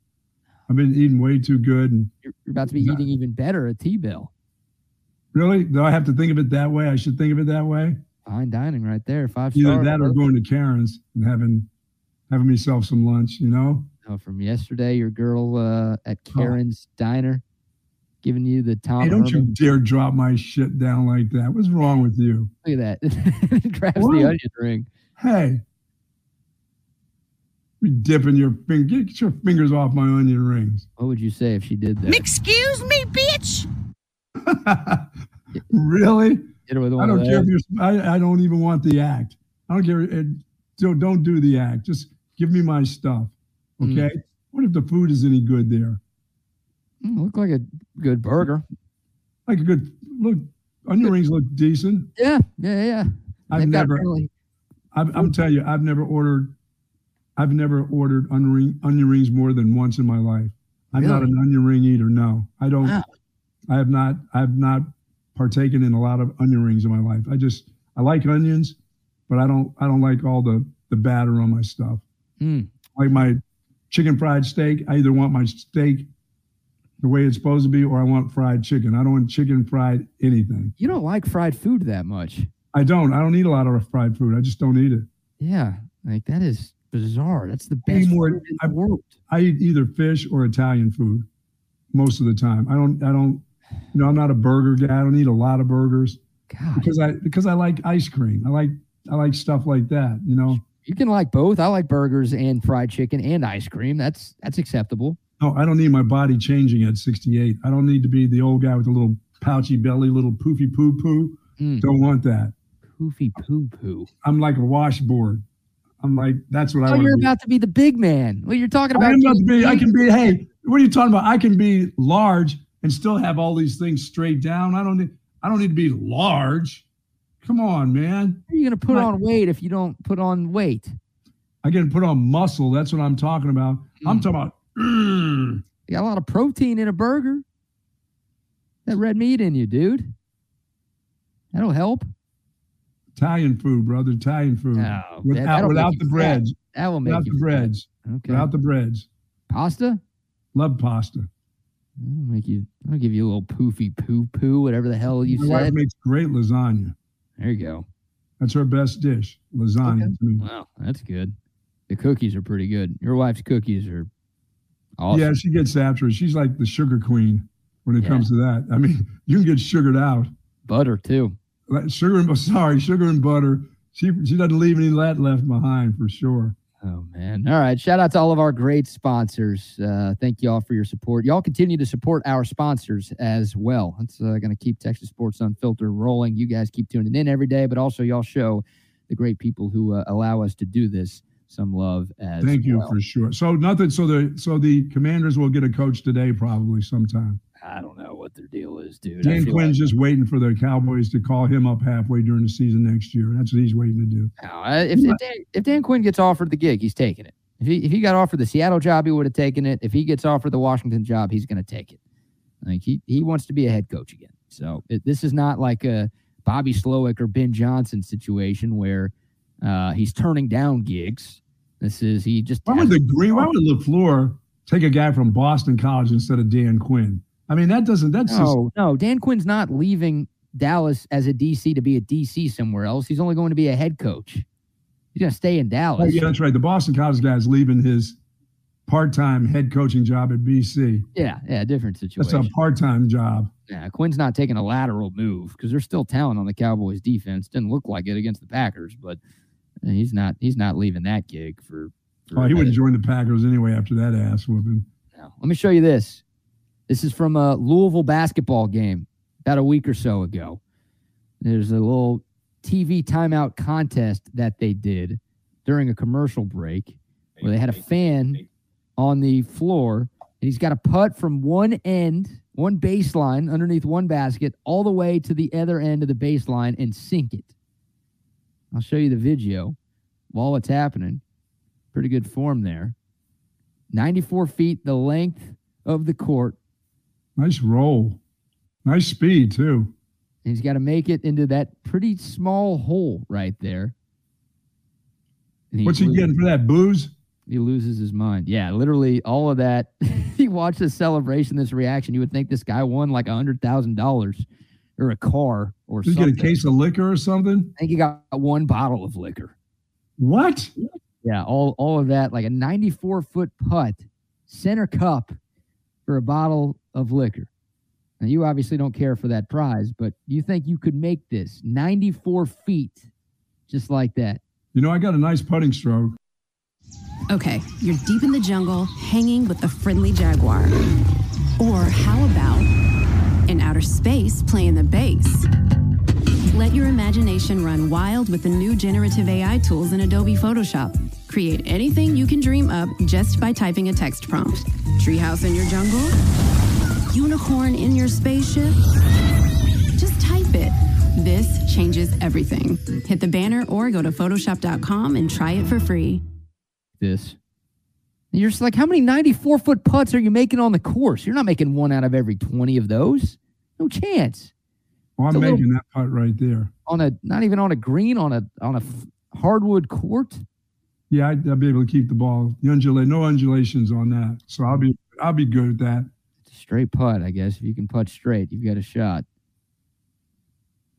I've been eating way too good and You're, you're about to be eating even better at T Bell. really do I have to think of it that way? I should think of it that way. Fine dining right there. Five Either that or going to Karen's and having having myself some lunch. You know. Oh, from yesterday, your girl uh, at Karen's Diner giving you the Tom. Hey, don't you dare drop my shit down like that. What's wrong with you? Look at that. <laughs> Grabs What? the onion ring. Hey, you dipping your finger. Get your fingers off my onion rings. What would you say if she did that? Excuse me, bitch. <laughs> Really? Hit her with I don't of care if you're. I, I don't even want the act. I don't care. It, don't don't do the act. Just give me my stuff. Mm. Okay. What if the food is any good there? Mm, look like a good burger. Like a good look. Onion rings look decent. Yeah, yeah, yeah. I've They've never. really- I've, I'm telling you, I've never ordered. I've never ordered onion, ring, onion rings more than once in my life. I'm not an onion ring eater. No, I don't. Wow. I have not. I have not partaken in a lot of onion rings in my life. I just I like onions, but I don't. I don't like all the the batter on my stuff. Hmm. Like my chicken fried steak. I either want my steak the way it's supposed to be, or I want fried chicken. I don't want chicken fried anything. You don't like fried food that much. I don't. I don't eat a lot of fried food. I just don't eat it. Yeah, like that is bizarre. That's the best more. I, world. I eat either fish or Italian food most of the time. I don't. I don't. You know, I'm not a burger guy. I don't eat a lot of burgers God, because I because I like ice cream. I like I like stuff like that. You know. You can like both. I like burgers and fried chicken and ice cream. That's that's acceptable. No, I don't need my body changing at 68. I don't need to be the old guy with a little pouchy belly, little poofy poo poo. Mm. Don't want that. Poofy poo poo. I'm like a washboard. I'm like that's what I Oh, want you're be. about to be the big man. Well, you're talking I about. am about to be. I can be. Hey, what are you talking about? I can be large and still have all these things straight down. I don't need. I don't need to be large. Come on, man. How are you going to put on weight if you don't put on weight? I can put on muscle. That's what I'm talking about. I'm Mm. talking about. mm, <clears throat> You got a lot of protein in a burger. That red meat in you, dude. That'll help. Italian food, brother. Italian food. No, without without the you fat. breads. That will make Without you the fat. breads. Okay. Without the breads. Pasta. Love pasta. That'll make you. I'll give you a little poofy poo poo, whatever the hell you My wife makes great lasagna. There you go. That's our best dish. Lasagna. to me. Mm. Wow, that's good. The cookies are pretty good. Your wife's cookies are awesome. Yeah, she gets after it. She's like the sugar queen when it Yeah. comes to that. I mean, <laughs> you can get sugared out. Butter too. Sugar and <laughs> sorry, sugar and butter. She she doesn't leave any of that left behind for sure. Oh man! All right. Shout out to all of our great sponsors. Uh, thank you all for your support. Y'all continue to support our sponsors as well. That's uh, going to keep Texas Sports Unfiltered rolling. You guys keep tuning in every day, but also y'all show the great people who uh, allow us to do this some love as Thank you well. for sure. So nothing. So the so the Commanders will get a coach today probably sometime. I don't know what their deal is, dude. Dan Quinn's like- just waiting for the Cowboys to call him up halfway during the season next year. That's what he's waiting to do. No, if, if, Dan, if Dan Quinn gets offered the gig, he's taking it. If he, if he got offered the Seattle job, he would have taken it. If he gets offered the Washington job, he's going to take it. Like he he wants to be a head coach again. So it, this is not like a Bobby Slowik or Ben Johnson situation where uh, he's turning down gigs. This is he just Why would the Green? Why would LaFleur take a guy from Boston College instead of Dan Quinn? I mean, that doesn't. That's just no no Dan Quinn's not leaving Dallas as a DC to be a DC somewhere else. He's only going to be a head coach. He's going to stay in Oh, Dallas. yeah, that's right. The Boston College guy is leaving his part-time head coaching job at BC. Yeah, yeah, different situation. That's a part-time job. Yeah, Quinn's not taking a lateral move because there's still talent on the Cowboys defense. Didn't look like it against the Packers, but uh, he's not he's not leaving that gig for. for Oh, he wouldn't join the Packers anyway after that ass whooping. No. Let me show you this. This is from a Louisville basketball game about a week or so ago. There's a little TV timeout contest that they did during a commercial break where they had a fan on the floor and he's got to putt from one end, one baseline underneath one basket, all the way to the other end of the baseline and sink it. I'll show you the video while it's happening. Pretty good form there. 94 feet, the length of the court. Nice roll. Nice speed too. And he's got to make it into that pretty small hole right there. And What's he loses- getting for that booze? He loses his mind. Yeah, literally all of that. <laughs> he watched this celebration, this reaction, you would think this guy won like a hundred thousand dollars or a car or Did he something. get a case of liquor or something? I think he got one bottle of liquor. What? Yeah, all all of that, like a 94 foot putt, center cup for a bottle of liquor. Now you obviously don't care for that prize, but you think you could make this 94 feet just like that? You know, I got a nice putting stroke. Okay, you're deep in the jungle, hanging with a friendly jaguar. Or how about in outer space playing the bass? Let your imagination run wild with the new generative AI tools in Adobe Photoshop. Create anything you can dream up just by typing a text prompt. Treehouse in your jungle? Unicorn in your spaceship? Just type it. This changes everything. Hit the banner or go to Photoshop.com and try it for free. This. And you're just like, how many 94 foot putts are you making on the course? You're not making one out of every 20 of those. No chance. Well, I'm It's making little- that putt right there. On a not even on a green on a on a hardwood court. Yeah, I'd, I'd be able to keep the ball. The undulate, no undulations on that. So I'll be I'll be good at that. Straight putt, I guess. If you can putt straight, you've got a shot.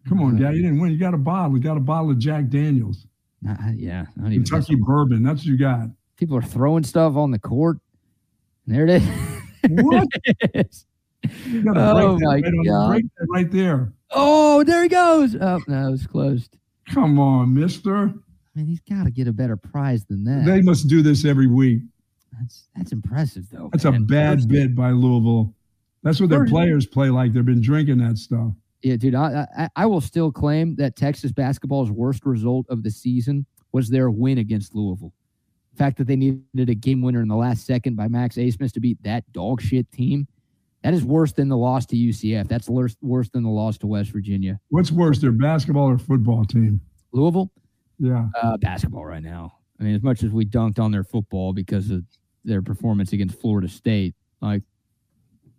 Come on, uh, guy, you didn't win. You got a bottle. You got a bottle of Jack Daniels, Nah, yeah, not even Kentucky bourbon. That's what you got. people are throwing stuff on the court. There it is. What? <laughs> It is. You got to Oh my right, God. right there. Oh, there he goes. Oh no, it's closed. Come on, Mister. I mean, he's got to get a better prize than that. They must do this every week. That's that's impressive though. That's a bad bid by Louisville. That's what their players play like. They've been drinking that stuff. Yeah, dude, I, I I will still claim that Texas basketball's worst result of the season was their win against Louisville. The fact that they needed a game winner in the last second by Max Abmas to beat that dog shit team, that is worse than the loss to UCF. That's worse worse than the loss to West Virginia. What's worse, their basketball or football team? Louisville, Yeah. uh, basketball right now. I mean, as much as we dunked on their football because of their performance against Florida State, like,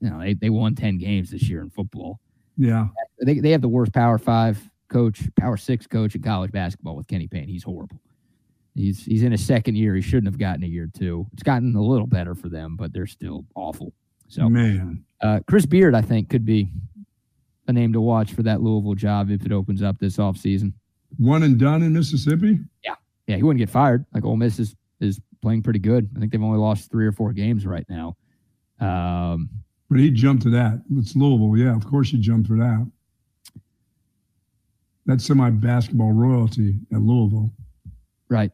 you know, they, they won 10 games this year in football. Yeah. They, they have the worst Power Five coach, Power Six coach in college basketball with Kenny Payne. He's horrible. He's he's in his second year. He shouldn't have gotten a year two. It's gotten a little better for them, but they're still awful. So, Man. uh, Chris Beard, I think, could be a name to watch for that Louisville job if it opens up this offseason. One and done in Mississippi? Yeah, yeah, he wouldn't get fired. Like Ole Miss is is playing pretty good. I think they've only lost three or four games right now. Um, But he jumped to that. It's Louisville. Yeah, of course he jumped for that. That's semi basketball royalty at Louisville. right.